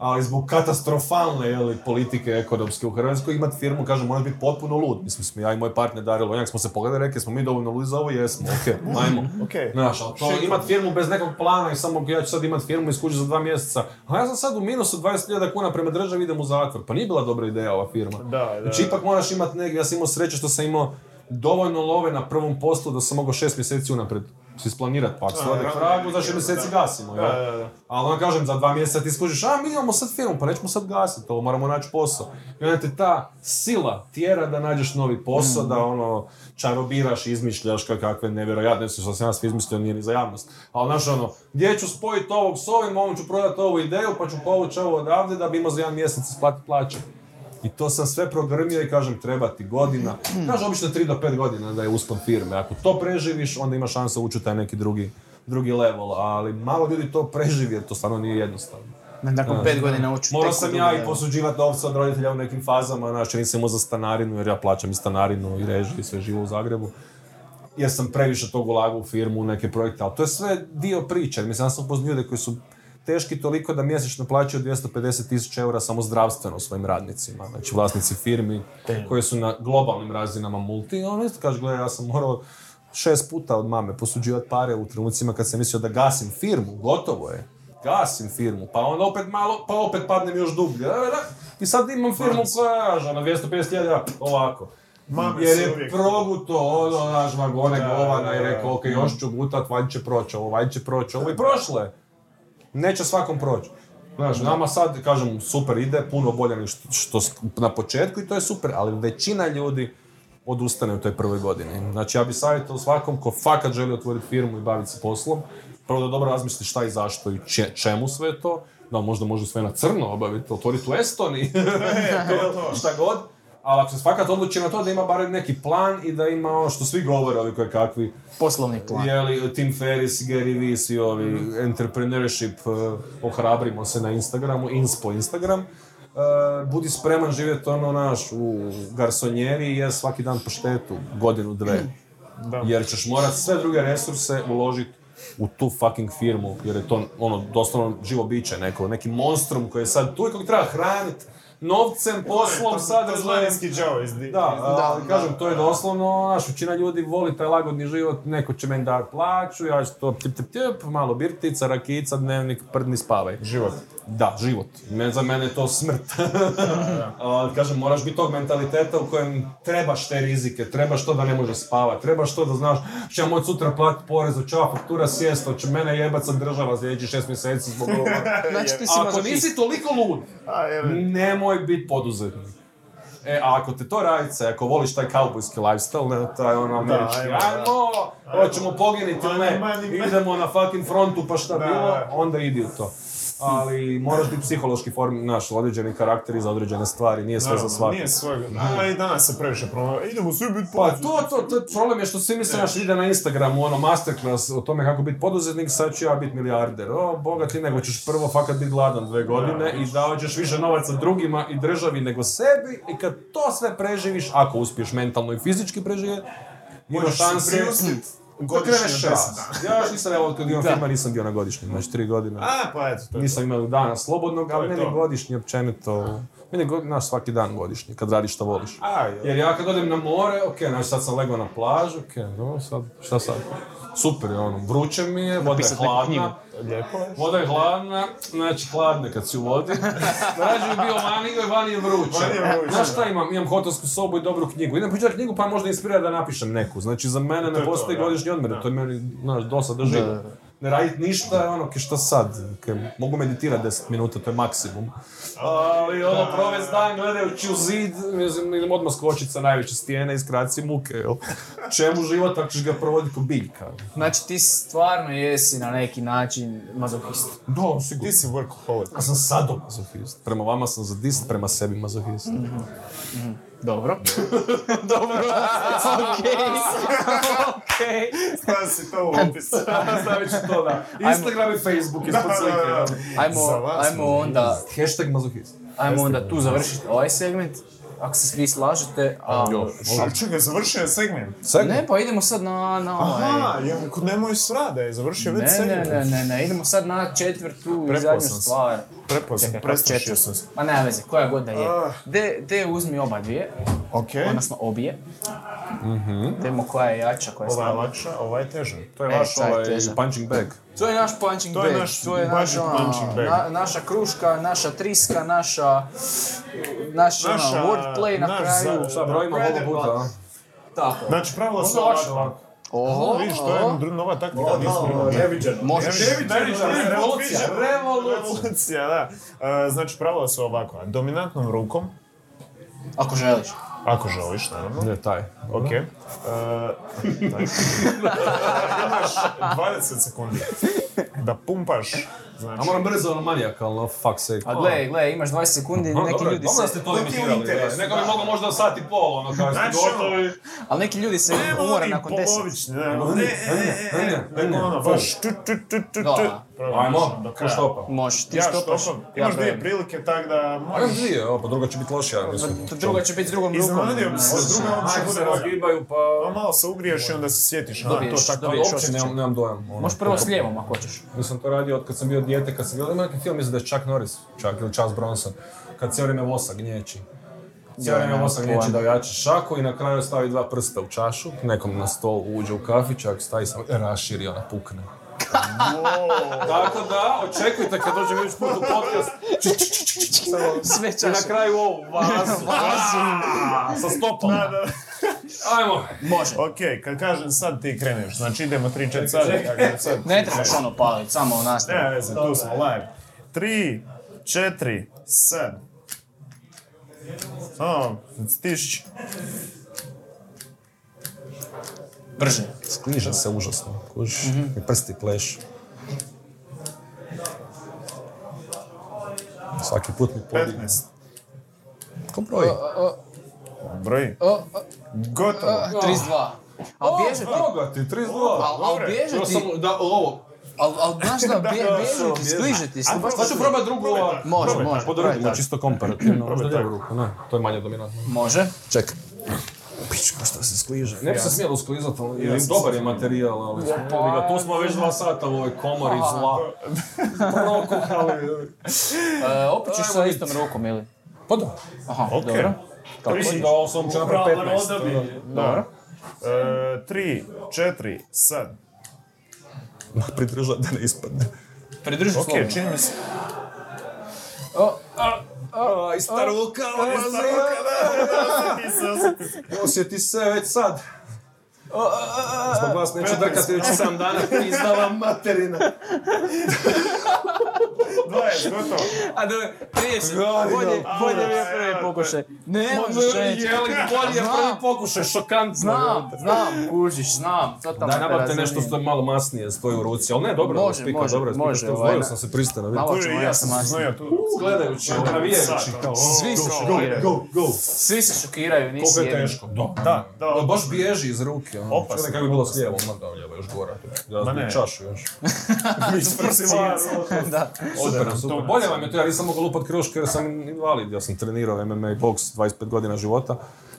Ali zbog katastrofalne jeli, politike ekonomske u Hrvatskoj imati firmu, kažem, moraš biti potpuno lud. Mislim, smo ja i moj partner Dario Lonjak smo se pogledali, rekli smo mi dovoljno ludi za ovo, jesmo, okej, <laughs> ajmo. Okej. Znaš, ali to imat firmu bez nekog plana i samo ja ću sad imat firmu i skući za dva mjeseca. A ja sam sad u minusu 20.000 kuna prema državi idem u zatvor. Pa nije bila dobra ideja ova firma. Da, da. Znači ipak moraš imat negdje, ja sam imao sreće što sam imao dovoljno love na prvom poslu da sam mogao šest mjeseci unaprijed si isplanirat, pa ako se ode da, kragu, za šest mjeseci da. gasimo, ja. Da, da, da. Ali onda kažem, za dva mjeseca ti skužiš, a mi imamo sad firmu, pa nećemo sad gasiti, ovo moramo naći posao. I onda te ta sila tjera da nađeš novi posao, da ono, čarobiraš, izmišljaš kak- kakve nevjerojatne su što sam ja izmislio, nije ni za javnost. Ali znaš ono, gdje ću spojiti ovog s ovim, ovom ću prodati ovu ideju, pa ću povući ovo odavde da bi imao za jedan mjesec isplatiti plaće. I to sam sve progrmio i kažem, treba ti godina. Kaže, obično 3 do 5 godina da je uspon firme. Ako to preživiš, onda ima šansa ući u taj neki drugi, drugi level, ali malo ljudi to preživi jer to stvarno nije jednostavno. Nakon pet godina ući Morao sam ja i posuđivati novce od roditelja u nekim fazama, znači nisam imao za stanarinu, jer ja plaćam i stanarinu i režiju i sve živo u Zagrebu. Jer sam previše tog ulagao u firmu, u neke projekte, ali to je sve dio priče. Mislim, ja sam upoznao ljude koji su teški toliko da mjesečno plaćaju 250 tisuća eura samo zdravstveno svojim radnicima. Znači, vlasnici firmi koji su na globalnim razinama multi. I on isto kaže, gledaj, ja sam morao šest puta od mame posuđivati pare u trenucima kad sam mislio da gasim firmu, gotovo je. Gasim firmu, pa onda opet malo, pa opet padnem još dublje. I sad imam firmu koja je na 250.000 ovako. Mame Jer je proguto, ono, naš vagone govana i rekao, ok, još ću gutat, valjda će proći ovo, valjda će proći ovo i prošlo je. Neće svakom proći. Znaš, nama sad, kažem, super ide, puno bolje nego što, što na početku i to je super, ali većina ljudi odustane u toj prvoj godini. Znači, ja bi savjetovao svakom ko fakat želi otvoriti firmu i baviti se poslom, prvo da dobro razmisli šta i zašto i če- čemu sve to, da možda može sve na crno obaviti, otvoriti u Estoniji, <laughs> šta god, ali ako se fakat odluči na to da ima barem neki plan i da ima ono što svi govore, ovi koje kakvi, Poslovni plan. je li Tim Ferriss, Gary Vee, svi ovi entrepreneurship, eh, ohrabrimo se na Instagramu, inspo Instagram, eh, budi spreman živjeti ono naš u garsonjeri i je svaki dan po štetu, godinu, dve. Da. Jer ćeš morat sve druge resurse uložiti u tu fucking firmu, jer je to ono doslovno živo biće, neko, neki monstrum koji je sad tu i kojeg treba hraniti novcem, poslom, sadržajem. Tasmanijski džavo iz Da, kažem, to je doslovno, znaš, većina ljudi voli taj lagodni život, neko će meni dati plaću, ja ću to tip, tip, tip, malo birtica, rakica, dnevnik, prdni, spavaj. Život. Da, život. Men, za mene je to smrt. <laughs> Ali, kažem, moraš biti tog mentaliteta u kojem trebaš te rizike, trebaš to da ne možeš spavati, trebaš to da znaš, će ja moći sutra platiti porez, ova faktura sjest, hoće mene jebat sa država sljedećih šest mjeseci zbog <laughs> ovoga. Znači ti si Ako nisi toliko lud, A, nemoj biti poduzetnik. E, a ako te to radice, ako voliš taj kaubojski lifestyle, ne, taj ono američki, ajmo, ajmo, hoćemo poginiti ili ne, idemo na fucking frontu pa šta Da, bilo, da. onda idi u to. Ali moraš biti psihološki form, naš, određeni karakteri za određene stvari, nije sve za svakog. Nije svojega. A i danas se previše promovira. Idemo svi biti Pa to, to, to, problem je što svi misle naš ide na Instagramu, ono, masterclass o tome kako biti poduzetnik, sad ću ja biti milijarder. O, boga ti, nego ćeš prvo fakat biti gladan dve godine i davat ćeš više novaca drugima i državi nego sebi i kad to sve preživiš, ako uspiješ mentalno i fizički preživjeti, imaš šanse priuštit da godišnje kreneš 10 rast. Ja još nisam, evo, kad imam firma, nisam bio na godišnjem, znači tri godine. A, pa eto, to je Nisam imao dana slobodnog, ali meni godišnji općenito, meni je naš svaki dan godišnji, kad radiš što voliš. A, je. Jer ja kad odem na more, ok, znači sad sam legao na plažu, ok, no, sad, šta sad? Super je ono, vruće mi je, voda je hladna. Lijepo je. Voda je hladna, znači hladne kad si u vodi. Rađe bi bio vani, nego vani je vruće. Vani je vruće, Znaš šta imam? Imam hotelsku sobu i dobru knjigu. Idem počitati knjigu pa možda inspirira da napišem neku. Znači za mene ne postoji da. godišnji odmor, Da. to je meni, znaš, dosta drži. Ne radit ništa ono, ke šta sad? Ke, mogu meditirati 10 minuta, to je maksimum. Ali ono, provest dan gledajući u zid, mislim, idem odmah skočit sa najveće stijene i skraci muke, jel? Čemu život ako ćeš ga provoditi ko biljka? Znači ti stvarno jesi na neki način mazohist. Da, sigurno. Ti si workaholic. Ja sam sadomazohist. Prema vama sam zadist, prema sebi mazohist. Dobro. <laughs> Dobro. Okej. <laughs> Okej. Stavi si to u opis. <laughs> Stavit ću to da. Instagram i Facebook ispod Da, slike. Ajmo, ajmo onda, Hashtag mazohist. ajmo onda tu završiti ovaj segment. Ako se svi slažete, a... Ali čekaj, završio je segment. Ne, pa idemo sad na, na ovaj... Aha, ja, kod nemoj srada je završio već Ne, ne, segment. ne, ne, ne, idemo sad na četvrtu i zadnju sam se. stvar. Prepao sam, prestrašio sam se. Ma nema veze, koja god da je. Ah. De, de uzmi oba dvije, Okej. odnosno obje. Demo koja je jača, koja je Ova je lakša, ova je teža. To je E, vaš ovaj teža. punching bag. To je naš punching To je bag, naš to je naš, ono, punching bag. na- naša kruška, naša triska, naša, naš ono, Naša- wordplay na naš kraju. Bread ovog and puta? Tako. Znači, pravila su ovako. Oho, Vidiš, to je nova taktika, nismo imali. Možeš. Revolucija, revolucija. Revolucija, da. E, znači, pravila su ovako. Dominantnom rukom, Ako želiš. ako želiš, naravno. Ne, taj. Ok. E, <laughs> taj. <laughs> Imaš 20 sekundi. <laughs> da pumpaš. A Znači, moram brzo, ono, manijakalno, fuck sake. A gle, gle, imaš 20 sekundi, neki dobro, ljudi dobro da se... ste to limitirali. Neko bi da. moglo možda sat i pol, ono, kao ste Znači, gotovi. Ali neki ljudi se ne umore nakon 10. polovični, ne, ne, ne, ne, ne, ne, ono, baš tu, tu, tu, tu, tu. Ajmo, ko štopa. Možeš, ti štopaš. imaš dvije prilike, tak da A još možeš. dvije, o, pa druga će biti lošija, mislim. To Druga će biti s drugom rukom. Iznenadio bi se, druga se razgibaju, pa... Pa malo se ugriješ i onda se sjetiš, a to Dobiješ, tako. dobiješ. Uopće osjećaj. nemam, dojam. ono. Možeš prvo s lijevom ako hoćeš. Nisam to radio od kad sam bio dijete, kad sam bio, ima neki film, mislim da je Chuck Norris, čak ili Charles Bronson, kad cijelo vrijeme vosa gnječi. Cijelo vrijeme vosa gnječi da ojača šaku i na kraju stavi dva prsta u čašu, nekom na stol uđe u kafićak, stavi sam, raširi, ona pukne. Tako da, očekujte kad dođem idući put u podcast, Sve i na čaše. kraju ovu vazu, Aaa, sa stopom. Ajmo. Može. Ok, kad kažem sad ti kreneš, znači idemo 3-4 sad. Ne trebaš ono paliti, samo u nastavu. Ne veze, tu smo live. 3, 4, 7. Samo, stišći. Brže. Skliže se užasno, kužiš, i prsti pleš. Svaki put mi podigne. 15. Ko broj? Broj. O, o, Gotovo. 32. Al bježe ti. Boga ti, 32. Al, al bježe ti. sam, da, ovo. Al, al znaš da <laughs> bje, bježe ti, skliže ti. A, Sad ću probat drugu, ovo. Može, može. tako. Podredimo probaj čisto komparativno, možda Probaj lijevu ruku, ne, to je manje dominantno. tako. Može. Čekaj. Pička šta se skliže. Ne bi se smjelo sklizat, ali jer dobar je materijal, ali smo, jebi ga, tu smo već dva sata u ovoj komori zla. Prokuhali. <laughs> E, opet ćeš sa istom rukom, ili? Pa da. Aha, Ok. dobro. Kako Mislim da ovo sam će napraviti 15. Dobro. 3, 4, sad. Pridržat da ne ispadne. Pridrži Ok, slobodno. čini mi se. O, A, ista ruka, Osjeti se već sad. Zbog vas neću drkati već 7 dana, <laughs> izdala materina. 20, gotovo. A da, 30. Gori, Bolje, da. bolje mi je prvi pokušaj. Ne možeš reći. Je li bolje je prvi pokušaj, šokantno. Znam, znam, kužiš, znam. Daj, nabavite te nešto što je malo masnije, stoji u ruci, ali ne, dobro, Može, spika, može, dobro, spika, može, što ovaj, na- sam se pristano. Malo Kuži, ćemo ja sam sam se masno. znojio tu. Gledajući, navijajući, kao, Svi se go, šokiraju. go, go. Svi se šokiraju, nisi Koliko je teško, da. Da, da, Da, baš bježi iz ruke, ono. Opasno, kako bi bilo s lijevom, ma da, lijevo je još gora. Ja Ma ne. čašu još. <laughs> Da. Super, super. <laughs> Bolje vam je to, ja nisam mogao lupat kruške jer sam invalid. Ja sam trenirao MMA i boks 25 godina života.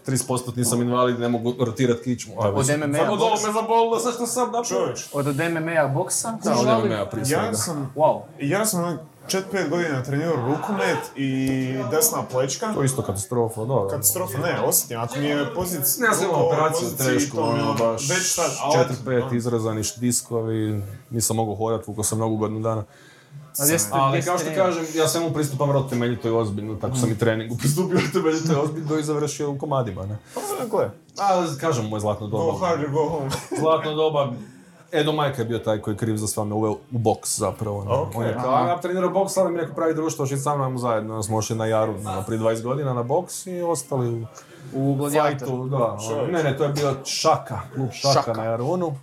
30% nisam invalid, ne mogu rotirat kičmu. Aj, Od već- MMA-a Samo dolo me zabolilo, sad što sam napravio. Od MMA-a boksa? Da, od Žali- MMA prije ja svega. sam, Wow. ja sam 4-5 godina trenirao rukomet i desna plečka. To je isto katastrofa, da. Katastrofa, ne, osjetim, ako mi je pozicija... Ne, ja sam imao operaciju tešku, je ono, ono, baš već tad, ali- 4-5 izrezani diskovi, nisam mogao hodat, vukao sam nogu godinu dana. A gdje ste- Ali kao što kažem, ja samo pristupam vrlo temeljito i ozbiljno, tako sam i treningu pristupio temeljito i ozbiljno i završio u komadima, ne. Dakle, A, kažem, moj zlatno go doba. hard or go home. Zlatno doba, Edo Majka je bio taj koji je kriv za sve me uveo u boks zapravo. ne. Ok. On je kao, ja trenirao boks, ali mi je neko pravi društvo, što sa mnom zajedno. Onda smo ošli na Jaru ono, prije 20 godina na boks i ostali u U fajtu. Da, ono, ne, ne, to je bio Šaka, klub Šaka, Šaka. na Jarunu.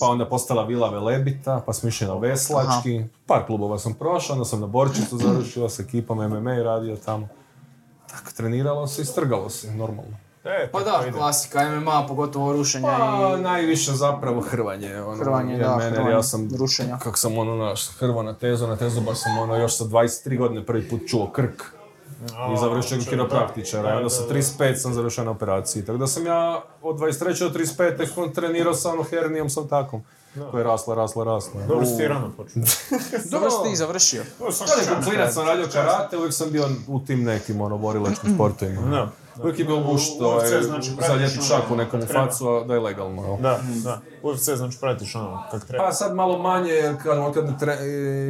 Pa onda postala Vila Velebita, pa smo išli na Veslački. Par klubova sam prošao, onda sam na Borčicu završio s ekipom MMA i radio tamo. Tako, treniralo se i strgalo se, normalno. E, Pa da, ide. klasika MMA, pogotovo rušenja Pa, i... najviše zapravo hrvanje. Ono, Hrvanje, da, mene, hrvanje, ja sam, rušenja. Kako sam ono, naš, hrvo na tezu, na tezu baš sam ono, još sa 23 godine prvi put čuo krk. I završio kiropraktičara. I onda sa 35 sam završio na operaciji. Tako da sam ja od 23 do 35 tek trenirao sa ono hernijom sam takom. Koja je rasla, rasla, rasla. Dobro si ti rano počeo. <laughs> Dobro si ti završio. Da, klinac sam radio karate, uvijek sam bio u tim nekim ono, borilačkim <clears throat> sportovima. Da. Uvijek je bio gušt, ovaj, znači za pratiš ljepi ono šaku nekom u facu, a da je legalno. jel? Da, da. UFC znači pratiš ono kak treba. Pa sad malo manje, jer kad, od kad ne tre-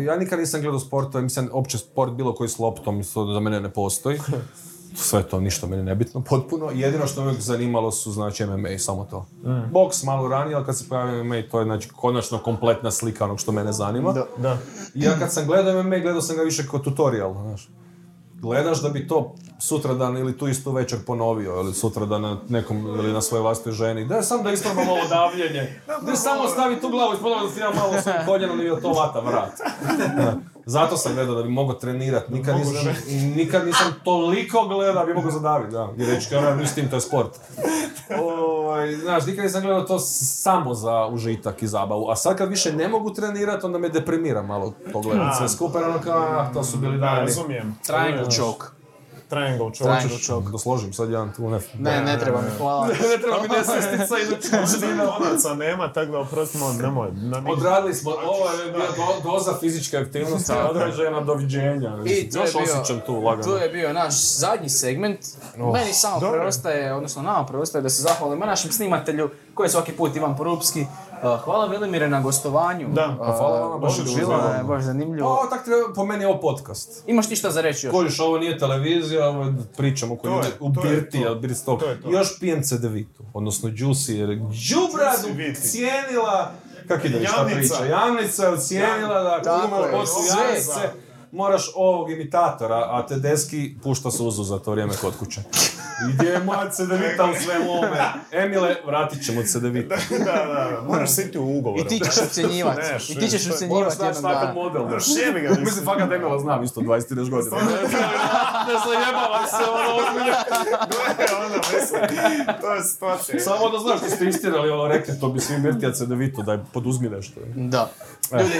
e, ja nikad nisam gledao sportove, mislim, opće sport bilo koji s loptom, to za mene ne postoji. <laughs> Sve to, ništa meni nebitno, potpuno. Jedino što me uvijek zanimalo su, znači, MMA, samo to. Boks malo ranije, ali kad se pojavio MMA, to je, znači, konačno kompletna slika onog što mene zanima. Da, da. I ja kad sam gledao MMA, gledao sam ga više kao tutorial, znaš. Gledaš da bi to sutradan ili tu istu večer ponovio, ili sutradan na nekom, ili na svojoj vlastitoj ženi. Da sam da isprobam ovo davljenje. Da samo stavi tu glavu ispod da si ja malo svojim koljenom i to vata vrat. Zato sam gledao da bi mogao trenirati. Nikad nisam, nikad nisam toliko gledao da bi mogao zadaviti, da. I reći, kao ne, s tim, to je sport. Ovaj, znaš, nikad nisam gledao to samo za užitak i zabavu. A sad kad više ne mogu trenirati, onda me deprimira malo pogledati sve skupa. jer Ono kao, ah, to su bili Da, dani. razumijem. Triangle choke. Triangle choke. Triangle choke. Da složim sad jedan tu ne. Ne, ne treba mi, hvala. <laughs> ne treba mi nesvestica i Konaca nema, tako da oprostimo, nemoj. Na mi- Odradili smo, ovo je bila do- doza fizičke aktivnosti, <laughs> određena, doviđenja. I to je bio, osjećam tu lagano. to je bio naš zadnji segment. Meni samo preostaje, odnosno nama preostaje da se zahvalimo našem snimatelju koji je svaki put Ivan Porupski. Uh, hvala Velimire na gostovanju. Da, Uh, pa hvala vama, baš je bilo baš zanimljivo. Ovo tak treba, po meni je ovo podcast. Imaš ti šta za reći još? Kojiš, ovo nije televizija, ovo je pričamo koji je, u birti, to. a birti to. Još pijem cedevitu, odnosno džusi, jer je džubradu cijenila, kak ide šta priča, jamnica je ocijenila da ako Tako imaš je, sve. moraš ovog imitatora, a Tedeski pušta suzu za to vrijeme kod kuće. I gdje je moja cedevita u svemu ovome? Emile, vratit ćemo cedevita. Da, da, da, moraš siti u ugovoru. I ti ćeš ocjenjivati. Ne, I ti ćeš što je- ocjenjivati Moraš dana. model. da. Ga, Mislim, fakat Emila znam isto 20-30 godina. Ne se jebavam se, ono <laughs> ozbiljno. Gle, ono, mislim, to je situacija. Samo da znaš, ti ste istirali ono, rekli, to bi svi Mirtija Cedevitu, daj poduzmi nešto. Da. Ljudi,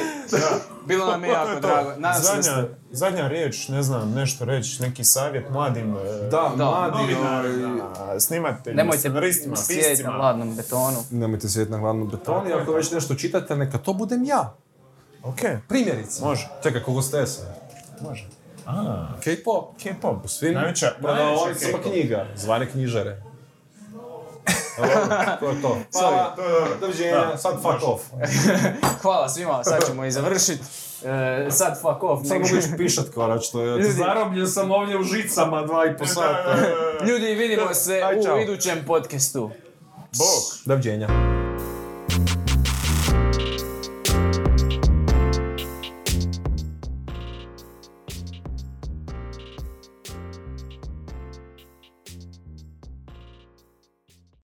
bilo nam je jako drago. Nadam da Zadnja, ste... zadnja riječ, ne znam, nešto reći, neki savjet mladim e, Da, mladi, ovaj, snimateljima, Nemojte scenaristima, sjediti na hladnom betonu. Nemojte sjediti na hladnom betonu ako već nešto čitate, neka to budem ja. Ok, Primjerice. Može. Čekaj, kogo ste se? može. A, K-pop. K-pop. Najveća, prodavaonicama K-pop. knjiga, zvane knjižare. To je to. <laughs> Sorry. To je dobro. Doviđenja, sad fuck off. <laughs> Hvala svima, sad ćemo i završit. E, sad fuck off. Sad mogu ići pišat konačno. Ljudi. Zarobljen sam ovdje u žicama dva i po sata. <laughs> Ljudi, vidimo se Aj, u idućem podcastu. Bog. Doviđenja.